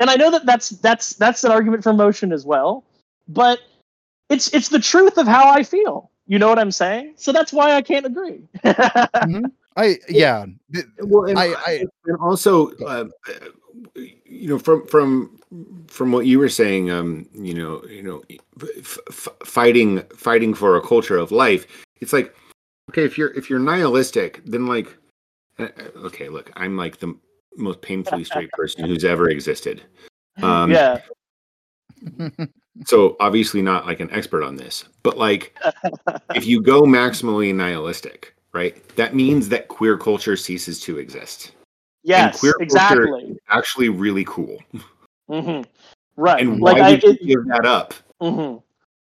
And I know that that's that's that's an argument for motion as well, but it's it's the truth of how I feel. You know what I'm saying? So that's why I can't agree. mm-hmm. I yeah. Well, and, I, I, and also uh, you know from from from what you were saying um you know you know f- f- fighting fighting for a culture of life it's like okay if you're if you're nihilistic then like uh, uh okay look i'm like the most painfully straight person who's ever existed um yeah so obviously not like an expert on this but like if you go maximally nihilistic right that means that queer culture ceases to exist Yes, exactly. actually, really cool. Mm-hmm. Right. And why like, would I, you give that up? Mm-hmm.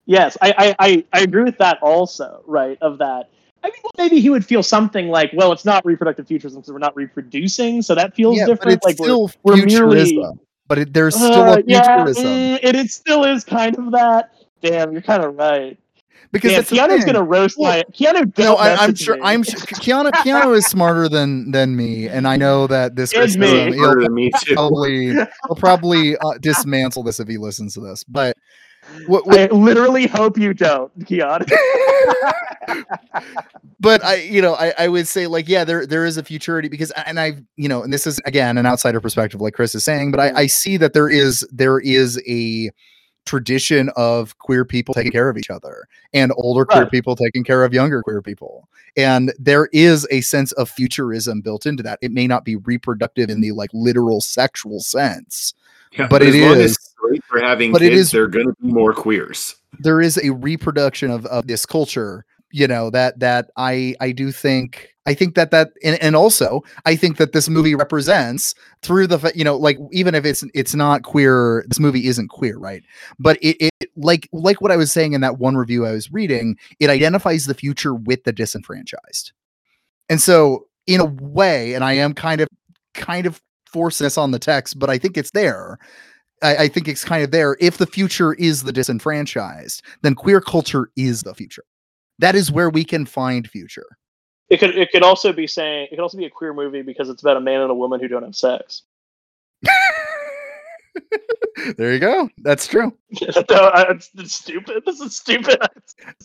Yes, I, I, I agree with that also. Right. Of that. I mean, maybe he would feel something like, well, it's not reproductive futurism because we're not reproducing, so that feels yeah, different. But it's like still we're, we're merely, but it, there's still uh, a futurism. Yeah, mm, it, it still is kind of that. Damn, you're kind of right because yeah, Keanu's gonna roast well, my Keanu. No, I, am sure. Me. I'm sure Keanu. Keanu is smarter than than me, and I know that this is me. He'll, me too. probably he'll probably uh, dismantle this if he listens to this. But what, what, I literally hope you don't, Keanu. but I, you know, I, I would say like, yeah, there there is a futurity because, and I, you know, and this is again an outsider perspective, like Chris is saying, but I, I see that there is there is a tradition of queer people taking care of each other and older right. queer people taking care of younger queer people and there is a sense of futurism built into that it may not be reproductive in the like literal sexual sense yeah, but, but it is for having but kids, it is they're going to be more queers. There is a reproduction of, of this culture you know that that i i do think I think that that and, and also I think that this movie represents through the you know like even if it's it's not queer this movie isn't queer right? But it, it like like what I was saying in that one review I was reading it identifies the future with the disenfranchised. And so in a way and I am kind of kind of forcing this on the text but I think it's there I, I think it's kind of there if the future is the disenfranchised then queer culture is the future that is where we can find future. It could it could also be saying it could also be a queer movie because it's about a man and a woman who don't have sex. there you go. That's true. no, I, it's, it's stupid. This is stupid.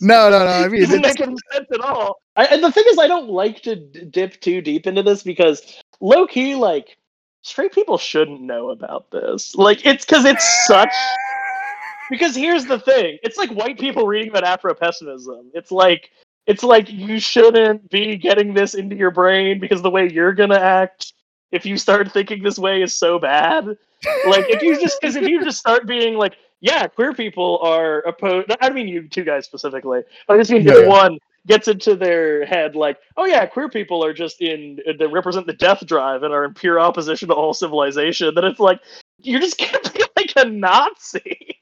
No, no, no. I mean, It doesn't make any sense at all. I, and the thing is, I don't like to d- dip too deep into this because low key, like straight people shouldn't know about this. Like it's because it's such. Because here's the thing: it's like white people reading about Afro-pessimism. It's like it's like you shouldn't be getting this into your brain because the way you're gonna act if you start thinking this way is so bad. Like if you just because if you just start being like, yeah, queer people are opposed. I don't mean you two guys specifically. But I just mean Yeah, yeah. one gets into their head like, oh yeah, queer people are just in they represent the death drive and are in pure opposition to all civilization. Then it's like you're just gonna be like a Nazi.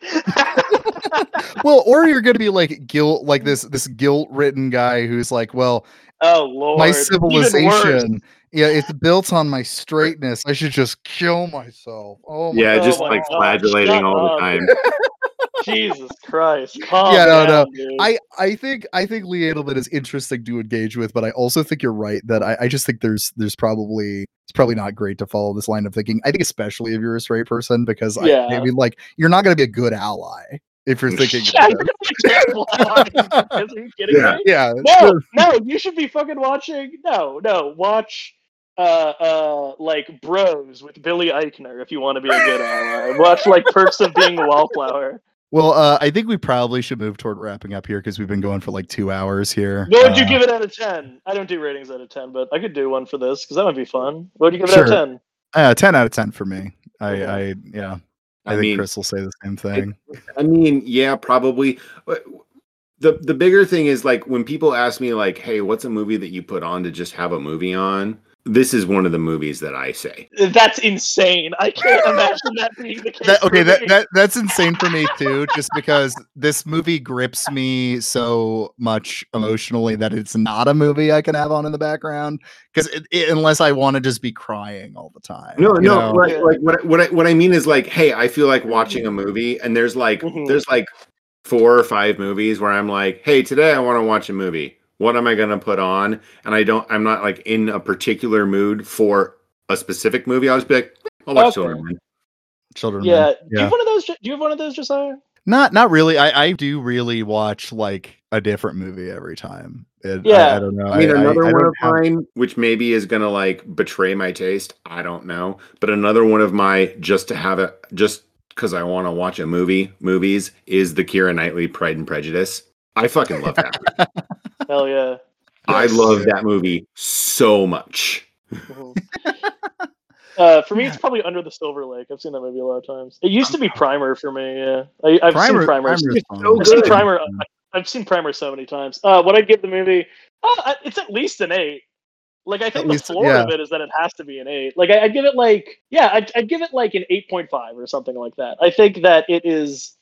well, or you're going to be like guilt, like this this guilt ridden guy who's like, well, oh lord, my civilization, yeah, it's built on my straightness. I should just kill myself. Oh my Yeah, Oh just like God, flagellating shut all the time. Jesus Christ. Calm Yeah, no, no. dude. I, I think I think Lee Edelman is interesting to engage with, but I also think you're right that I, I just think there's there's probably it's probably not great to follow this line of thinking. I think especially if you're a straight person because I, I mean like you're not going to be a good ally if you're thinking. Yeah, you're gonna be terrible at it. Are you kidding Yeah. me? yeah, No, no, you should be fucking watching. No, no, watch uh uh like Bros with Billy Eichner if you want to be a good ally. Watch like Perks of Being a Wallflower. Well, uh, I think we probably should move toward wrapping up here because we've been going for like two hours here. What would you Uh, give it out of ten? I don't do ratings out of ten, but I could do one for this because that might be fun. What would you give it out of ten? Uh, ten out of ten for me. I, Okay. I yeah. I, I think mean, Chris will say the same thing. I mean, yeah, probably. The the bigger thing is like when people ask me like, "Hey, what's a movie that you put on to just have a movie on?" This is one of the movies that I say. That's insane. I can't imagine that being the case. That, okay, for that, me. that that's insane for me too. Just because this movie grips me so much emotionally that it's not a movie I can have on in the background. Because unless I want to just be crying all the time. No, no, like, like what I- what I, what I mean is like, hey, I feel like watching a movie, and there's like Mhm. there's like four or five movies where I'm like, hey, today I want to watch a movie. What am I gonna put on? And I don't, I'm not like in a particular mood for a specific movie. I'll just be like, I'll watch Okay. Children. Man. children. yeah. Man. Do you have one of those? Do you have one of those, Josiah? Not not really. I I do really watch like a different movie every time. It, I- I, don't know. I mean, another I one don't of have- mine, which maybe is gonna like betray my taste. I don't know, but another one of my just to have it, just because I want to watch a movie, movies is the Keira Knightley Pride and Prejudice. I fucking love that. Hell yeah. I Yes. love that movie so much. Mhm. Uh, for me, it's probably Under the Silver Lake. I've seen that movie a lot of times. It used to be Primer for me. Yeah, I, I've Primer, seen Primer. Primer's It's fun. so I've seen. Primer. I- I've seen Primer so many times. Uh, what I'd give the movie, uh, it's at least an eight. Like I think the least- floor yeah. of it is that it has to be an eight. Like I, I'd give it like yeah, I'd, I'd give it like an eight point five or something like that. I think that it is it-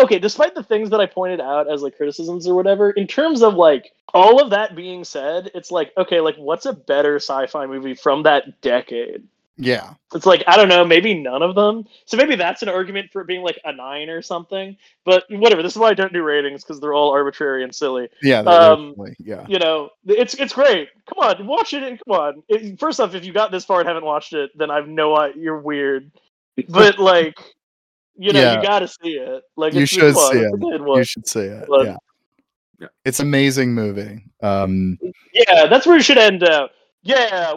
okay, despite the things that I pointed out as like criticisms or whatever. In terms of like all of that being said, it's like okay, like what's a better sci-fi movie from that decade? Yeah. It's like I don't know, maybe none of them. So maybe that's an argument for it being like a nine or something. But whatever. This is why I don't do ratings because they're all arbitrary and silly. Yeah. Um, definitely- yeah. You know, it's it's great. Come on, watch it. and Come on. It, first off, if you got this far and haven't watched it, then I've no idea. You're weird. But like, you know, Yeah. you got to see it. Like You it's, should fun. see It's it. You should see it. But- yeah. Yeah. It's amazing movie. Um, Yeah, that's where you should end up. Yeah,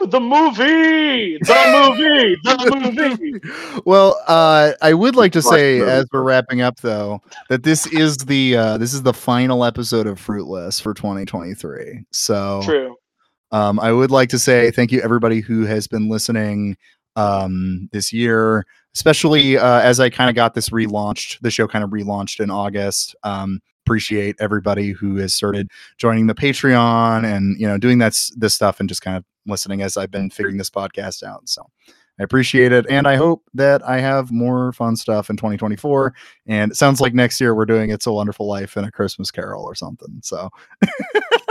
the movie, the movie, the movie. well, uh, I would like to Watch say, movie as we're wrapping up, though, that this is the uh, this is the final episode of Fruitless for 2023. So, True. um, I would like to say thank you everybody who has been listening um, this year, especially uh, as I kind of got this relaunched. The show kind of relaunched in August. Um, appreciate everybody who has started joining the Patreon and you know doing that this stuff and just kind of listening as I've been figuring this podcast out. So. I appreciate it, and I hope that I have more fun stuff in 2024. And it sounds like next year we're doing "It's a Wonderful Life" and a Christmas Carol or something. So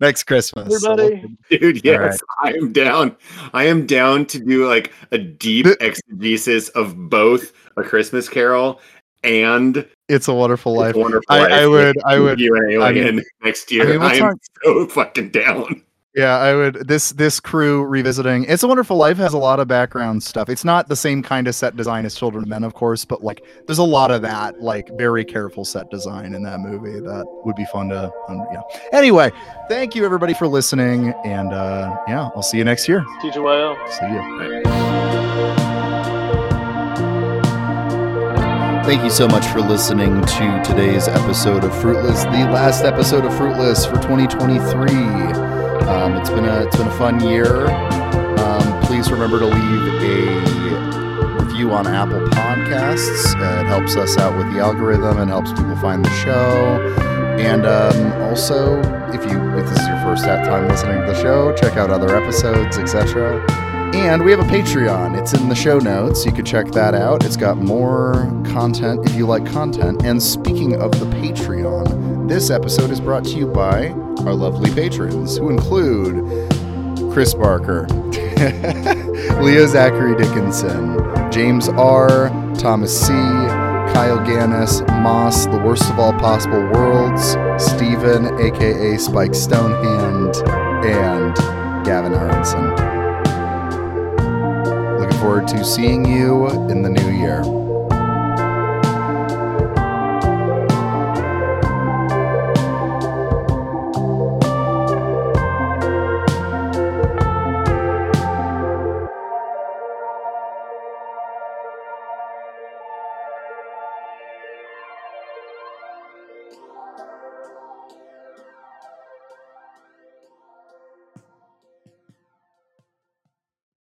next Christmas, Everybody. Dude, All yes, I am down. I am down to do like a deep exegesis of both A Christmas Carol and It's a Wonderful Life. A Wonderful I- Life. I would- I would- You an I mean- alien next year. I I, mean, we'll am talk- so fucking down. Yeah, I would. This this crew revisiting "It's a Wonderful Life" has a lot of background stuff. It's not the same kind of set design as Children of Men, of course, but like there's a lot of that, like very careful set design in that movie that would be fun to. Um, yeah. Anyway, thank you everybody for listening, and uh, yeah, I'll see you next year. TGYL. See you. Thank you so much for listening to today's episode of Fruitless, the last episode of Fruitless for 2023. Um, it's been a it's been a fun year. Um, please remember to leave a review on Apple Podcasts. Uh, it helps us out with the algorithm and helps people find the show. And um, also, if you if this is your first time listening to the show, check out other episodes, etc. And we have a Patreon. It's in the show notes. You can check that out. It's got more content if you like content. And speaking of the Patreon, this episode is brought to you by our lovely patrons, who include Chris Barker, Leo Zachary Dickinson, James R., Thomas C., Kyle Gannis, Moss, The Worst of All Possible Worlds, Steven, aka Spike Stonehand, and Gavin Aronson. Looking forward to seeing you in the new year.